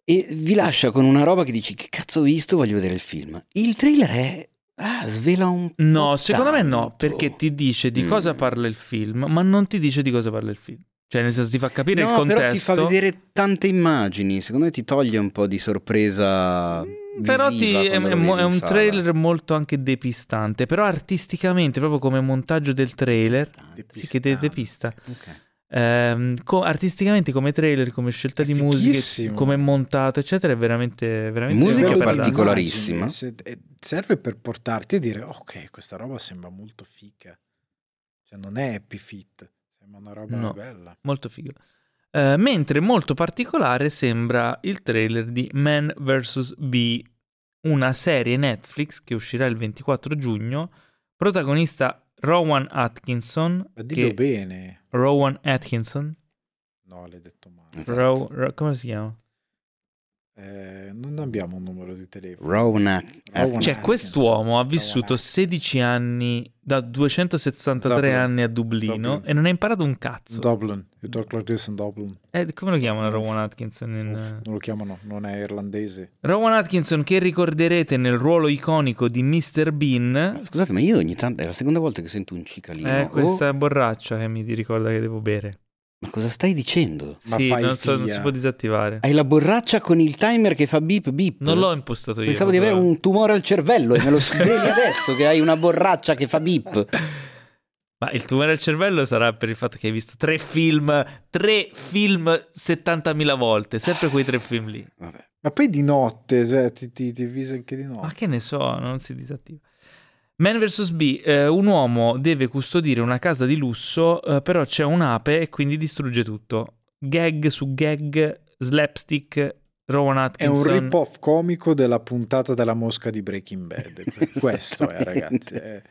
E vi lascia con una roba che dici: Che cazzo ho visto? Voglio vedere il film. Il trailer è. Ah, svela un po'. No, secondo me no, tanto. perché ti dice di Mm. cosa parla il film, ma non ti dice di cosa parla il film. Cioè, nel senso, ti fa capire no, il contesto. però ti fa vedere tante immagini. Secondo me ti toglie un po' di sorpresa. Però ti- è, è è un sala. trailer molto anche depistante. Però artisticamente, proprio come montaggio del trailer, Depistante. sì, che de- depista. Ok. Ehm, co- artisticamente, come trailer, come scelta È di fighissimo. come è montato, eccetera, è veramente, veramente Musica d'arte. particolarissima. se- eh, serve per portarti a dire ok questa roba sembra molto fica cioè non è happy fit sembra una roba No. bella Molto figo. Eh, mentre molto particolare sembra il trailer di Man vs. B, una serie Netflix che uscirà il 24 giugno, protagonista Rowan Atkinson, ma dillo che- bene Rowan Atkinson, no l'hai detto male Esatto. Ro- Ro- come si chiama? Eh, non abbiamo un numero di telefono Rowan Cioè, quest'uomo ha vissuto Atkinson. 16 anni, da 273 Dublin. anni a Dublino, Dublin. e non ha imparato un cazzo. Dublin you talk like this in Dublin Eh, come lo chiamano Rowan Atkinson? in- Uff, non lo chiamano non è irlandese Rowan Atkinson che ricorderete nel ruolo iconico di Mr. Bean. Scusate, ma io ogni tanto è la seconda volta che sento un cicalino. È Oh, questa borraccia che mi ricorda che devo bere. Ma cosa stai dicendo? Ma sì, non, so, non si può disattivare. Hai la borraccia con il timer che fa beep beep. Non l'ho impostato io. Pensavo di avere un tumore al cervello e me lo svegli adesso che hai una borraccia che fa beep. Ma il tumore al cervello sarà per il fatto che hai visto tre film, tre film 70.000 volte, sempre quei tre film lì. Vabbè. Ma poi di notte, cioè, ti, ti, ti avvisa anche di notte. Ma che ne so, non si disattiva. Man vs. B, eh, un uomo deve custodire una casa di lusso, eh, però c'è un'ape e quindi distrugge tutto. Gag su gag, slapstick, Rowan È un Atkinson. rip-off comico della puntata della mosca di Breaking Bad. Questo è, ragazzi. è-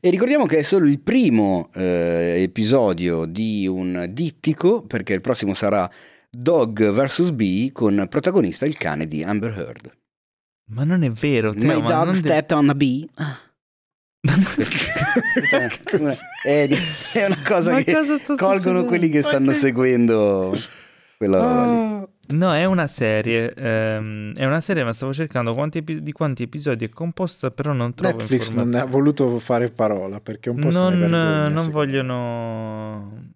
E ricordiamo che è solo il primo eh, episodio di un dittico, perché il prossimo sarà Dog vs. B con protagonista il cane di Amber Heard. Ma non è vero, Teo, My ma dog non de- stepped on a bee. È, una- è- una cosa Ma che cosa colgono succedendo? quelli che stanno seguendo quella roba lì. Ah, No, è una serie. ehm, è una serie, ma stavo cercando quanti epi- di quanti episodi è composta, però non trovo Netflix non ne ha voluto fare parola perché un po' se Non, ne vergogna, non vogliono.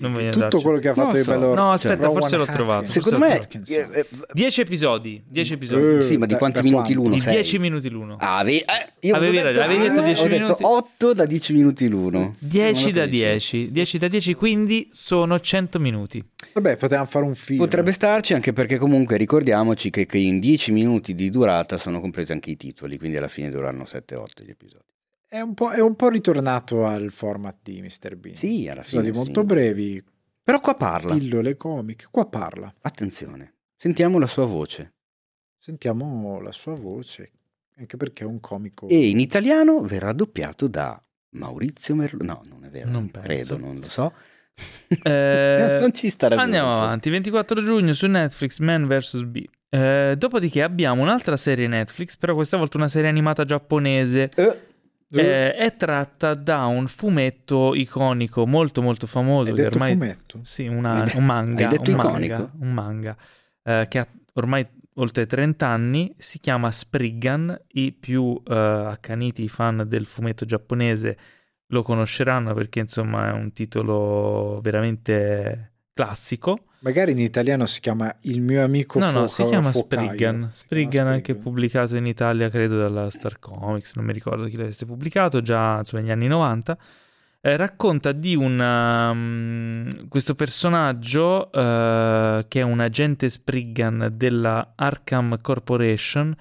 Non vogliono tutto darci. quello che ha fatto di so. bello No, aspetta, Rowan forse l'ho trovato. Secondo me... l'ho Atkinson. eh, eh, 10 episodi. 10 episodi. Eh, sì, ma di quanti minuti l'uno? di sei? 10 minuti l'uno. Ah, ave- eh, io Avevi ho detto, avevi detto eh, 10 ho detto minuti. 8 da 10 minuti l'uno. 10 Non da lo capisco. 10. 10 da 10, quindi sono 100 minuti. Vabbè, potevamo fare un film. Potrebbe starci anche perché comunque ricordiamoci che, che in 10 minuti di durata sono compresi anche i titoli, quindi alla fine dureranno 7-8 gli episodi. È un, po', è un po' ritornato al format di Mr. Bean. Sì, alla fine Episodi sì. molto brevi, Però qua parla. pillole comiche. Qua parla. Attenzione, sentiamo la sua voce. Sentiamo la sua voce, anche perché è un comico. E in italiano verrà doppiato da Maurizio Merlo. No, non è vero, Non credo, non lo so. Eh, non ci starà Andiamo avanti, 24 giugno su Netflix, Man vs. B. Eh, dopodiché abbiamo un'altra serie Netflix, però questa volta una serie animata giapponese. Eh, Eh, è tratta da un fumetto iconico molto molto famoso. Hai detto ormai... fumetto? Sì, una- un manga. hai detto un iconico? Manga, un manga eh, che ha ormai oltre 30 anni, si chiama Spriggan. I più eh, accaniti fan del fumetto giapponese lo conosceranno perché insomma è un titolo veramente classico. Magari in italiano si chiama Il mio amico No, no, foca- si chiama focaio. Spriggan. Si Spriggan chiama anche Spriggan. pubblicato in Italia, credo, dalla Star Comics, non mi ricordo chi l'avesse pubblicato, già insomma, negli anni 90. Eh, racconta di un, um, questo personaggio eh, che è un agente Spriggan della Arkham Corporation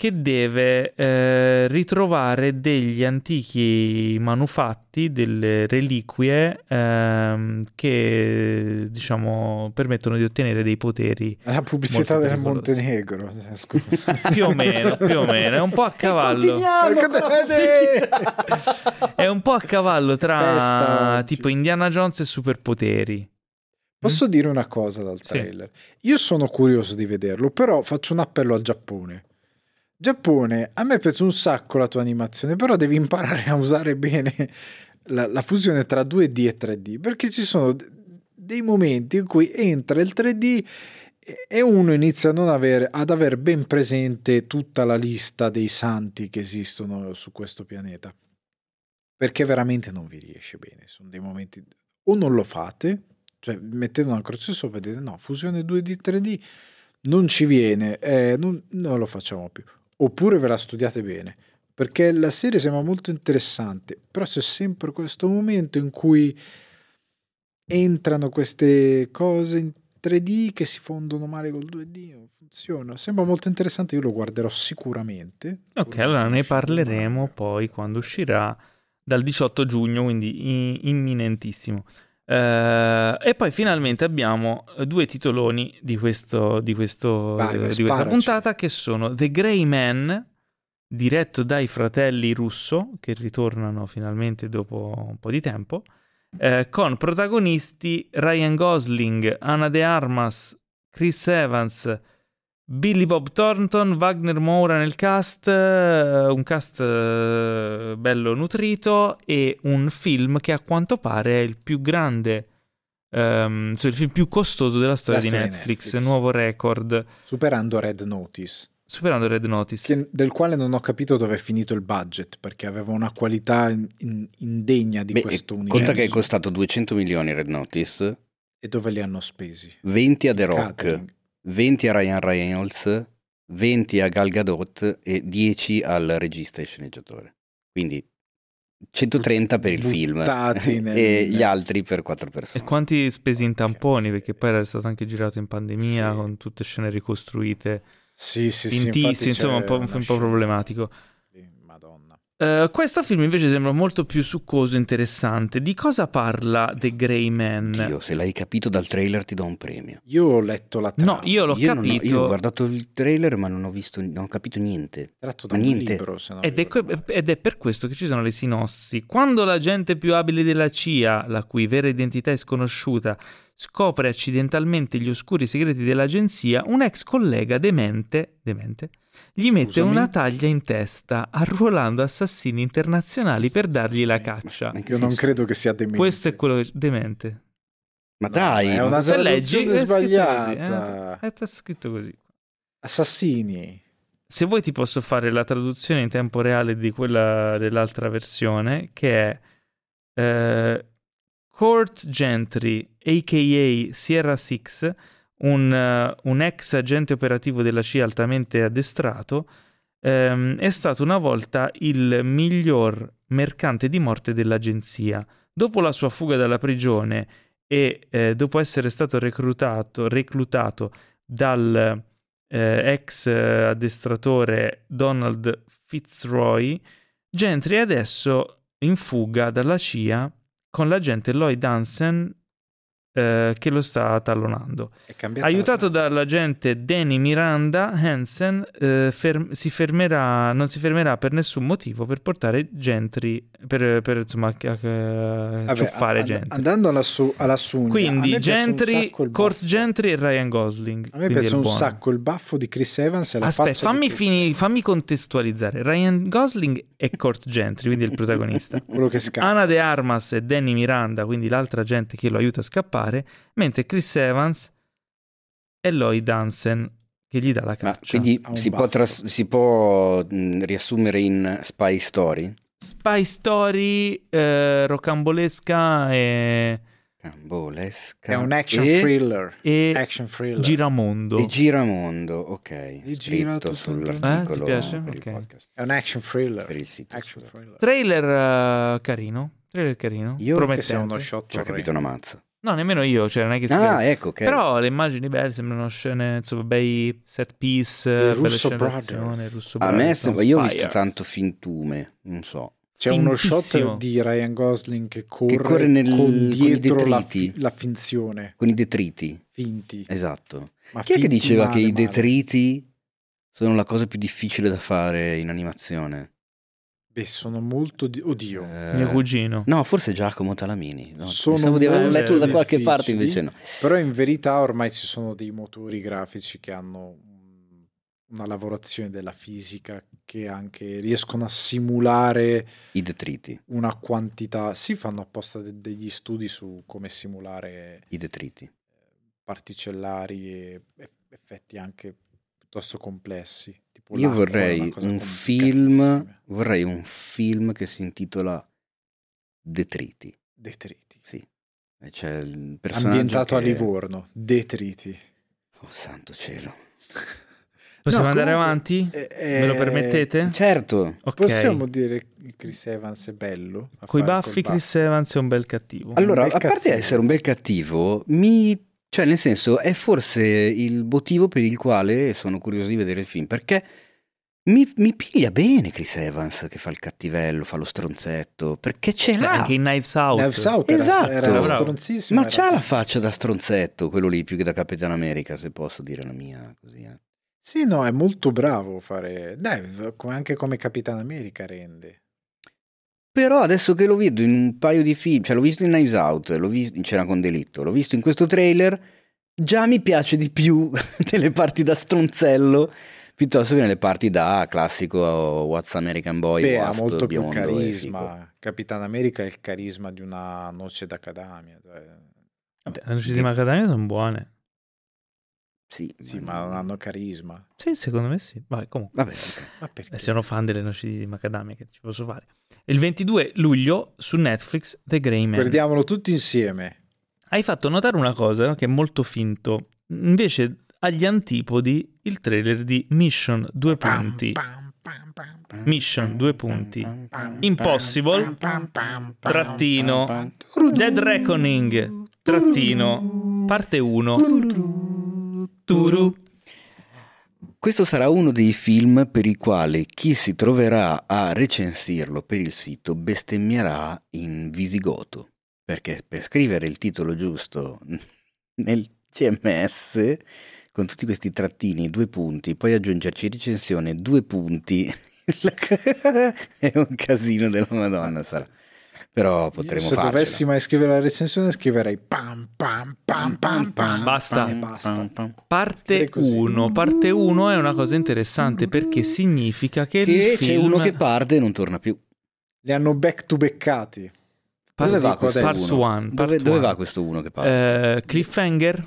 che deve eh, ritrovare degli antichi manufatti, delle reliquie ehm, che diciamo permettono di ottenere dei poteri la pubblicità del. Montenegro. eh, Scusa. più o meno, più o meno, è un po' a cavallo. Pubblicità. È un po' a cavallo tra tipo Indiana Jones e superpoteri. Posso dire una cosa dal Sì. trailer? Io sono curioso di vederlo, però faccio un appello al Giappone. Giappone, a me piace un sacco la tua animazione, però devi imparare a usare bene la, la fusione tra 2D e 3D, perché ci sono dei momenti in cui entra il 3D e- uno inizia avere, ad aver ben presente tutta la lista dei santi che esistono su questo pianeta. Perché veramente non vi riesce bene. Sono dei momenti o non lo fate, cioè mettete una croce sopra e dite no, fusione 2D 3D non ci viene, eh, non, non lo facciamo più. Oppure ve la studiate bene, perché la serie sembra molto interessante, però c'è sempre questo momento in cui entrano queste cose in 3D che si fondono male col 2D, non funziona. Sembra molto interessante, io lo guarderò sicuramente. Ok, allora ne parleremo poi quando uscirà dal 18 giugno, quindi imminentissimo. Eh, e poi finalmente abbiamo due titoloni di, questo, di, questo, Vai, di questa puntata che sono The Grey Man, diretto dai fratelli Russo, che ritornano finalmente dopo un po' di tempo, eh, con protagonisti Ryan Gosling, Ana de Armas, Chris Evans, Billy Bob Thornton, Wagner Moura nel cast, eh, un cast eh, bello nutrito e un film che a quanto pare è il più grande, ehm, cioè il film più costoso della storia, storia di di Netflix, Netflix. nuovo record, Superando Red Notice. superando Red Notice. che- del quale non ho capito dove è finito il budget perché aveva una qualità in- in- indegna di Beh, questo conta universo che è costato 200 milioni Red Notice, e dove li hanno spesi 20 a The Rock, Catering. 20 a Ryan Reynolds, 20 a Gal Gadot e 10 al regista e sceneggiatore. Quindi 130 per il film nel- e gli altri per quattro E persone. quanti spesi in tamponi? sì. Perché poi era stato anche girato in pandemia Sì. con tutte scene ricostruite, Sì, sì, sì. fintissime, infatti insomma, un po', un po' scena problematico. Eh, questo film invece sembra molto più succoso e interessante. Di cosa parla The Grey Man? Dio, se l'hai capito dal trailer ti do un premio. Io ho letto la trama. No, io l'ho io, non ho- capito. io ho guardato il trailer ma non ho visto, non ho capito niente. tratto da ma un niente. libro, se non Ed è, que- ed è per questo che ci sono le sinossi. Quando l'agente più abile della CIA, la cui vera identità è sconosciuta, scopre accidentalmente gli oscuri segreti dell'agenzia, un ex collega demente, demente gli mette Scusami? una taglia in testa, arruolando assassini internazionali per dargli la caccia. Io non credo che sia demente. Questo è quello che... demente. Ma No, dai, è ma- una Te leggi, traduzione è scritto così, sbagliata. eh, è scritto così. Assassini. Se vuoi ti posso fare la traduzione in tempo reale di quella dell'altra versione, che è eh, Court Gentry, a.k.a. Sierra Six, un, eh, un ex agente operativo della CIA altamente addestrato, ehm, è stato una volta il miglior mercante di morte dell'agenzia. Dopo la sua fuga dalla prigione e eh, dopo essere stato reclutato, reclutato dal eh, ex addestratore Donald Fitzroy, Gentry è adesso in fuga dalla CIA con l'agente Lloyd Hansen eh, che lo sta tallonando. La Aiutato trama. dall'agente Danny Miranda, Hansen eh, ferm- si fermerà, non si fermerà per nessun motivo per portare Gentry, per, per insomma a- a- Vabbè, ciuffare and- Gentry. Andando su- alla Sugna, a Quindi Gentry, Court. Gentry e Ryan Gosling. A me piace un buono. sacco il baffo di Chris Evans e la Aspetta, fammi, fini- fammi contestualizzare. Ryan Gosling è Court Gentry, quindi il protagonista. Quello che scappa. Ana De Armas e Danny Miranda, quindi l'altra gente che lo aiuta a scappare, mentre Chris Evans è Lloyd Hansen che gli dà la ma caccia. quindi ha un si può, tras- si può mh, riassumere in spy story? Spy Story, eh, rocambolesca e, Cambolesca. È un action e, thriller. e Action thriller. giramondo. e giramondo, ok. E gira tutto sull'articolo Eh, ti piace? per il Ok. podcast, È un action thriller. per il sito. Action thriller. Trailer eh, carino. Trailer carino. Io- Che sia uno shot Ci ho capito una mazza. No, nemmeno io, cioè non è che si Ah, ecco, ok. Però le immagini belle sembrano scene, insomma, bei set piece, Russo Brothers. Russo A me sembra, io ho visto tanto fintume, non so. C'è uno Fintissimo. shot di Ryan Gosling che corre, corre nel- con con i dietro la, detriti. fi- la finzione. Con i detriti, Finti. esatto. Ma Chi è che diceva male, che i male. detriti sono la cosa più difficile da fare in animazione? Beh, sono molto... Di... Oddio. Eh, Mio cugino. No, forse Giacomo Talamini. No, Sono pensavo di averlo letto da qualche parte, invece no. Però in verità ormai ci sono dei motori grafici che hanno un- una lavorazione della fisica che anche riescono a simulare I detriti, una quantità. Si fanno apposta de- degli studi su come simulare i detriti. particellari e eff- effetti anche piuttosto complessi. Io vorrei un film, vorrei un film che si intitola Detriti. Detriti. Sì. E c'è il personaggio Ambientato a che- Livorno. Detriti. Oh, santo cielo. Possiamo No, andare comunque, avanti? eh, Me lo eh, permettete? Certo. Ok. Possiamo dire che Chris Evans è bello? a Coi baffi Chris Evans è un bel cattivo. Allora, bel a parte cattivo. essere un bel cattivo, mi... Cioè, nel senso, è forse il motivo per il quale sono curioso di vedere il film, perché mi, mi piglia bene Chris Evans che fa il cattivello, fa lo stronzetto, perché ce Beh, l'ha. anche in Knives Out. Knives Out era, Esatto. era stronzissimo. Ma era- c'ha la faccia da stronzetto, quello lì, più che da Capitan America, se posso dire la mia, così. eh. Sì, no, è molto bravo a fare... Dai, anche come Capitan America rende. Però adesso che lo vedo in un paio di film, cioè l'ho visto in Knives Out, l'ho visto in Cena con Delitto, l'ho visto in questo trailer, già mi piace di più nelle parti da stronzello piuttosto che nelle parti da classico What's American Boy, Beh, ha wasp, molto più carisma. Capitan America è il carisma di una noce d'acadamia. cioè- le noci di Macadamia sono buone. Sì, Sì, ma non hanno carisma. Sì, secondo me sì. Vabbè, comunque. Vabbè, ok. Ma perché? Eh, sono fan delle noci di macadamia che ci posso fare. Il 22 luglio su Netflix The Grey Man. Guardiamolo tutti insieme. Hai fatto notare una cosa no, che è molto finto. Invece agli antipodi il trailer di Mission Due Pam, punti pam, pam, pam, Mission, due punti. Impossible, trattino, Dead Reckoning, trattino, parte 1. Turu. Questo sarà uno dei film per i quali chi si troverà a recensirlo per il sito bestemmierà in visigoto, perché per scrivere il titolo giusto nel CMS con tutti questi trattini, due punti, poi aggiungerci recensione, due punti, è un casino della Madonna sarà. Però potremo Se farcela. dovessi mai scrivere la recensione scriverei pam pam pam pam pam Basta. e basta. Parte Scrivere così. 1. Parte 1 è una cosa interessante perché significa che, Che il c'è film... uno che parte e non torna più. Li hanno back to. Parte- Dove va questo Part uno? one, dove, dove va questo uno che parte? Eh, cliffhanger?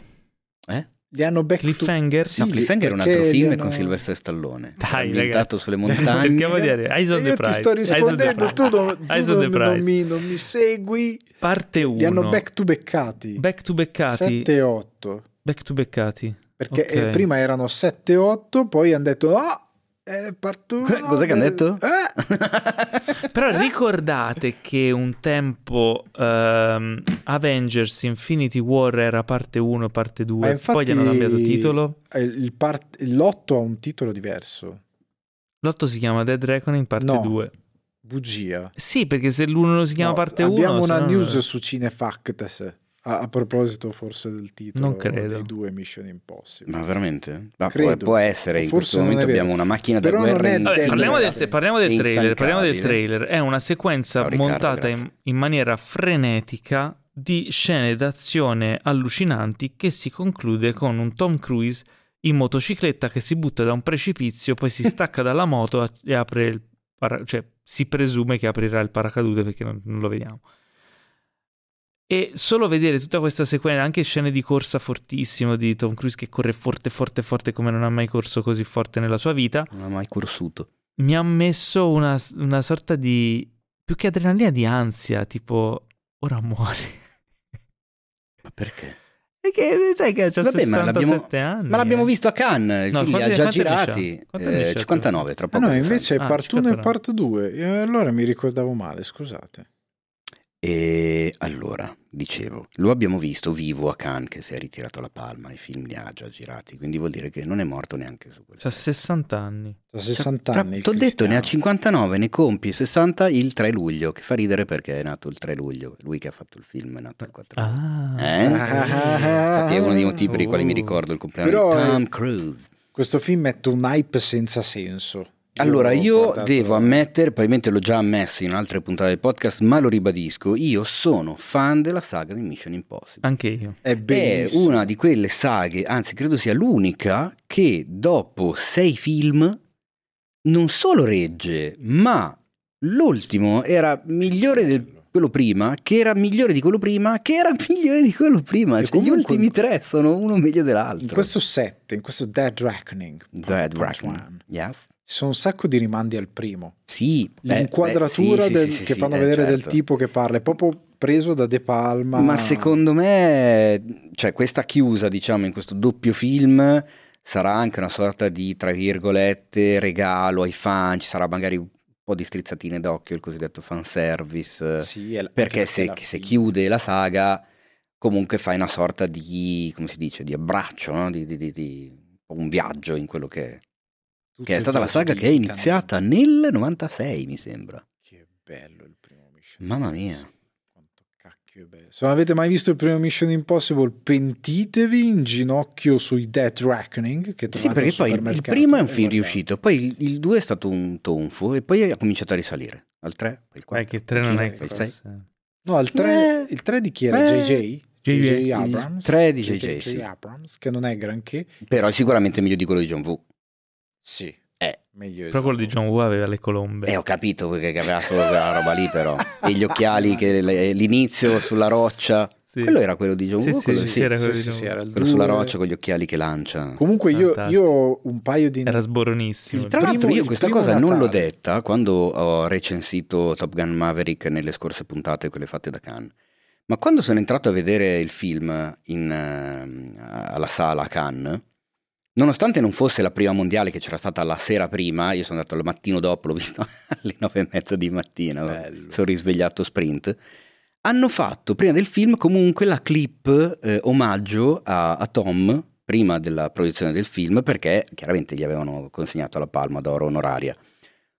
Eh? Li hanno back Cliffhanger? to Sì, no, Cliffhanger è un altro film hanno- con Sylvester Stallone. Dai, ambientato ragazzi. sulle montagne. Cerchiamo di dire Eyes on the Io ti sto rispondendo, tu, non, tu non- non mi, non mi segui. Parte 1. Li hanno back to backati. Back to beccati. 7 e 8. Back to beccati. Perché Ok. eh, prima erano 7 e 8, poi hanno detto è partuto. Co- cos'è che hanno detto? Eh! Però ricordate che un tempo ehm, Avengers Infinity War era parte 1 e parte 2, Ma infatti- poi gli hanno cambiato titolo. Eh, Il part- L'8 ha un titolo diverso. L'8 si chiama Dead Reckoning parte No. 2. Bugia. Sì, perché se l'uno lo si chiama No, parte 1 abbiamo una news su Cinefacts a, a proposito forse del titolo Non credo. dei due Mission Impossible. Ma veramente? Ma può, Credo. può essere, in Forse questo momento abbiamo una macchina da Però non guerra Vabbè, parliamo, del, parliamo del trailer, parliamo del trailer. È una sequenza Ciao, Riccardo, montata in, in maniera frenetica di scene d'azione allucinanti che si conclude con un Tom Cruise in motocicletta che si butta da un precipizio, poi si stacca dalla moto e apre il para- cioè si presume che aprirà il paracadute perché non, non lo vediamo. E solo vedere tutta questa sequenza, anche scene di corsa fortissimo di Tom Cruise che corre forte, forte, forte come non ha mai corso così forte nella sua vita, Non ha mai corsuto. mi ha messo una, una sorta di più che adrenalina di ansia, tipo ora muori. Ma perché? Perché sai che c'ha Vabbè, ma 67 l'abbiamo- anni. Ma l'abbiamo eh. visto a Cannes, il No, film li ha quanti- già quanti girati. Quanti Eh, c'ha? 59, tra Ah poco. no, invece è Ah, part 1 e 59. part 2. E allora mi ricordavo male, scusate. E allora, dicevo, lo abbiamo visto vivo a Cannes che si è ritirato alla palma, i film li ha già girati, quindi vuol dire che non è morto neanche su quel C'ha set. 60 anni. Da 60 Tra- anni. il T'ho detto, ne ha Cristiano. 59, ne compie 60 il 3 luglio, che fa ridere perché è nato il 3 luglio, lui che ha fatto il film è nato il 4 luglio. Ah. Eh? Infatti è uno dei motivi per i quali mi Oh. ricordo il compleanno Però, di eh, Tom Cruise. Questo film mette un hype senza senso. Allora, io guardato- devo ammettere, probabilmente l'ho già ammesso in altre puntate del podcast, ma lo ribadisco, io sono fan della saga di Mission Impossible. Anche io. È È una di quelle saghe, anzi credo sia l'unica, che dopo sei film non solo regge, ma l'ultimo era migliore di quello prima, che era migliore di quello prima, che era migliore di quello prima. E Cioè, gli ultimi tre sono uno meglio dell'altro. In questo set, in questo Dead Reckoning, Dead Reckoning. Yes. Ci sono un sacco di rimandi al primo. Sì, beh, L'inquadratura beh, sì, del- sì, sì, che sì, fanno eh, vedere del certo. tipo che parla è proprio preso da De Palma. Ma secondo me, cioè, questa chiusa, diciamo, in questo doppio film sarà anche una sorta di, tra virgolette, regalo ai fan, ci sarà magari un po' di strizzatine d'occhio, il cosiddetto fanservice, Sì, la- perché se, se chiude la saga, comunque fai una sorta di, come si dice, di abbraccio, no? di, di- di- di- un viaggio in quello che, Tutto che è stata la saga che è iniziata nel 96, mi sembra. Che bello il primo Mission Mamma mia. Quanto cacchio è bello. Se non avete mai visto il primo Mission Impossible, pentitevi in ginocchio sui Dead Reckoning. Che Sì, perché al poi il- il primo è un film guardate. riuscito, poi il 2 è stato un tonfo e poi ha cominciato a risalire. Al 3, poi il 4. Beh, che tre non è il che 6. fosse- No, il 3, Beh, il 3 di chi era? beh, JJ? JJ. Abrams. Il tre di JJ, sì. Abrams, che non è granché. Però è sicuramente meglio di quello di John Woo. Sì. Eh. Meglio Però quello di John Woo aveva le colombe. Eh, ho capito perché aveva solo quella roba lì, però. E gli occhiali, che l'inizio sulla roccia. Sì. Quello era quello di John Woo? sì, quello sì, sì. era quello sì, di sì, era il Quello sulla roccia con gli occhiali che lancia. Comunque io, io ho un paio di... Era sboronissimo. Il Tra primo- l'altro io questa cosa non l'ho Natale. detta quando ho recensito Top Gun Maverick nelle scorse puntate, quelle fatte da Cannes. Ma quando sono entrato a vedere il film in, ehm, alla sala a Cannes, Nonostante non fosse la prima mondiale che c'era stata la sera prima, io sono andato al mattino dopo, l'ho visto alle nove e mezza di mattina, Bello. sono risvegliato sprint. Hanno fatto prima del film comunque la clip eh, omaggio a, a Tom prima della produzione del film perché chiaramente gli avevano consegnato la palma d'oro onoraria.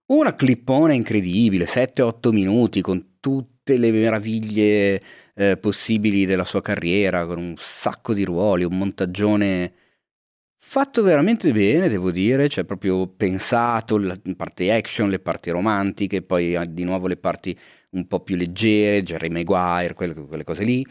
Una clippona incredibile, 7-8 minuti con tutte le meraviglie eh, possibili della sua carriera, con un sacco di ruoli, un montagione fatto veramente bene, devo dire, cioè proprio pensato, la parte action, le parti romantiche, poi ah, di nuovo le parti un po' più leggere, Jerry Maguire, quelle, quelle cose lì.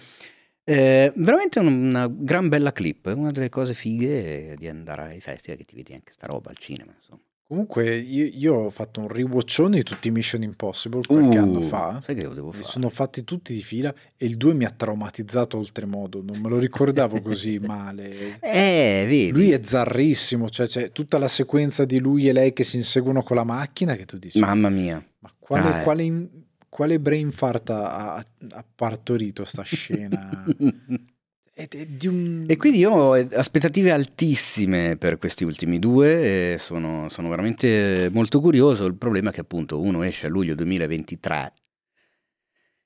Eh, veramente un- una gran bella clip, una delle cose fighe di andare ai festival che ti vedi anche sta roba al cinema, insomma. Comunque io, io ho fatto un rewatchone di tutti i Mission Impossible qualche Uh, anno fa. Sai che lo devo fare? sono fatti tutti di fila e il 2 mi ha traumatizzato oltremodo, non me lo ricordavo così male. Eh, vedi. Lui è zarrissimo, cioè c'è tutta la sequenza di lui e lei che si inseguono con la macchina che tu dici, ma, Mamma mia. quale, Ah, quale, in- quale brain fart ha, ha- ha partorito sta scena? E quindi io ho aspettative altissime per questi ultimi due e sono, sono veramente molto curioso. Il problema è che appunto uno esce a luglio 2023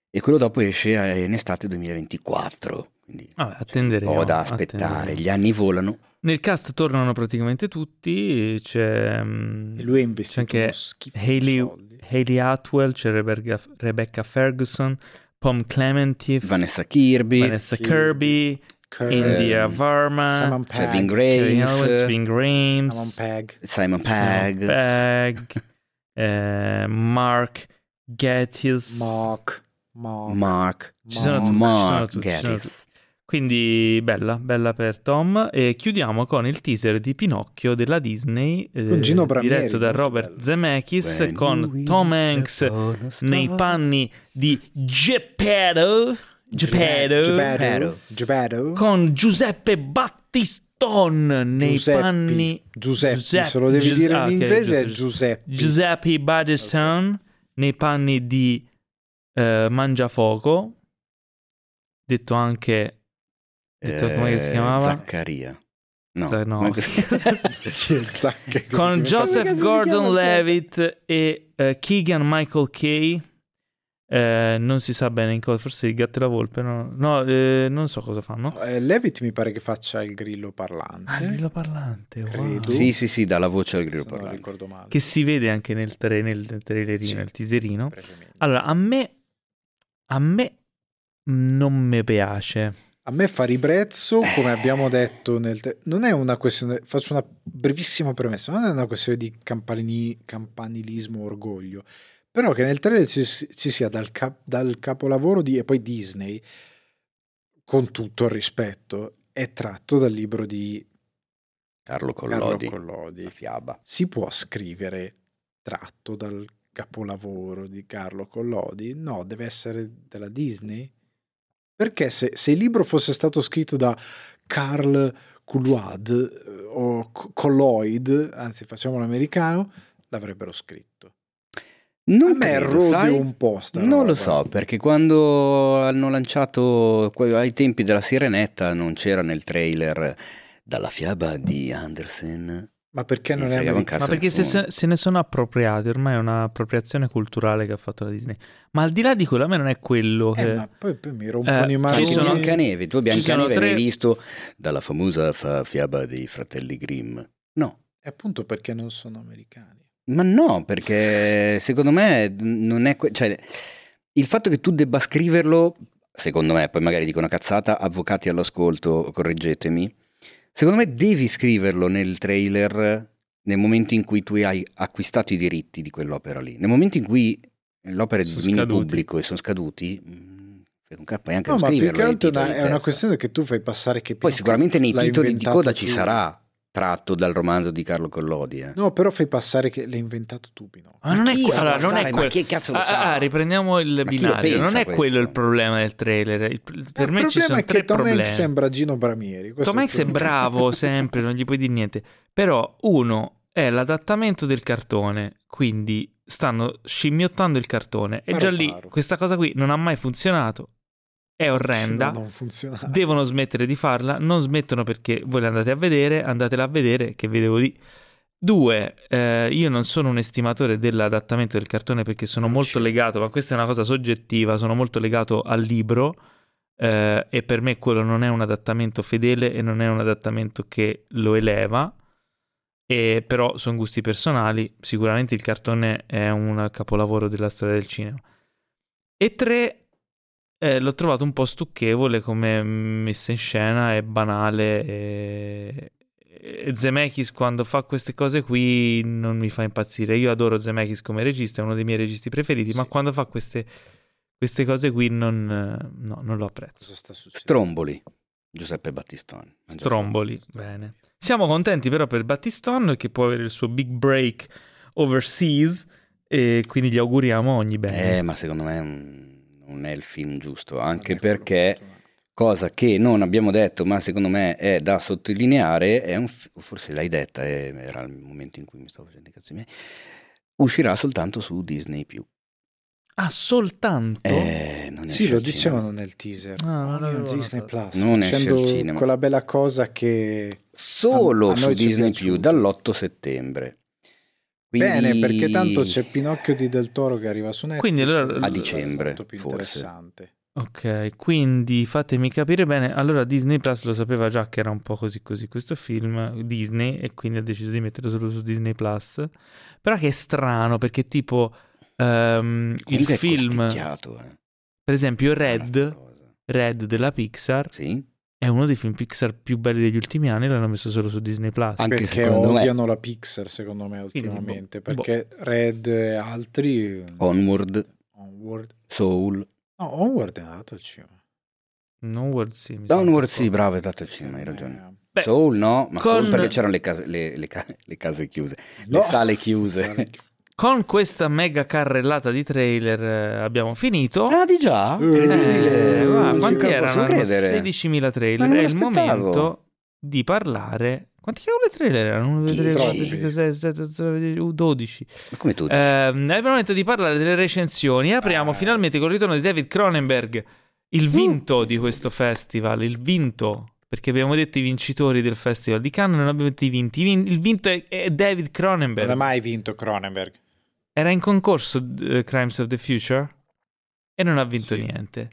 e quello dopo esce in estate 2024. Quindi Vabbè, c'è un attenderemo. po' da aspettare, attenderemo. gli anni volano. Nel cast tornano praticamente tutti. C'è, mm, E lui è c'è investito anche schifo di Hayley. Hayley Atwell, c'è Rebecca, Rebecca Ferguson, Pom Clemente, Vanessa Kirby, Vanessa Kirby, Kirby India Varma, Simon Pegg, Kevin Grimes, Kevin uh, Grimes, Simon Pegg, Simon Pegg, Simon Pegg uh, Mark Gettis, Mark, Mark, Mark, Mark, Mark, Mark Quindi bella, bella per Tom. E chiudiamo con il teaser di Pinocchio della Disney, eh, Con Gino Bramieri, diretto da Robert bello. Zemeckis, When con Tom Hanks nei panni di Geppetto, Geppetto, Geppetto. Geppetto. con Giuseppe Battistone nei Giuseppi. panni Giuseppe, Giuseppe- se lo devi Gius- dire in inglese è Giuseppe. Giuseppe. Giuseppe Battistone nei panni di eh, Mangiafoco, detto anche detto come si Eh, chiamava? Zaccaria. No, Za- no. con Joseph Gordon-Levitt e eh, Keegan Michael Kay. Eh, non si sa bene in cosa, forse il gatto e la volpe, no, no eh, non so cosa fanno. Eh, Levitt mi pare che faccia il grillo parlante. Ah, il grillo parlante, wow. Credo. Sì, sì, sì, dà la voce al se grillo non parlante. ricordo male. che si vede anche nel, tra- nel trailerino, Sì. nel teaserino. Allora, a me, a me non mi piace. A me fa ribrezzo, come abbiamo detto nel... te- non è una questione... Faccio una brevissima premessa. Non è una questione di campanili- campanilismo orgoglio. Però che nel trailer ci, ci sia dal, cap- dal capolavoro di... E poi Disney, con tutto il rispetto, è tratto dal libro di Carlo Carlo Collodi. Collodi. La fiaba. Si può scrivere tratto dal capolavoro di Carlo Collodi? No, deve essere della Disney? Perché se, se il libro fosse stato scritto da Carl Couloid eh, o Colloid, anzi facciamo l'americano, l'avrebbero scritto. Non A me credo, un po' Non lo roba. so, perché quando hanno lanciato ai tempi della Sirenetta non c'era nel trailer dalla fiaba di Andersen. Ma perché non è americano? Ma perché se, se ne sono appropriati, ormai è un'appropriazione culturale che ha fatto la Disney. Ma al di là di quello, a me non è quello che... Eh, ma poi, poi mi rompono Eh, i ci maroni. Anche sono- Biancaneve, tu ci Biancaneve tre- hai visto dalla famosa fa- fiaba dei fratelli Grimm? No. E appunto perché non sono americani. Ma no, perché secondo me non è... que- cioè, il fatto che tu debba scriverlo, secondo me, poi magari dico una cazzata, avvocati all'ascolto, correggetemi, secondo me devi scriverlo nel trailer nel momento in cui tu hai acquistato i diritti di quell'opera lì. Nel momento in cui l'opera è di dominio scaduti. pubblico e sono scaduti, mm, un puoi anche No, non ma più scriverlo che nei altro è una, testa. questione che tu fai passare che Poi sicuramente nei titoli di coda ci sarà tratto dal romanzo di Carlo Collodi. eh. No, però fai passare che l'hai inventato tu, Pinocchio. Ma non è, allora, non passare? è Ma quel- chi cazzo lo Ah, sa? ah, riprendiamo il lo binario. Non è questo? quello il problema del trailer. Il- per il me ci problema sono è tre che Tom problemi. Hanks sembra Gino Bramieri. questo Tom Hanks è problema. bravo sempre, non gli puoi dire niente. Però uno è l'adattamento del cartone, quindi stanno scimmiottando il cartone. E Paro già lì paro. questa cosa qui non ha mai funzionato. È orrenda. No, non funziona. Devono smettere di farla, non smettono perché voi le andate a vedere, andatela a vedere, che vedevo di... Due, eh, io non sono un estimatore dell'adattamento del cartone perché sono molto legato, ma questa è una cosa soggettiva, sono molto legato al libro eh, e per me quello non è un adattamento fedele e non è un adattamento che lo eleva, e però sono gusti personali, sicuramente il cartone è un capolavoro della storia del cinema. E tre, eh, l'ho trovato un po' stucchevole come messa in scena, è banale e, e Zemeckis quando fa queste cose qui non mi fa impazzire. Io adoro Zemeckis come regista, è uno dei miei registi preferiti, sì. ma quando fa queste, queste cose qui non, no, non lo apprezzo. Stromboli, Giuseppe Battistoni. Stromboli, bene. Siamo contenti però per Battistone che può avere il suo big break overseas e quindi gli auguriamo ogni bene. Eh, ma secondo me non è il film giusto, anche perché cosa che non abbiamo detto, ma secondo me è da sottolineare, è un, forse l'hai detta, era il momento in cui mi stavo facendo i cazzi miei, uscirà soltanto su Disney+. Ah, soltanto? Eh, sì, lo dicevano nel teaser. Ah, non oh, Disney Plus. Non esce al cinema. Quella bella cosa che... Solo a, a su Disney Plus dall'8 settembre. Quindi... Bene, perché tanto c'è Pinocchio di Del Toro che arriva su Netflix. Quindi allora... A dicembre, molto più forse. interessante. Ok, quindi fatemi capire bene. Allora Disney Plus lo sapeva già che era un po' così così questo film Disney e quindi ha deciso di metterlo solo su Disney Plus. Però che è strano perché tipo um, il film eh. Per esempio Red Red della Pixar Sì. È uno dei film Pixar più belli degli ultimi anni, l'hanno messo solo su Disney Plus. Anche perché odiano me. la Pixar, secondo me, ultimamente. Quindi, boh, perché boh. Red e altri. Onward. Onward. Soul. No, Onward è andato al cinema. Onward sì. Onward sì, bravo, è andato al cinema, hai ragione. Beh, Soul no, ma con... Soul perché c'erano le case, le, le, le case chiuse, no. le sale chiuse. Con questa mega carrellata di trailer eh, abbiamo finito. Ah, di già? Eh, eh, quanti erano? 16.000 trailer. È il momento di parlare. Quanti cavolo trailer erano? 1, 2, 3, 4, 5, 6, 7, 8, 12. Ma come tutti? Eh, è il momento di parlare delle recensioni. Apriamo ah. finalmente con il ritorno di David Cronenberg, il vinto uh. di questo festival. Il vinto perché abbiamo detto i vincitori del Festival di Cannes, non abbiamo detto i vinti. Il vinto è, è David Cronenberg. Non ha mai vinto Cronenberg. Era in concorso uh, Crimes of the Future e non ha vinto sì. niente.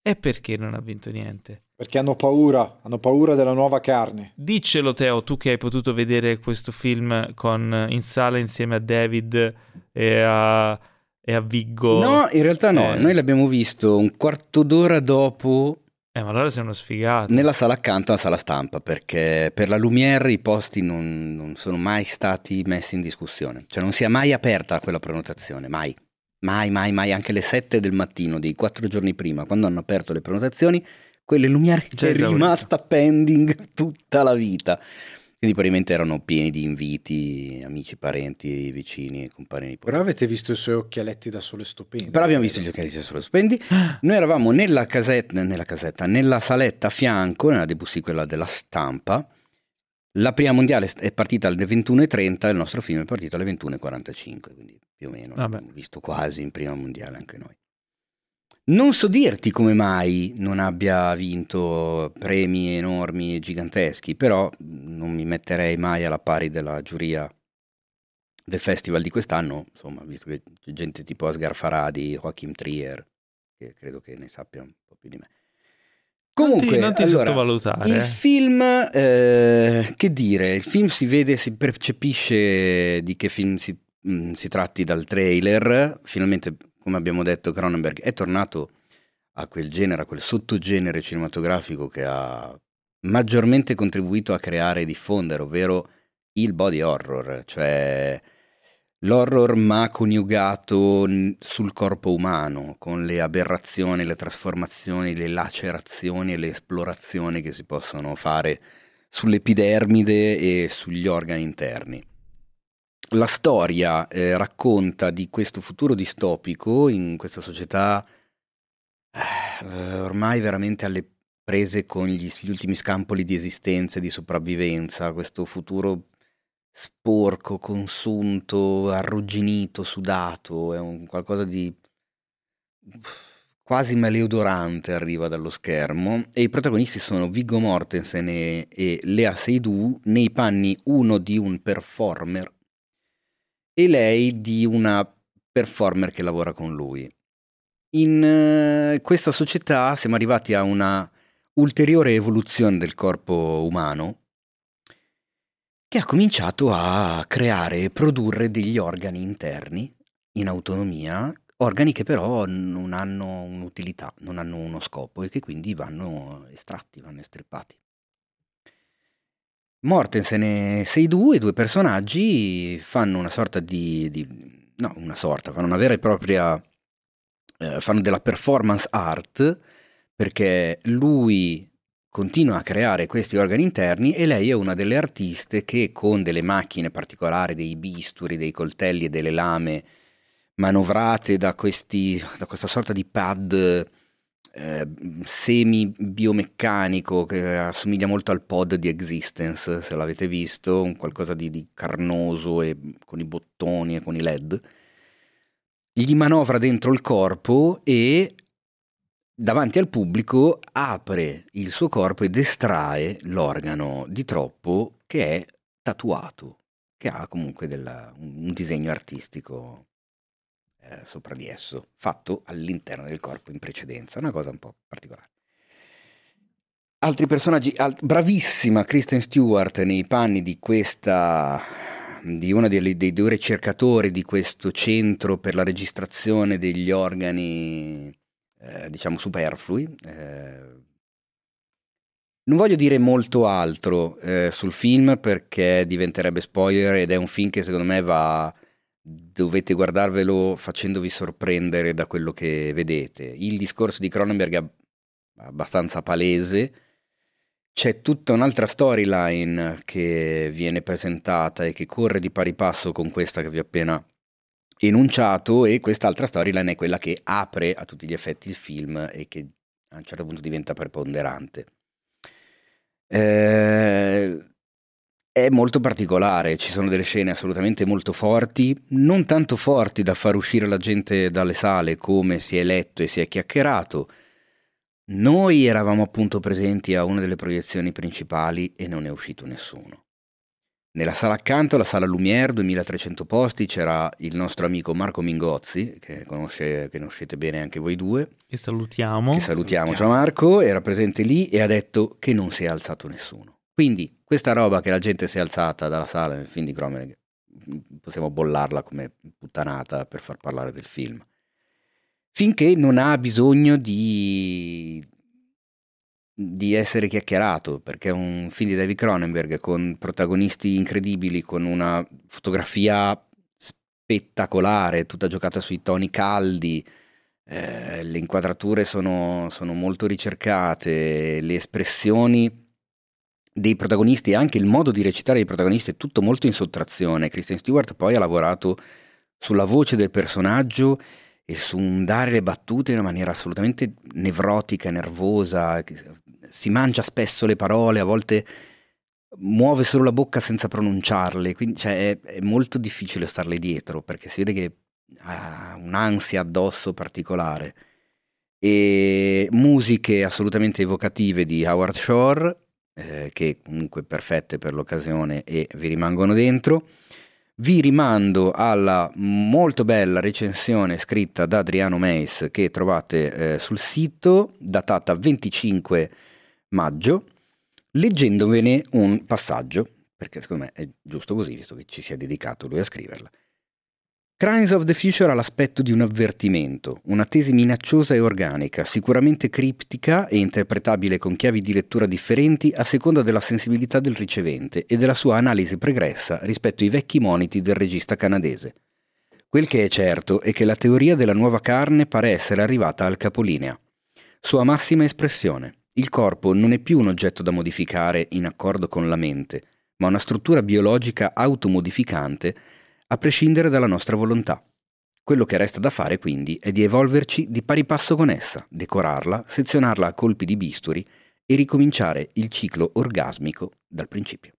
E perché non ha vinto niente? Perché hanno paura, hanno paura della nuova carne. Diccelo Teo, tu che hai potuto vedere questo film con, in sala insieme a David e a, e a Viggo. No, in realtà no, eh. noi l'abbiamo visto un quarto d'ora dopo eh, ma allora sei uno sfigato. Nella sala accanto alla sala stampa, perché per la Lumière i posti non, non, sono mai stati messi in discussione. Cioè non si è mai aperta quella prenotazione, mai. Mai, mai, mai. Anche alle 7 del mattino dei quattro giorni prima, quando hanno aperto le prenotazioni, quelle Lumière è rimasta pending tutta la vita. Quindi probabilmente erano pieni di inviti, amici, parenti, vicini, compagni nipoti. Però avete visto i suoi occhialetti da sole stupendi. Però abbiamo visto gli occhialetti da sole stupendi. Noi eravamo nella casetta, nella casetta, nella saletta a fianco, nella Debussy, quella della stampa. La prima mondiale è partita alle 21.30 e il nostro film è partito alle 21.45, quindi più o meno Vabbè. l'abbiamo visto quasi in prima mondiale anche noi. Non so dirti come mai non abbia vinto premi enormi e giganteschi, però non mi metterei mai alla pari della giuria del festival di quest'anno, insomma, visto che c'è gente tipo Asghar Faradi, Joachim Trier, che credo che ne sappia un po' più di me. Comunque, non ti, non ti allora, sottovalutare. Il film, eh, che dire, il film si vede, si percepisce di che film si, mh, mm, si tratti dal trailer, finalmente come abbiamo detto, Cronenberg è tornato a quel genere, a quel sottogenere cinematografico che ha maggiormente contribuito a creare e diffondere, ovvero il body horror, cioè l'horror ma coniugato sul corpo umano, con le aberrazioni, le trasformazioni, le lacerazioni e le esplorazioni che si possono fare sull'epidermide e sugli organi interni la storia eh, racconta di questo futuro distopico in questa società eh, ormai veramente alle prese con gli, gli, ultimi scampoli di esistenza e di sopravvivenza, questo futuro sporco, consunto, arrugginito, sudato, è un qualcosa di quasi maleodorante arriva dallo schermo. E i protagonisti sono Viggo Mortensen e, e Lea Seydoux nei panni uno di un performer e lei di una performer che lavora con lui. In uh, questa società siamo arrivati a una ulteriore evoluzione del corpo umano che ha cominciato a creare e produrre degli organi interni in autonomia, organi che però non hanno un'utilità, non hanno uno scopo e che quindi vanno estratti, vanno estirpati. Mortensen e Seydoux, i due personaggi, fanno una sorta di, di no, una sorta, fanno una vera e propria, eh, fanno della performance art, perché lui continua a creare questi organi interni e lei è una delle artiste che con delle macchine particolari, dei bisturi, dei coltelli e delle lame manovrate da, questi, da questa sorta di pad eh, semi biomeccanico che assomiglia molto al pod di Existence, se l'avete visto, un qualcosa di, di carnoso e con i bottoni e con i led. Gli manovra dentro il corpo e davanti al pubblico apre il suo corpo ed estrae l'organo di troppo che è tatuato, che ha comunque della, un disegno artistico eh, sopra di esso, fatto all'interno del corpo in precedenza, una cosa un po' particolare. Altri personaggi, al- bravissima Kristen Stewart nei panni di questa di uno dei, dei, due ricercatori di questo centro per la registrazione degli organi eh, diciamo superflui. Eh, non voglio dire molto altro eh, sul film perché diventerebbe spoiler ed è un film che secondo me va dovete guardarvelo facendovi sorprendere da quello che vedete. Il discorso di Cronenberg è abbastanza palese. C'è tutta un'altra storyline che viene presentata e che corre di pari passo con questa che vi ho appena enunciato e quest'altra storyline è quella che apre a tutti gli effetti il film e che a un certo punto diventa preponderante. Eh, è molto particolare, ci sono delle scene assolutamente molto forti, non tanto forti da far uscire la gente dalle sale come si è letto e si è chiacchierato. Noi eravamo appunto presenti a una delle proiezioni principali e non è uscito nessuno. Nella sala accanto, la sala Lumière, 2300 posti, c'era il nostro amico Marco Mingozzi, che, conosce, che conoscete bene anche voi due. Che salutiamo. Che salutiamo, salutiamo. ciao Marco, era presente lì e ha detto che non si è alzato nessuno. Quindi questa roba che la gente si è alzata dalla sala nel film di Cromer, possiamo bollarla come puttanata per far parlare del film. Finché non ha bisogno di di essere chiacchierato, perché è un film di David Cronenberg con protagonisti incredibili, con una fotografia spettacolare, tutta giocata sui toni caldi, eh, le inquadrature sono, sono, molto ricercate, le espressioni dei protagonisti e anche il modo di recitare dei protagonisti è tutto molto in sottrazione. Kristen Stewart poi ha lavorato sulla voce del personaggio e su un dare le battute in una maniera assolutamente nevrotica, nervosa, si mangia spesso le parole, a volte muove solo la bocca senza pronunciarle, quindi cioè, è, è, molto difficile starle dietro perché si vede che ha un'ansia addosso particolare. E musiche assolutamente evocative di Howard Shore, eh, che comunque perfette per l'occasione e vi rimangono dentro. Vi rimando alla molto bella recensione scritta da Adriano Meis che trovate eh, sul sito, datata 25 maggio, leggendovene un passaggio, perché secondo me è giusto così, visto che ci sia dedicato lui a scriverla. Crimes of the Future ha l'aspetto di un avvertimento, una tesi minacciosa e organica, sicuramente criptica e interpretabile con chiavi di lettura differenti a seconda della sensibilità del ricevente e della sua analisi pregressa rispetto ai vecchi moniti del regista canadese. Quel che è certo è che la teoria della nuova carne pare essere arrivata al capolinea. Sua massima espressione, il corpo non è più un oggetto da modificare in accordo con la mente, ma una struttura biologica automodificante a prescindere dalla nostra volontà. Quello che resta da fare quindi è di evolverci di pari passo con essa, decorarla, sezionarla a colpi di bisturi e ricominciare il ciclo orgasmico dal principio.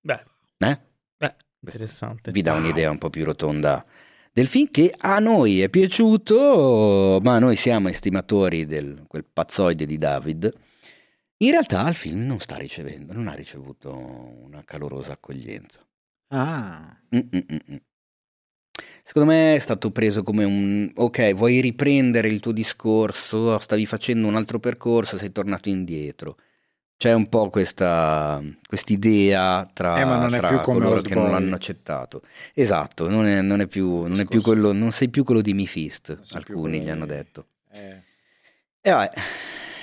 Beh, eh? Beh interessante. Vi dà un'idea un po' più rotonda del film che a noi è piaciuto, ma noi siamo estimatori di quel pazzoide di David. In realtà il film non sta ricevendo, non ha ricevuto una calorosa accoglienza. Ah. Mm-mm-mm. Secondo me è stato preso come un ok, vuoi riprendere il tuo discorso, stavi facendo un altro percorso, sei tornato indietro. C'è un po' questa idea tra, eh, tra coloro che non l'hanno accettato. Esatto, non, è, non, è più, non, è più quello, non sei più quello di Mifist, alcuni gli hanno detto. Eh. E vabbè,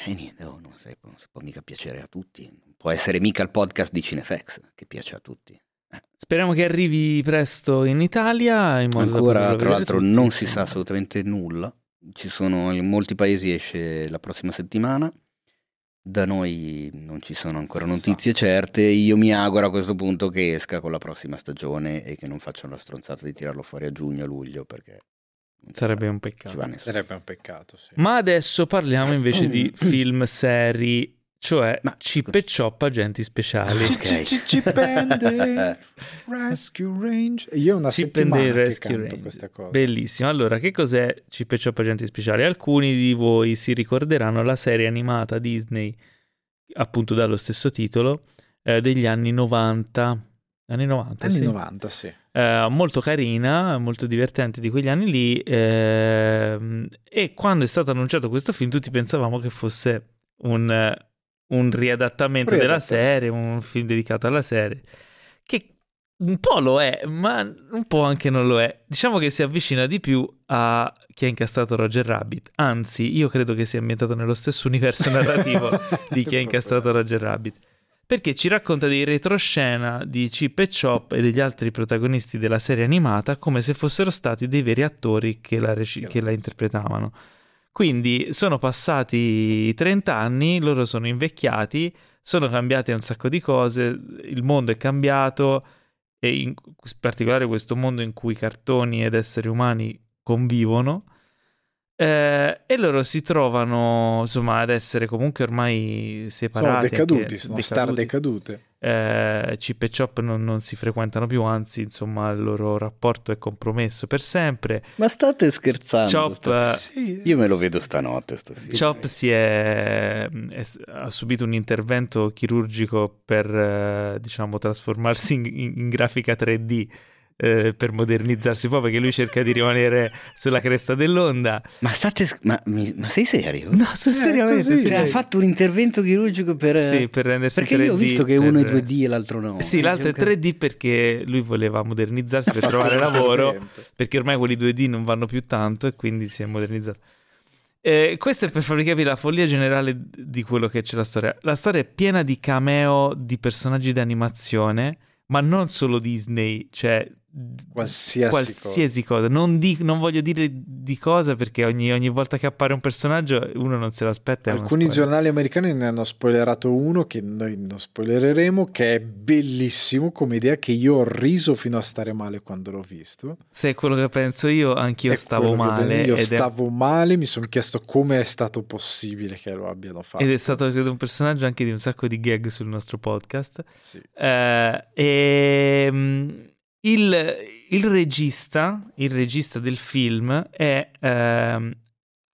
e niente, oh, non, sei, non può mica piacere a tutti. Non può essere mica il podcast di Cinefex che piace a tutti. Speriamo che arrivi presto in Italia. In modo Ancora, tra l'altro, tutti. non si sa assolutamente nulla. Ci sono in molti paesi esce la prossima settimana. Da noi non ci sono ancora notizie certe. Io mi auguro a questo punto che esca con la prossima stagione e che non facciano la stronzata di tirarlo fuori a giugno, luglio, perché sarebbe un peccato. Sarebbe un peccato, sì. Ma adesso parliamo invece di film seri cioè Ma, Chip e Chop agenti speciali. Okay. Chip and Rescue Range. Io ho una Chip settimana Rescue Range. questa cosa. Bellissimo. Allora, che cos'è Chip e Chop agenti speciali? Alcuni di voi si ricorderanno la serie animata Disney, appunto dallo stesso titolo, eh, degli anni 90. Anni 90, anni sì. 90, sì. Eh, molto carina, molto divertente di quegli anni lì. Eh, e quando è stato annunciato questo film, tutti pensavamo che fosse un un riadattamento della serie, un film dedicato alla serie, che un po' lo è, ma un po' anche non lo è. Diciamo che si avvicina di più a chi ha incastrato Roger Rabbit. Anzi, io credo che sia ambientato nello stesso universo narrativo di chi ha incastrato Roger Rabbit. Perché ci racconta di retroscena di Chip e Chop e degli altri protagonisti della serie animata come se fossero stati dei veri attori che la, rec- che la interpretavano. Quindi sono passati 30 anni, loro sono invecchiati, sono cambiate un sacco di cose, il mondo è cambiato e in particolare questo mondo in cui cartoni ed esseri umani convivono. Eh, e loro si trovano insomma ad essere comunque ormai separati. Sono decaduti, sono decaduti. star decadute eh, Chip e Chop non, non, si frequentano più, anzi, insomma, il loro rapporto è compromesso per sempre. Ma state scherzando? Chop, state... Eh, sì, Io me lo vedo stanotte. Sto film. Chop si è, è, ha subito un intervento chirurgico per, eh, diciamo, trasformarsi in, in, in grafica 3D eh, per modernizzarsi un po' perché lui cerca di rimanere sulla cresta dell'onda. Ma state ma, ma sei serio? No, sono eh, seriamente. Così, cioè, ha fatto un intervento chirurgico per, sì, per rendersi Perché 3D io ho visto che per... uno è 2D e l'altro no. Sì, l'altro è 3D perché lui voleva modernizzarsi per trovare lavoro, perché ormai quelli 2D non vanno più tanto e quindi si è modernizzato. Eh, questo è per farvi capire la follia generale di quello che c'è la storia. La storia è piena di cameo di personaggi d'animazione, ma non solo Disney, cioè qualsiasi, qualsiasi cosa. cosa. Non, di, non, voglio dire di cosa perché ogni, ogni, volta che appare un personaggio uno non se l'aspetta. Alcuni giornali americani ne hanno spoilerato uno che noi non spoilereremo, che è bellissimo come idea che io ho riso fino a stare male quando l'ho visto. Se è quello che penso io, anch'io è stavo male. Io stavo è... male, mi sono chiesto come è stato possibile che lo abbiano fatto. Ed è stato credo un personaggio anche di un sacco di gag sul nostro podcast. Sì. Uh, e ehm, il, il, regista, il regista del film è ehm,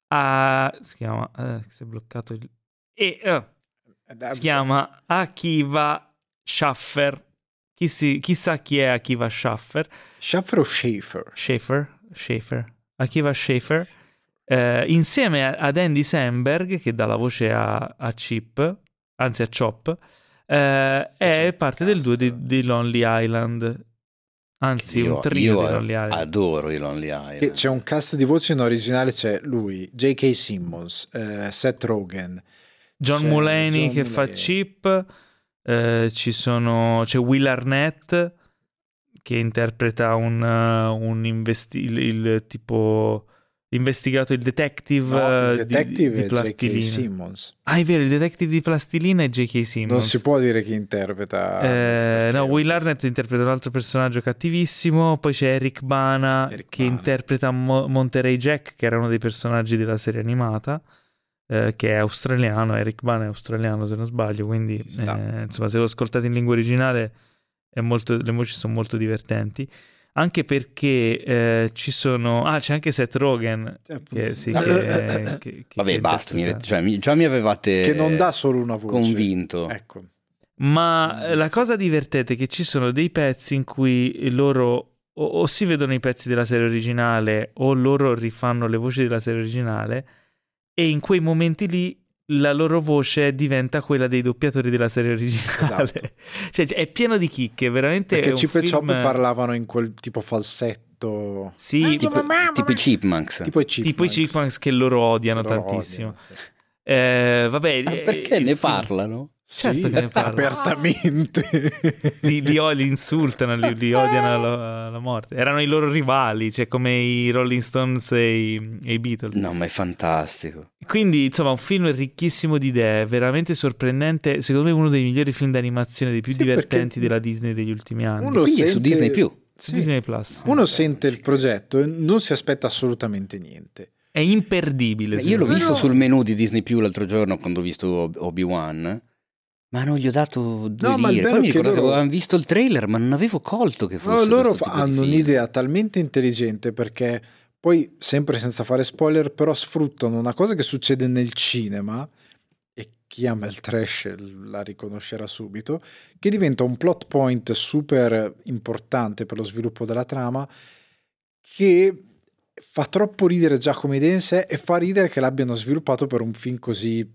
a, si chiama eh, si è bloccato il e, uh, si chiama Akiva Schaffer. Chi si, chissà chi è Akiva Schaffer. Schaffer o Schaefer? Schaefer, Schaefer. Akiva Schaefer. Eh, insieme ad Andy Samberg, che dà la voce a, a Chip, anzi a Chop, eh, è parte del duo di, di Lonely Island Anzi, io, un trio io di Lonely Island. adoro i Lonely Island. Che c'è un cast di voce in originale, c'è lui, J.K. Simmons, eh, Seth Rogen, John Mulaney che Mulaney. fa Chip, eh, ci sono, c'è Will Arnett che interpreta un, uh, un investi- il, il tipo investigato il detective, no, il detective di, di Plastilina. J.K. Simmons. Ah, è vero, il detective di Plastilina è J.K. Simmons. Non si può dire chi interpreta. Eh, no, Will Arnett interpreta un altro personaggio cattivissimo. Poi c'è Eric Bana Eric che Bana. interpreta Mo- Monterey Jack, che era uno dei personaggi della serie animata. Eh, che è australiano, Eric Bana è australiano se non sbaglio, quindi eh, insomma se lo ascoltate in lingua originale molto, le voci sono molto divertenti. Anche perché eh, ci sono... Ah, c'è anche Seth Rogen. Che, sì, che, che, Vabbè, basta, mi, cioè, già mi avevate... Che non dà solo una voce. Convinto. Ecco. Ma la cosa divertente è che ci sono dei pezzi in cui loro o, o, si vedono i pezzi della serie originale o loro rifanno le voci della serie originale e in quei momenti lì la loro voce diventa quella dei doppiatori della serie originale. Esatto. cioè, è pieno di chicche, veramente. Perché Chip film... e Chop parlavano in quel tipo falsetto. Sì, tipo, tipo i Chipmunks. Tipo i Chipmunks. Tipo i Chipmunks che loro odiano loro tantissimo. Odiano, sì. Eh, vabbè, ah, perché ne film... parlano? Certo sì, che ne apertamente. li, li, li, insultano, li, li odiano alla, alla, morte. Erano i loro rivali, cioè come i Rolling Stones e i, e i, Beatles. No, ma è fantastico. Quindi, insomma, un film ricchissimo di idee, veramente sorprendente. Secondo me uno dei migliori film d'animazione, dei più sì, divertenti della Disney degli ultimi anni. Uno Quindi sente... su Disney+. Più. Sì. Disney Plus. Uno sente il progetto e non si aspetta assolutamente niente. È imperdibile. Io l'ho visto sul menu di Disney Più l'altro giorno quando ho visto Obi-Wan ma non gli ho dato due no, lire. Poi mi ricordo loro... che avevamo visto il trailer, ma non avevo colto che fosse. No, loro hanno un'idea talmente intelligente perché poi, sempre senza fare spoiler, però sfruttano una cosa che succede nel cinema e chi ama il trash la riconoscerà subito, che diventa un plot point super importante per lo sviluppo della trama che fa troppo ridere già come idea in sé e fa ridere che l'abbiano sviluppato per un film così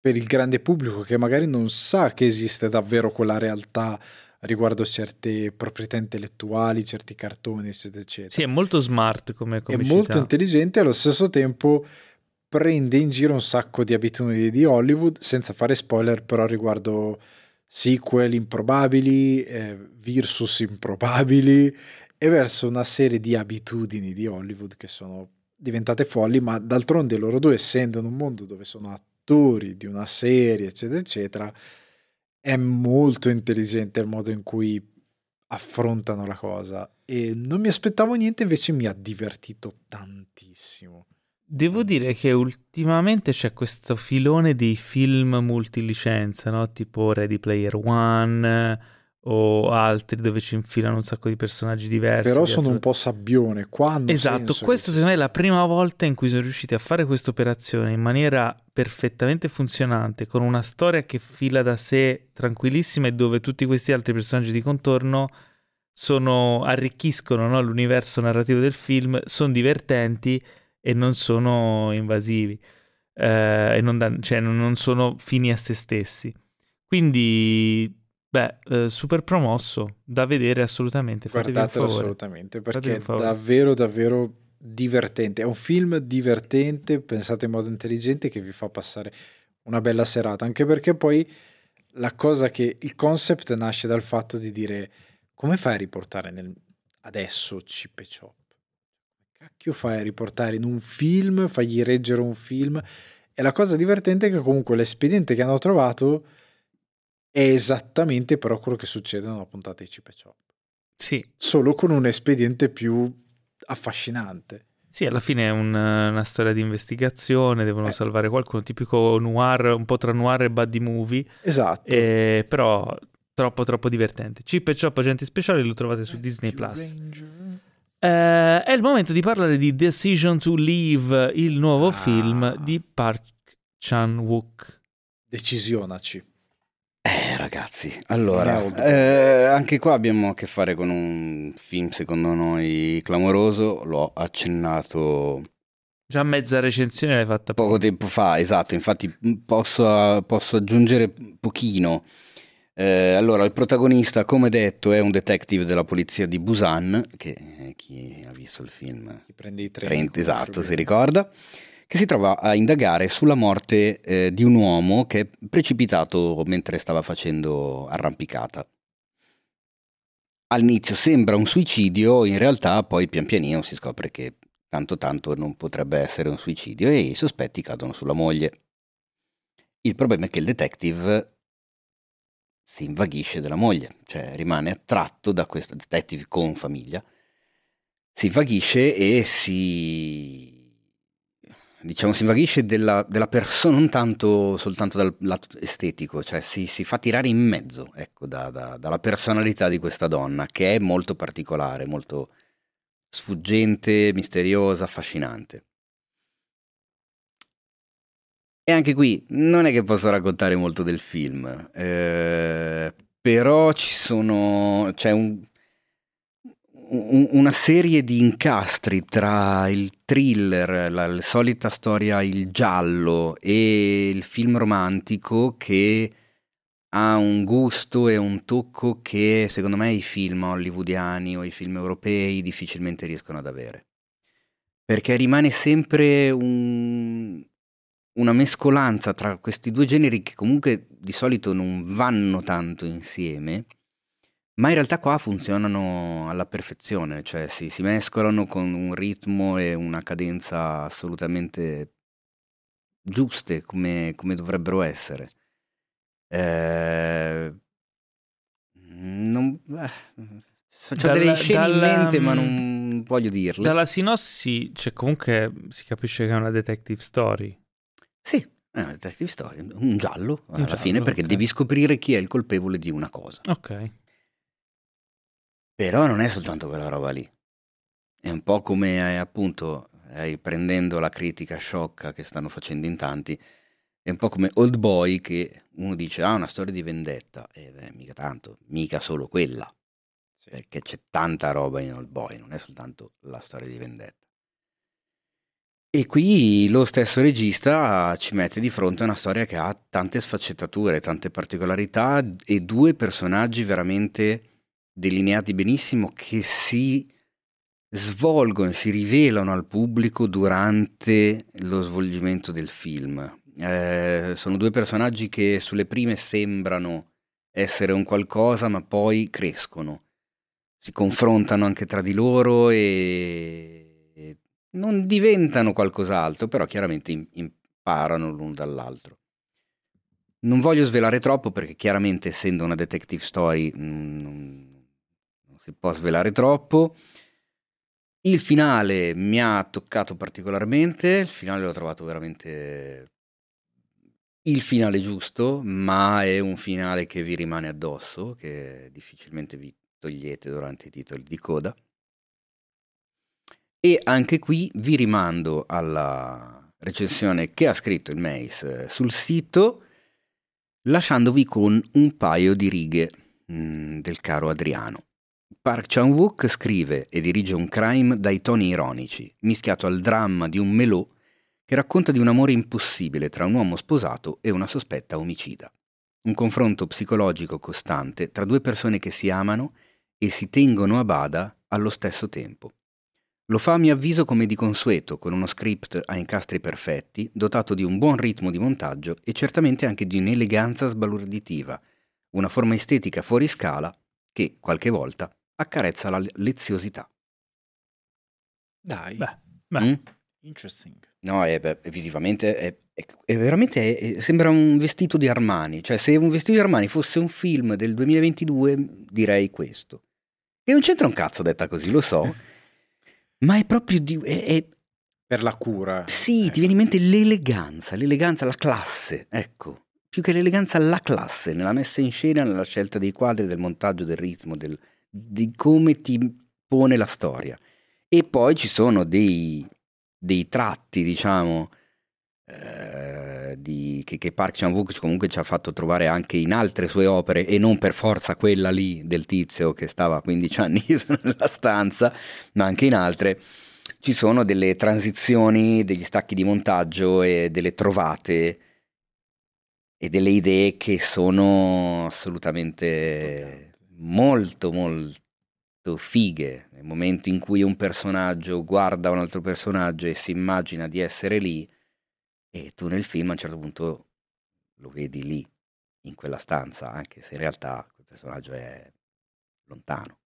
per il grande pubblico che magari non sa che esiste davvero quella realtà riguardo certe proprietà intellettuali, certi cartoni, eccetera, eccetera. Sì, è molto smart come È molto intelligente e allo stesso tempo prende in giro un sacco di abitudini di Hollywood, senza fare spoiler, però riguardo sequel improbabili, eh, versus improbabili e verso una serie di abitudini di Hollywood che sono diventate folli, ma d'altronde loro due, essendo in un mondo dove sono attori di una serie, eccetera, eccetera, è molto intelligente il modo in cui affrontano la cosa e non mi aspettavo niente, invece mi ha divertito tantissimo. Devo dire che ultimamente c'è questo filone di film multilicenza, no? tipo Ready Player One o altri dove ci infilano un sacco di personaggi diversi. Però sono un po' sabbione. Qua esatto, questa secondo me è la prima volta in cui sono riusciti a fare questa operazione in maniera perfettamente funzionante, con una storia che fila da sé tranquillissima e dove tutti questi altri personaggi di contorno sono, arricchiscono no, l'universo narrativo del film, sono divertenti e non sono invasivi. Eh, e non, dan- cioè, non sono fini a se stessi. Quindi Beh, eh, super promosso, da vedere assolutamente. Guardatelo assolutamente perché è davvero, davvero divertente. È un film divertente, pensato in modo intelligente, che vi fa passare una bella serata. Anche perché poi la cosa che il concept nasce dal fatto di dire come fai a riportare nel, adesso Chip e Chop? Cacchio fai a riportare in un film, fagli reggere un film? E la cosa divertente è che comunque l'espediente che hanno trovato è esattamente però quello che succede nella puntata di Chip e Chop. Sì. Solo con un espediente più affascinante. Sì, alla fine è un, una storia di investigazione, devono eh. salvare qualcuno, tipico noir, un po' tra noir e buddy movie. Esatto. Eh, però troppo troppo divertente. Chip e Chop Agenti Speciali lo trovate su Disney Plus. Eh, è il momento di parlare di Decision to Leave, il nuovo ah. film di Park Chan-wook. Decisionaci. Eh, ragazzi, allora, eh, anche qua abbiamo a che fare con un film secondo noi clamoroso, l'ho accennato Già mezza recensione l'hai fatta poco tempo fa, esatto, infatti posso, posso aggiungere pochino. Eh, allora, il protagonista, come detto, è un detective della polizia di Busan, che chi ha visto il film... Chi prende i treni. esatto, si ricorda che si trova a indagare sulla morte eh, di un uomo che è precipitato mentre stava facendo arrampicata. All'inizio sembra un suicidio, in realtà poi pian pianino si scopre che tanto tanto non potrebbe essere un suicidio e i sospetti cadono sulla moglie. Il problema è che il detective si invaghisce della moglie, cioè rimane attratto da questo detective con famiglia, si invaghisce e si diciamo, si invaghisce della, della, persona, non tanto soltanto dal lato estetico, cioè si, si fa tirare in mezzo, ecco, da, da, dalla personalità di questa donna, che è molto particolare, molto sfuggente, misteriosa, affascinante. E anche qui non è che posso raccontare molto del film, eh, però ci sono, c'è un, una serie di incastri tra il thriller, la, la, solita storia, il giallo e il film romantico che ha un gusto e un tocco che secondo me i film hollywoodiani o i film europei difficilmente riescono ad avere. Perché rimane sempre un, una mescolanza tra questi due generi che comunque di solito non vanno tanto insieme ma in realtà qua funzionano alla perfezione, cioè si, si mescolano con un ritmo e una cadenza assolutamente giuste come, come dovrebbero essere. Eh, non, eh, dalla, delle scene dalla, in mente, ma non voglio dirle. Dalla sinossi, cioè comunque si capisce che è una detective story. Sì, è una detective story, un giallo un alla giallo, fine, perché okay. devi scoprire chi è il colpevole di una cosa. Ok. Però non è soltanto quella roba lì. È un po' come eh, appunto, eh, prendendo la critica sciocca che stanno facendo in tanti, è un po' come Old Boy che uno dice ah una storia di vendetta, e beh, mica tanto, mica solo quella, sì. perché c'è tanta roba in Old Boy, non è soltanto la storia di vendetta. E qui lo stesso regista ci mette di fronte a una storia che ha tante sfaccettature, tante particolarità e due personaggi veramente delineati benissimo che si svolgono e si rivelano al pubblico durante lo svolgimento del film. Eh, sono due personaggi che sulle prime sembrano essere un qualcosa, ma poi crescono, si confrontano anche tra di loro e non diventano qualcos'altro, però chiaramente imparano l'uno dall'altro. Non voglio svelare troppo perché chiaramente essendo una detective story mm, si può svelare troppo. Il finale mi ha toccato particolarmente, il finale l'ho trovato veramente il finale giusto, ma è un finale che vi rimane addosso, che difficilmente vi togliete durante i titoli di coda. E anche qui vi rimando alla recensione che ha scritto il Mace eh, sul sito, lasciandovi con un paio di righe mh, mm, del caro Adriano. Park Chan-wook scrive e dirige un crime dai toni ironici, mischiato al dramma di un melò che racconta di un amore impossibile tra un uomo sposato e una sospetta omicida. Un confronto psicologico costante tra due persone che si amano e si tengono a bada allo stesso tempo. Lo fa a mio avviso come di consueto, con uno script a incastri perfetti, dotato di un buon ritmo di montaggio e certamente anche di un'eleganza sbalorditiva, una forma estetica fuori scala che, qualche volta, accarezza la leziosità. Dai. Beh, beh. Mm? Interesting. No, è, beh, visivamente è, è, è veramente è, sembra un vestito di Armani. Cioè, se un vestito di Armani fosse un film del 2022, direi questo. E non c'entra un cazzo detta così, lo so. ma è proprio di... per la cura. Sì, ecco. ti viene in mente l'eleganza, l'eleganza, la classe, ecco. Più che l'eleganza, la classe, nella messa in scena, nella scelta dei quadri, del montaggio, del ritmo, del, di come ti pone la storia. E poi ci sono dei, dei tratti, diciamo, eh, di, che, che, Park Chan-wook comunque ci ha fatto trovare anche in altre sue opere e non per forza quella lì del tizio che stava 15 anni nella stanza, ma anche in altre. Ci sono delle transizioni, degli stacchi di montaggio e delle trovate e delle idee che sono assolutamente molto molto fighe nel momento in cui un personaggio guarda un altro personaggio e si immagina di essere lì e tu nel film a un certo punto lo vedi lì in quella stanza anche se in realtà quel personaggio è lontano.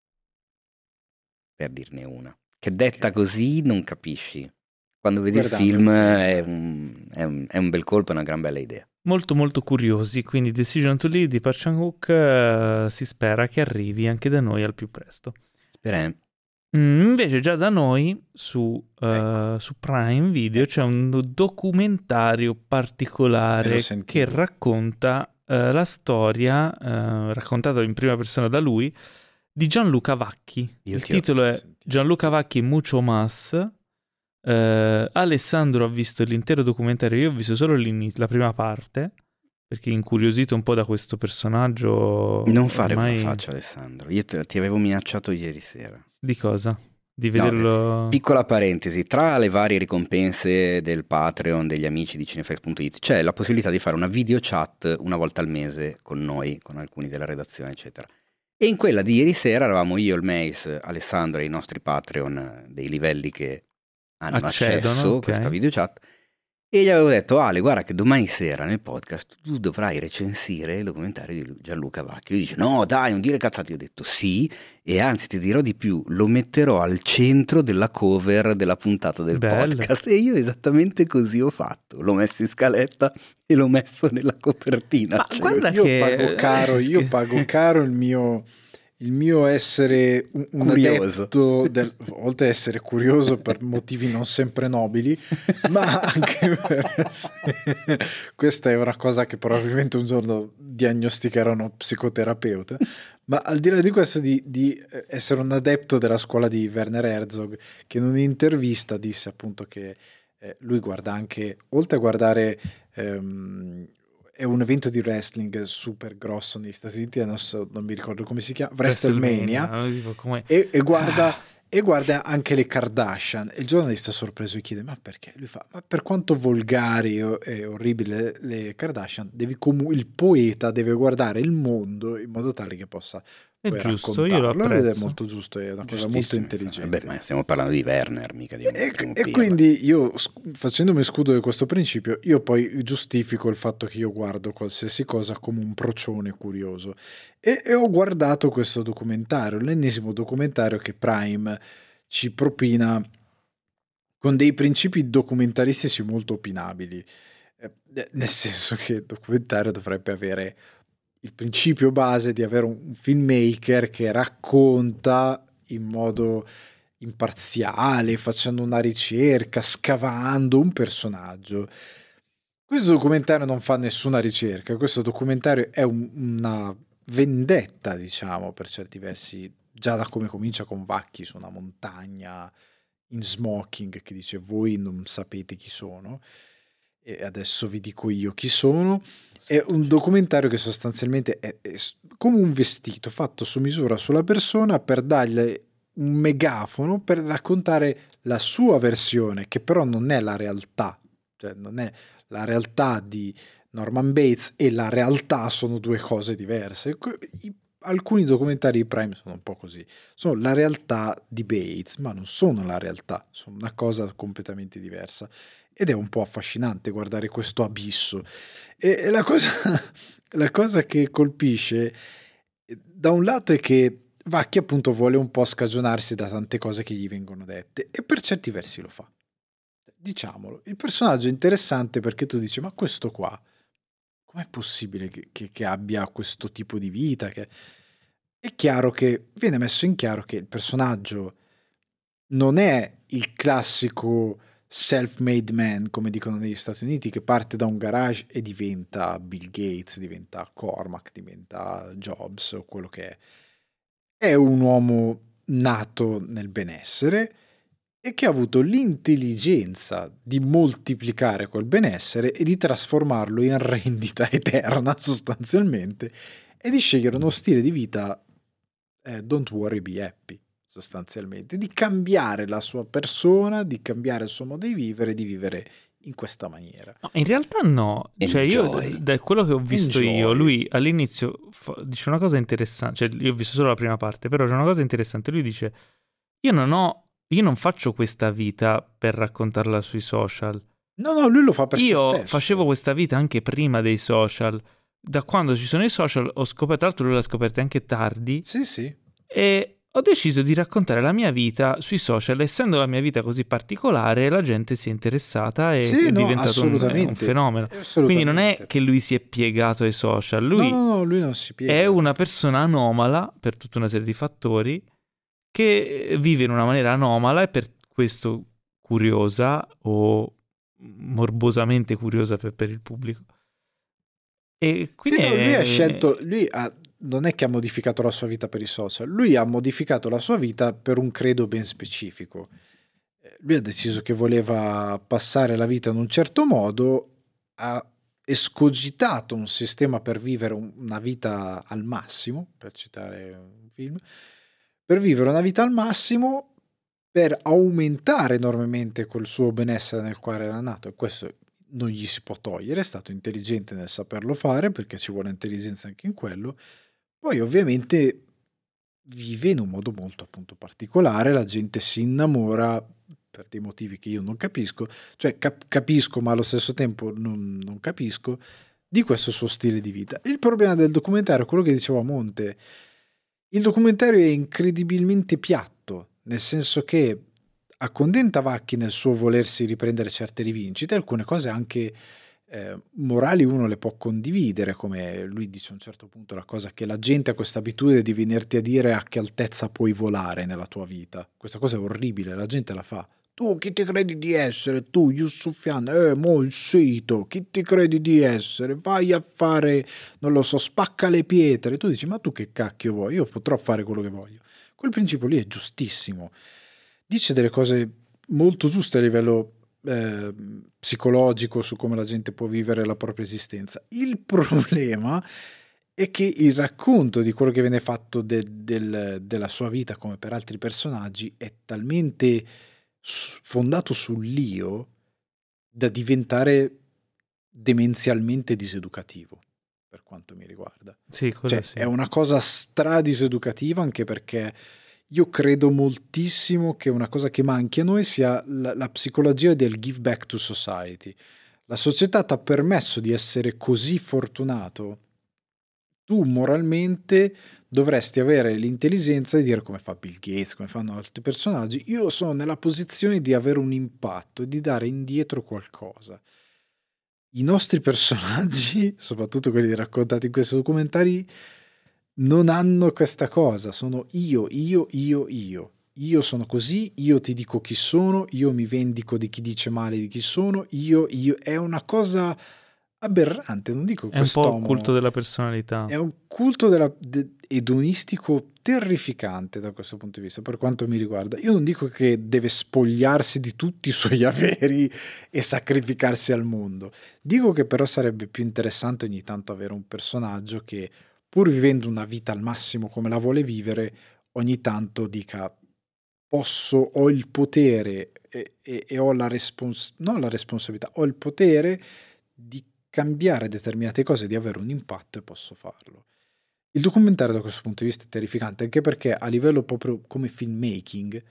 Per dirne una. Che detta okay. così non capisci. Quando vedi Guardando il film è un, è, un, è un bel colpo, è una gran bella idea molto molto curiosi, quindi Decision to Live di Park Chan-wook uh, si spera che arrivi anche da noi al più presto. Speriamo. Mm, invece già da noi su, uh, ecco. su Prime Video c'è un documentario particolare che racconta uh, la storia, uh, raccontata in prima persona da lui, di Gianluca Vacchi. Io Il titolo è Gianluca Vacchi Mucho Mas. Alessandro ha visto l'intero documentario, io ho visto solo la prima parte perché incuriosito un po' da questo personaggio. Non fare ormai... quella faccia, Alessandro. Io te, ti avevo minacciato ieri sera. Di cosa? Di vederlo. No, piccola parentesi: tra le varie ricompense del Patreon degli amici di Cinefx.it c'è la possibilità di fare una video chat una volta al mese con noi, con alcuni della redazione, eccetera. E in quella di ieri sera eravamo io, il Mace, Alessandro e i nostri Patreon dei livelli che hanno Accedono, accesso a okay. questa video chat e gli avevo detto, Ale, guarda che domani sera nel podcast tu dovrai recensire il documentario di Gianluca Vacchi. Lui dice, no dai, non dire cazzate. Io ho detto sì, e anzi ti dirò di più, lo metterò al centro della cover della puntata del Bello. podcast. E io esattamente così ho fatto. L'ho messo in scaletta e l'ho messo nella copertina. Ma cioè, io che... pago caro, io pago caro il mio il mio essere un, un adepto, del, oltre ad essere curioso per motivi non sempre nobili, ma anche per essere, questa è una cosa che probabilmente un giorno diagnosticherò uno psicoterapeuta, ma al di là di questo di, di, essere un adepto della scuola di Werner Herzog, che in un'intervista disse appunto che eh, lui guarda anche, oltre a guardare... Ehm, è un evento di wrestling super grosso negli Stati Uniti, non, so, non mi ricordo come si chiama, WrestleMania, WrestleMania e, e, guarda, e, guarda, anche le Kardashian. E il giornalista sorpreso gli chiede, ma perché? Lui fa, ma per quanto volgari e orribili le Kardashian, comu- il poeta deve guardare il mondo in modo tale che possa è giusto, io lo apprezzo. Ed è molto giusto, è una cosa molto intelligente. Beh, ma stiamo parlando di Werner, mica di un E, e quindi io, facendomi scudo di questo principio, io poi giustifico il fatto che io guardo qualsiasi cosa come un procione curioso. E, e ho guardato questo documentario, l'ennesimo documentario che Prime ci propina con dei principi documentaristici molto opinabili. Eh, nel senso che il documentario dovrebbe avere il principio base di avere un filmmaker che racconta in modo imparziale, facendo una ricerca, scavando un personaggio. Questo documentario non fa nessuna ricerca, questo documentario è un, una vendetta, diciamo, per certi versi, già da come comincia con Vacchi su una montagna in smoking che dice voi non sapete chi sono e adesso vi dico io chi sono è un documentario che sostanzialmente è, è come un vestito fatto su misura sulla persona per dargli un megafono per raccontare la sua versione, che però non è la realtà, cioè non è la realtà di Norman Bates e la realtà sono due cose diverse. Alcuni documentari di Prime sono un po' così, sono la realtà di Bates, ma non sono la realtà, sono una cosa completamente diversa ed è un po' affascinante guardare questo abisso. E la cosa, la cosa che colpisce da un lato è che Vacchi appunto vuole un po' scagionarsi da tante cose che gli vengono dette e per certi versi lo fa. Diciamolo, il personaggio è interessante perché tu dici ma questo qua, com'è possibile che, che, che abbia questo tipo di vita? Che... È chiaro che viene messo in chiaro che il personaggio non è il classico self-made man, come dicono negli Stati Uniti, che parte da un garage e diventa Bill Gates, diventa Cormac, diventa Jobs o quello che è. È un uomo nato nel benessere e che ha avuto l'intelligenza di moltiplicare quel benessere e di trasformarlo in rendita eterna sostanzialmente e di scegliere uno stile di vita eh, don't worry be happy sostanzialmente, di cambiare la sua persona, di cambiare il suo modo di vivere, di vivere in questa maniera. No, in realtà no, cioè io da quello che ho visto Enjoy. io, lui all'inizio fa, dice una cosa interessante, cioè io ho visto solo la prima parte, però c'è una cosa interessante, lui dice io non ho io non faccio questa vita per raccontarla sui social. No, no, lui lo fa per Io facevo questa vita anche prima dei social. Da quando ci sono i social ho scoperto, tra l'altro lui l'ha scoperta anche tardi. Sì, sì. E ho deciso di raccontare la mia vita sui social. Essendo la mia vita così particolare, la gente si è interessata e sì, è no, diventato un, un, fenomeno. Quindi non è che lui si è piegato ai social, lui, no, no, lui non si piega. è una persona anomala per tutta una serie di fattori che vive in una maniera anomala e per questo curiosa o morbosamente curiosa per, per il pubblico. E quindi sì, no, lui ha scelto, lui ha, non è che ha modificato la sua vita per i social, lui ha modificato la sua vita per un credo ben specifico. Eh, lui ha deciso che voleva passare la vita in un certo modo, ha escogitato un sistema per vivere una vita al massimo, per citare un film, per vivere una vita al massimo per aumentare enormemente quel suo benessere nel quale era nato e questo non gli si può togliere, è stato intelligente nel saperlo fare perché ci vuole intelligenza anche in quello. Poi ovviamente vive in un modo molto appunto particolare, la gente si innamora per dei motivi che io non capisco, cioè cap- capisco ma allo stesso tempo non, non capisco di questo suo stile di vita. Il problema del documentario è quello che diceva Monte, il documentario è incredibilmente piatto, nel senso che accondenta Vacchi nel suo volersi riprendere certe rivincite, alcune cose anche eh, morali uno le può condividere, come lui dice a un certo punto la cosa che la gente ha questa abitudine di venirti a dire a che altezza puoi volare nella tua vita. Questa cosa è orribile, la gente la fa. Tu chi ti credi di essere? Tu, Yusufian, eh, mo il sito, chi ti credi di essere? Vai a fare, non lo so, spacca le pietre. Tu dici, ma tu che cacchio vuoi? Io potrò fare quello che voglio. Quel principio lì è giustissimo. Dice delle cose molto giuste a livello eh, psicologico su come la gente può vivere la propria esistenza. Il problema è che il racconto di quello che viene fatto de, del, della sua vita, come per altri personaggi, è talmente fondato sull'io da diventare demenzialmente diseducativo per quanto mi riguarda. Sì, cioè, sì. È una cosa stradiseducativa anche perché io credo moltissimo che una cosa che manchi a noi sia la, la psicologia del give back to society. La società ti ha permesso di essere così fortunato. Tu moralmente dovresti avere l'intelligenza di dire come fa Bill Gates, come fanno altri personaggi. Io sono nella posizione di avere un impatto e di dare indietro qualcosa i nostri personaggi, soprattutto quelli raccontati in questi documentari, non hanno questa cosa, sono io, io, io, io. Io sono così, io ti dico chi sono, io mi vendico di chi dice male di chi sono, io, io. È una cosa aberrante, non dico È un po' il culto della personalità. È un culto della, de, edonistico terrificante da questo punto di vista, per quanto mi riguarda. Io non dico che deve spogliarsi di tutti i suoi averi e sacrificarsi al mondo. Dico che però sarebbe più interessante ogni tanto avere un personaggio che, pur vivendo una vita al massimo come la vuole vivere, ogni tanto dica posso, ho il potere e, e, e ho la, respons- non la responsabilità, ho il potere di cambiare determinate cose, di avere un impatto e posso farlo. Il documentario da questo punto di vista è terrificante anche perché a livello proprio come filmmaking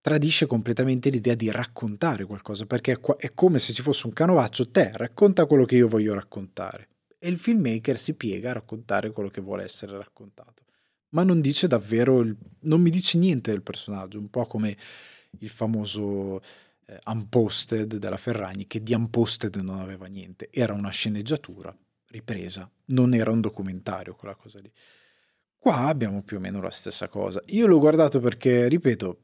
tradisce completamente l'idea di raccontare qualcosa perché è come se ci fosse un canovaccio, te racconta quello che io voglio raccontare e il filmmaker si piega a raccontare quello che vuole essere raccontato ma non dice davvero, il, non mi dice niente del personaggio, un po' come il famoso eh, Unposted della Ferragni che di Unposted non aveva niente, era una sceneggiatura ripresa, non era un documentario quella cosa lì. Qua abbiamo più o meno la stessa cosa. Io l'ho guardato perché, ripeto,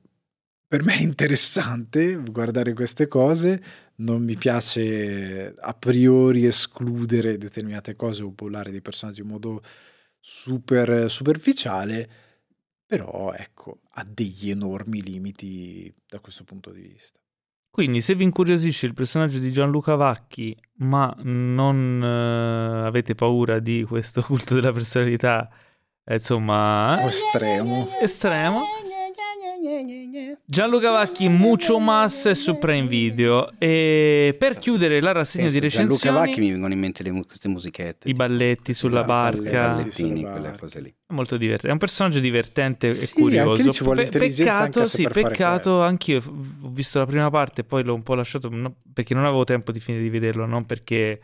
per me è interessante guardare queste cose, non mi piace a priori escludere determinate cose o bollare dei personaggi in modo super superficiale, però ecco, ha degli enormi limiti da questo punto di vista. Quindi, se vi incuriosisce il personaggio di Gianluca Vacchi, ma non uh, avete paura di questo culto della personalità, eh, insomma, eh? estremo. estremo Gianluca Vacchi, Mucho Mas su Prime Video. E per chiudere la rassegna Penso, di recensioni... Gianluca Vacchi mi vengono in mente le, queste musichette. I balletti sulla esatto, barca. I ballettini, quelle cose lì. È molto divertente. È un personaggio divertente sì, e curioso. Ci vuole Pe- peccato, sì, peccato. Anch'io ho visto la prima parte e poi l'ho un po' lasciato no, perché non avevo tempo di finire di vederlo, non perché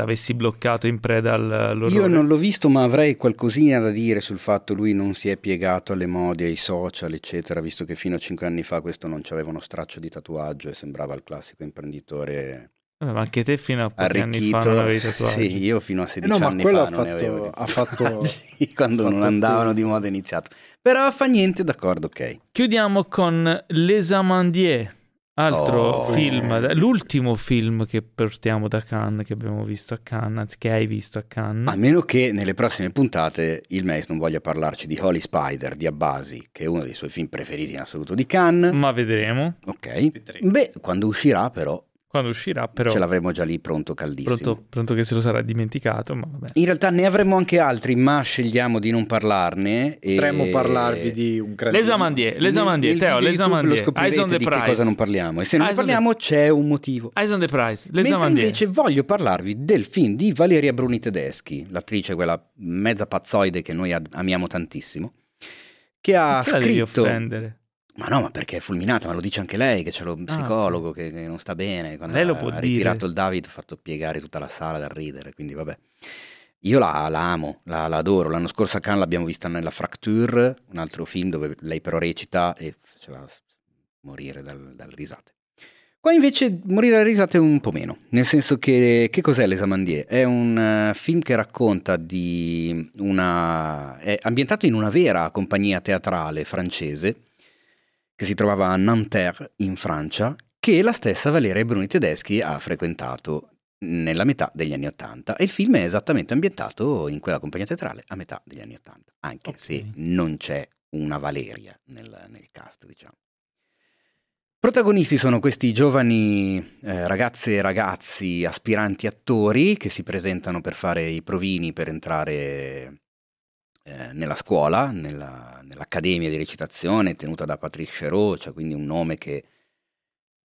l'avessi bloccato in preda all'orrore. Io non l'ho visto, ma avrei qualcosina da dire sul fatto che lui non si è piegato alle mode, ai social, eccetera, visto che fino a cinque anni fa questo non aveva uno straccio di tatuaggio e sembrava il classico imprenditore Vabbè, ma anche te fino a pochi anni fa arricchito. non avevi tatuaggi. Sì, io fino a 16 Eh no, ma anni quello fa ha non ne fatto- avevo ha fatto- quando non andavano tutto. di moda iniziato. Però fa niente, d'accordo, ok. Chiudiamo con Les Amandiers, altro Oh. film, l'ultimo film che portiamo da Cannes, che abbiamo visto a Cannes, anzi che hai visto a Cannes. A meno che nelle prossime puntate il Mace non voglia parlarci di Holy Spider di Abbasi, che è uno dei suoi film preferiti in assoluto di Cannes. Ma vedremo Ok. Vedremo. Beh, quando uscirà però quando uscirà, però ce l'avremo già lì pronto caldissimo. pronto, pronto che se lo sarà dimenticato, ma vabbè. In realtà ne avremmo anche altri, ma scegliamo di non parlarne. E... Potremmo parlarvi di un Les grandissimo... Amandiers, Les Amandiers, Nel- nel Teo, video Les YouTube Amandiers, lo Eyes on the di che cosa non parliamo. E se non ne Eyes on the- parliamo c'è un motivo. Eyes on the Prize, Les Mentre Amandiers. invece voglio parlarvi del film di Valeria Bruni Tedeschi, l'attrice quella mezza pazzoide che noi amiamo tantissimo, che ha Perché la devi scritto... offendere? Ma no, ma perché è fulminata, ma lo dice anche lei, che c'è lo psicologo che, che non sta bene. Quando Lei lo può ha dire. ritirato il David, ha fatto piegare tutta la sala da ridere, quindi vabbè. Io la, la amo, la, la adoro. L'anno scorso a Cannes l'abbiamo vista nella Fracture, un altro film dove lei però recita e faceva morire dal, dal risate. Qua invece morire dalle risate un po' meno, nel senso che che cos'è Les Amandiers? È un eh, film che racconta di una... è ambientato in una vera compagnia teatrale francese che si trovava a Nanterre in Francia, che la stessa Valeria Bruni Tedeschi ha frequentato nella metà degli anni Ottanta e il film è esattamente ambientato in quella compagnia teatrale a metà degli anni Ottanta, anche Ok. se non c'è una Valeria nel, nel cast, diciamo. Protagonisti sono questi giovani eh, ragazze e ragazzi aspiranti attori che si presentano per fare i provini per entrare eh, nella scuola, nella- nell'accademia di recitazione tenuta da Patrick Chéreau, cioè quindi un nome che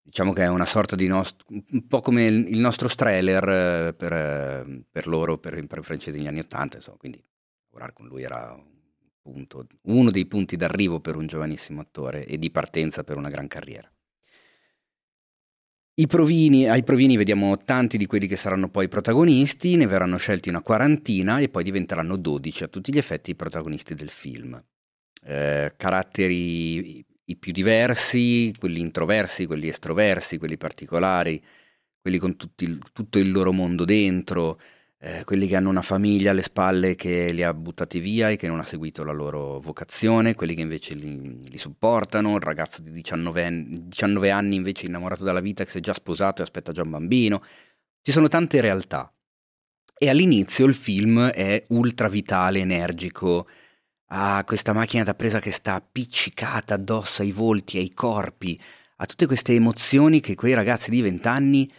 diciamo che è una sorta di nost- un po' come il, nostro Streller eh, per, eh, per loro, per, per i francesi degli anni Ottanta, quindi lavorare con lui era un punto- uno dei punti d'arrivo per un giovanissimo attore e di partenza per una gran carriera. Provini, ai provini vediamo tanti di quelli che saranno poi i protagonisti, ne verranno scelti una quarantina e poi diventeranno 12 a tutti gli effetti i protagonisti del film. Eh, caratteri i- più diversi, quelli introversi, quelli estroversi, quelli particolari, quelli con il- tutto il loro mondo dentro, eh, quelli che hanno una famiglia alle spalle che li ha buttati via e che non ha seguito la loro vocazione, quelli che invece li, li supportano, il ragazzo di 19, anni- 19 anni invece innamorato dalla vita che si è già sposato e aspetta già un bambino. Ci sono tante realtà. E all'inizio il film è ultra vitale, energico, ha questa macchina da presa che sta appiccicata addosso ai volti, ai corpi, a tutte queste emozioni che quei ragazzi di 20 anni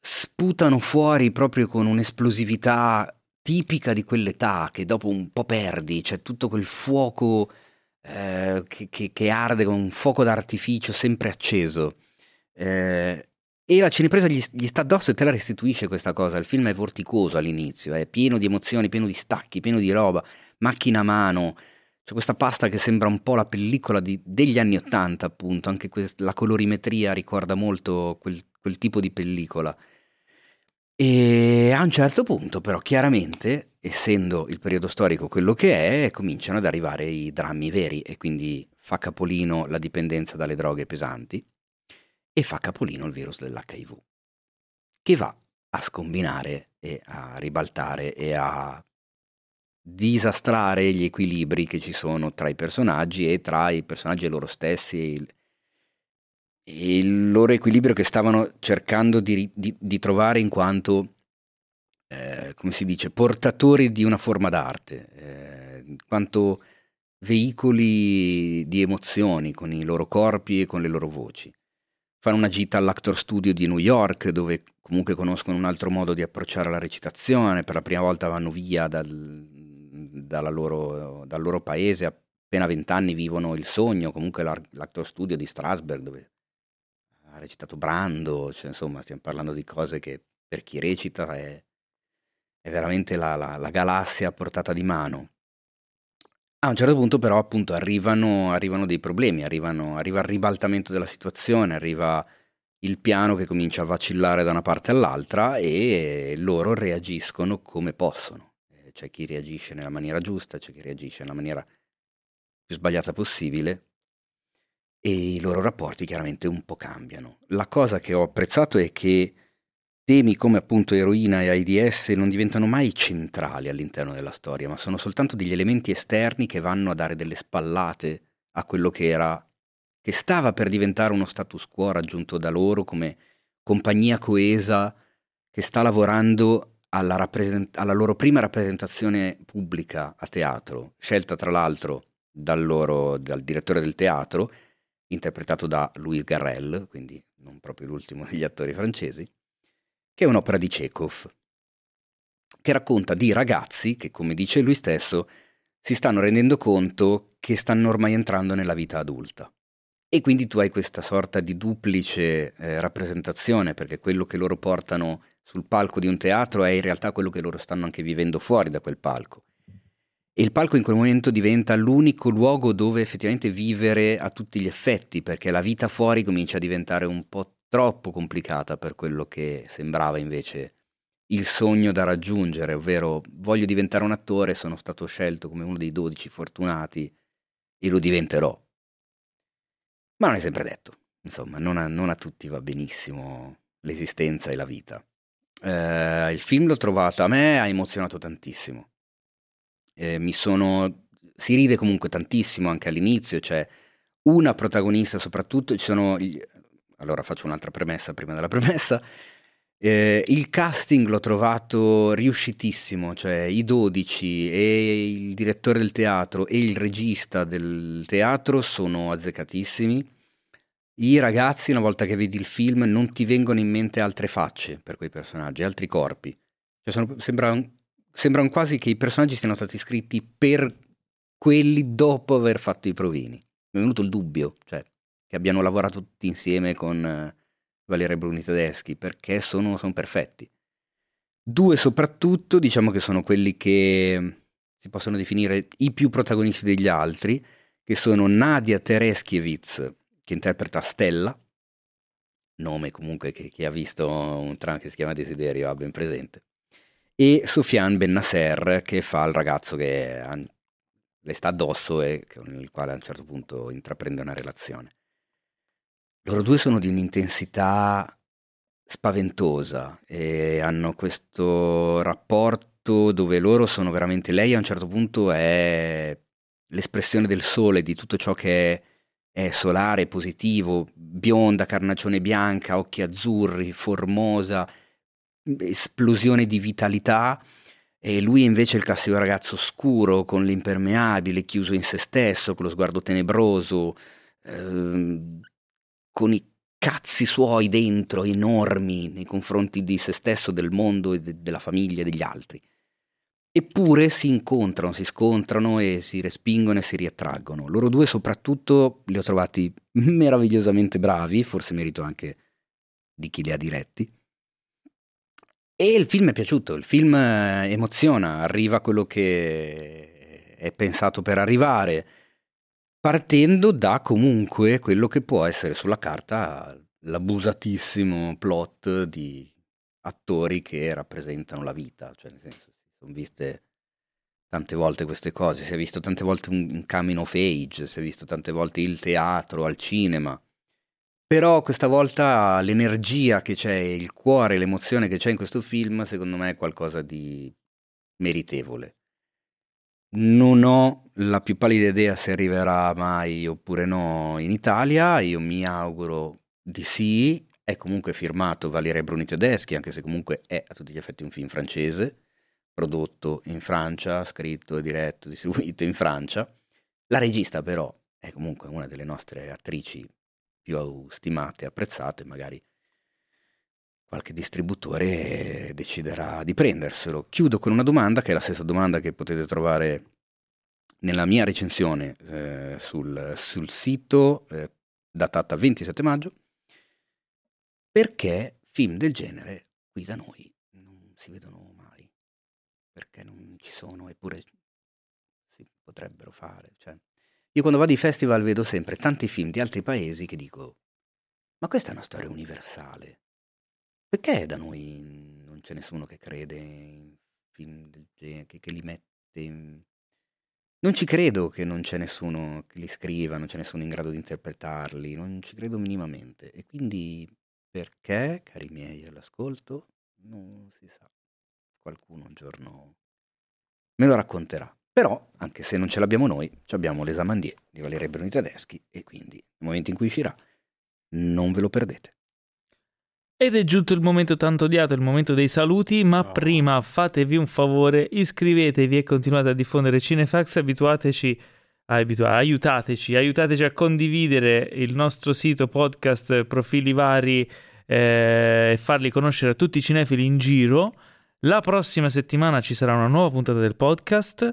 sputano fuori proprio con un'esplosività tipica di quell'età che dopo un po' perdi, c'è tutto quel fuoco eh, che, che- che arde con un fuoco d'artificio sempre acceso. Eh, e la cinepresa gli, gli sta addosso e te la restituisce questa cosa. Il film è vorticoso all'inizio, è pieno di emozioni, pieno di stacchi, pieno di roba, macchina a mano. C'è questa pasta che sembra un po' la pellicola di- degli anni Ottanta, appunto. Anche quest- la colorimetria ricorda molto quel, quel tipo di pellicola. E a un certo punto, però, chiaramente, essendo il periodo storico quello che è, cominciano ad arrivare i drammi veri e quindi fa capolino la dipendenza dalle droghe pesanti e fa capolino il virus dell'HIV, che va a scombinare e a ribaltare e a disastrare gli equilibri che ci sono tra i personaggi e tra i personaggi e loro stessi e il, e il loro equilibrio che stavano cercando di, di- di trovare in quanto, eh, come si dice, portatori di una forma d'arte, eh, quanto veicoli di emozioni con i loro corpi e con le loro voci. Fanno una gita all'Actor Studio di New York dove comunque conoscono un altro modo di approcciare la recitazione, per la prima volta vanno via dal, loro- dal loro paese, appena vent'anni vivono il sogno, comunque l'Actor Studio di Strasberg dove ha recitato Brando, cioè, insomma stiamo parlando di cose che per chi recita è, è veramente la, la- la galassia a portata di mano. A un certo punto però appunto arrivano, arrivano dei problemi, arrivano- arriva il ribaltamento della situazione, arriva il piano che comincia a vacillare da una parte all'altra e loro reagiscono come possono. C'è chi reagisce nella maniera giusta, c'è chi reagisce nella maniera più sbagliata possibile e i loro rapporti chiaramente un po' cambiano. La cosa che ho apprezzato è che temi come appunto eroina e AIDS non diventano mai centrali all'interno della storia, ma sono soltanto degli elementi esterni che vanno a dare delle spallate a quello che era, che stava per diventare uno status quo raggiunto da loro come compagnia coesa che sta lavorando alla, rappresent- alla loro prima rappresentazione pubblica a teatro, scelta tra l'altro dal, loro, dal direttore del teatro, interpretato da Louis Garrel, quindi non proprio l'ultimo degli attori francesi che è un'opera di Chekhov, che racconta di ragazzi che, come dice lui stesso, si stanno rendendo conto che stanno ormai entrando nella vita adulta. E quindi tu hai questa sorta di duplice eh, rappresentazione, perché quello che loro portano sul palco di un teatro è in realtà quello che loro stanno anche vivendo fuori da quel palco. E il palco in quel momento diventa l'unico luogo dove effettivamente vivere a tutti gli effetti, perché la vita fuori comincia a diventare un po' troppo complicata per quello che sembrava invece il sogno da raggiungere, ovvero voglio diventare un attore, sono stato scelto come uno dei dodici fortunati e lo diventerò. Ma non è sempre detto, insomma, non a, non a tutti va benissimo l'esistenza e la vita. Eh, il film l'ho trovato, a me ha emozionato tantissimo. Eh, mi sono... Si ride comunque tantissimo anche all'inizio, c'è una protagonista soprattutto, ci sono allora faccio un'altra premessa prima della premessa. Eh, il casting l'ho trovato riuscitissimo, cioè i 12 e il direttore del teatro e il regista del teatro sono azzeccatissimi. I ragazzi, una volta che vedi il film, non ti vengono in mente altre facce per quei personaggi, altri corpi. Cioè sono, sembra, sembrano quasi che i personaggi siano stati scritti per quelli dopo aver fatto i provini. Mi è venuto il dubbio, cioè che abbiano lavorato tutti insieme con eh, Valeria Bruni Tedeschi, perché sono, sono perfetti. Due soprattutto, diciamo che sono quelli che si possono definire i più protagonisti degli altri, che sono Nadia Tereskiewicz, che interpreta Stella, nome comunque che chi ha visto un tram che si chiama Desiderio ha ben presente, e Sofiane Bennasser, che fa il ragazzo che le sta addosso e con il quale a un certo punto intraprende una relazione. Loro due sono di un'intensità spaventosa e hanno questo rapporto dove loro sono veramente lei a un certo punto è l'espressione del sole di tutto ciò che è, è solare, positivo, bionda, carnagione bianca, occhi azzurri, formosa, esplosione di vitalità e lui invece è il classico ragazzo scuro con l'impermeabile, chiuso in se stesso, con lo sguardo tenebroso, eh, con i cazzi suoi dentro, enormi, nei confronti di se stesso, del mondo e de- della famiglia e degli altri. Eppure si incontrano, si scontrano e si respingono e si riattraggono. Loro due soprattutto li ho trovati meravigliosamente bravi, forse merito anche di chi li ha diretti. E il film è piaciuto, il film emoziona, arriva quello che è pensato per arrivare partendo da comunque quello che può essere sulla carta l'abusatissimo plot di attori che rappresentano la vita, cioè nel senso sono viste tante volte queste cose, si è visto tante volte un, coming of age, si è visto tante volte il teatro al cinema, però questa volta l'energia che c'è, il cuore, l'emozione che c'è in questo film, secondo me è qualcosa di meritevole. Non ho la più pallida idea se arriverà mai oppure no in Italia, io mi auguro di sì. È comunque firmato Valeria Bruni Tedeschi, anche se comunque è a tutti gli effetti un film francese, prodotto in Francia, scritto, diretto, distribuito in Francia. La regista però è comunque una delle nostre attrici più stimate e apprezzate, magari qualche distributore deciderà di prenderselo. Chiudo con una domanda che è la stessa domanda che potete trovare nella mia recensione eh, sul, sul, sito eh, datata 27 maggio. Perché film del genere qui da noi non si vedono? Perché non ci sono eppure si potrebbero fare. Cioè, io quando vado ai festival vedo sempre tanti film di altri paesi che dico, ma questa è una storia universale perché da noi non c'è nessuno che crede in film del genere, che, che li mette in... Non ci credo che non c'è nessuno che li scriva, non c'è nessuno in grado di interpretarli, non ci credo minimamente. E quindi perché, cari miei all'ascolto, Non si sa. Qualcuno un giorno me lo racconterà. Però, anche se non ce l'abbiamo noi, abbiamo les amandier di Valeria Bruni Tedeschi e quindi nel momento in cui uscirà non ve lo perdete. Ed è giunto il momento tanto odiato, il momento dei saluti, ma No. prima fatevi un favore, iscrivetevi e continuate a diffondere Cinefax, abituateci, abitua- aiutateci, aiutateci a condividere il nostro sito, podcast, profili vari eh, e farli conoscere a tutti i cinefili in giro. La prossima settimana ci sarà una nuova puntata del podcast.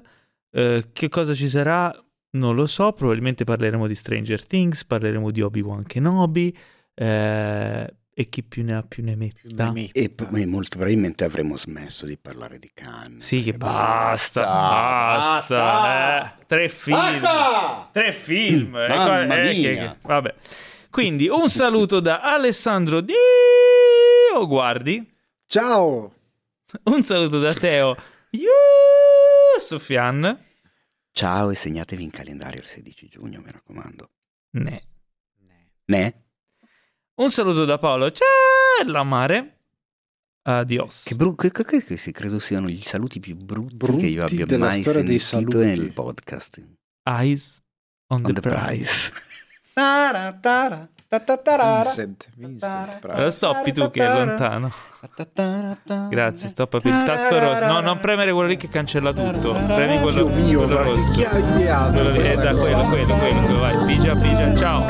Eh, che cosa ci sarà? Non lo so, probabilmente parleremo di Stranger Things, parleremo di Obi-Wan Kenobi. eh, e chi più ne ha più ne metta. E p- e molto probabilmente avremo smesso di parlare di Cannes. Sì, che perché basta, basta, eh. Tre film. Tre film. Eh, mamma eh, mia. che- che- vabbè. Quindi un saluto da Alessandro Dio Guardi. Ciao! Un saluto da Teo Sofian. Ciao e segnatevi in calendario il 16 giugno, mi raccomando. Ne. Ne? Un saluto da Paolo. Ciao, la mare. Adios. Che, bru- che, che- che- sì, credo siano i saluti più brutti, Brutti che io abbia mai sentito nel podcast. Eyes on, On the, the prize. prize. Vincent, Vincent, bravo. Stoppi tu che è lontano. Grazie, stoppa per il tasto rosso. No, non premere quello lì che cancella tutto. Premi quello, mio, quello ma rosso. Quello lì, questa esatto, quello, quello, quello, quello, vai, pigia, pigia, ciao.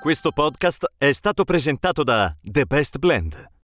Questo podcast è stato presentato da The Best Blend,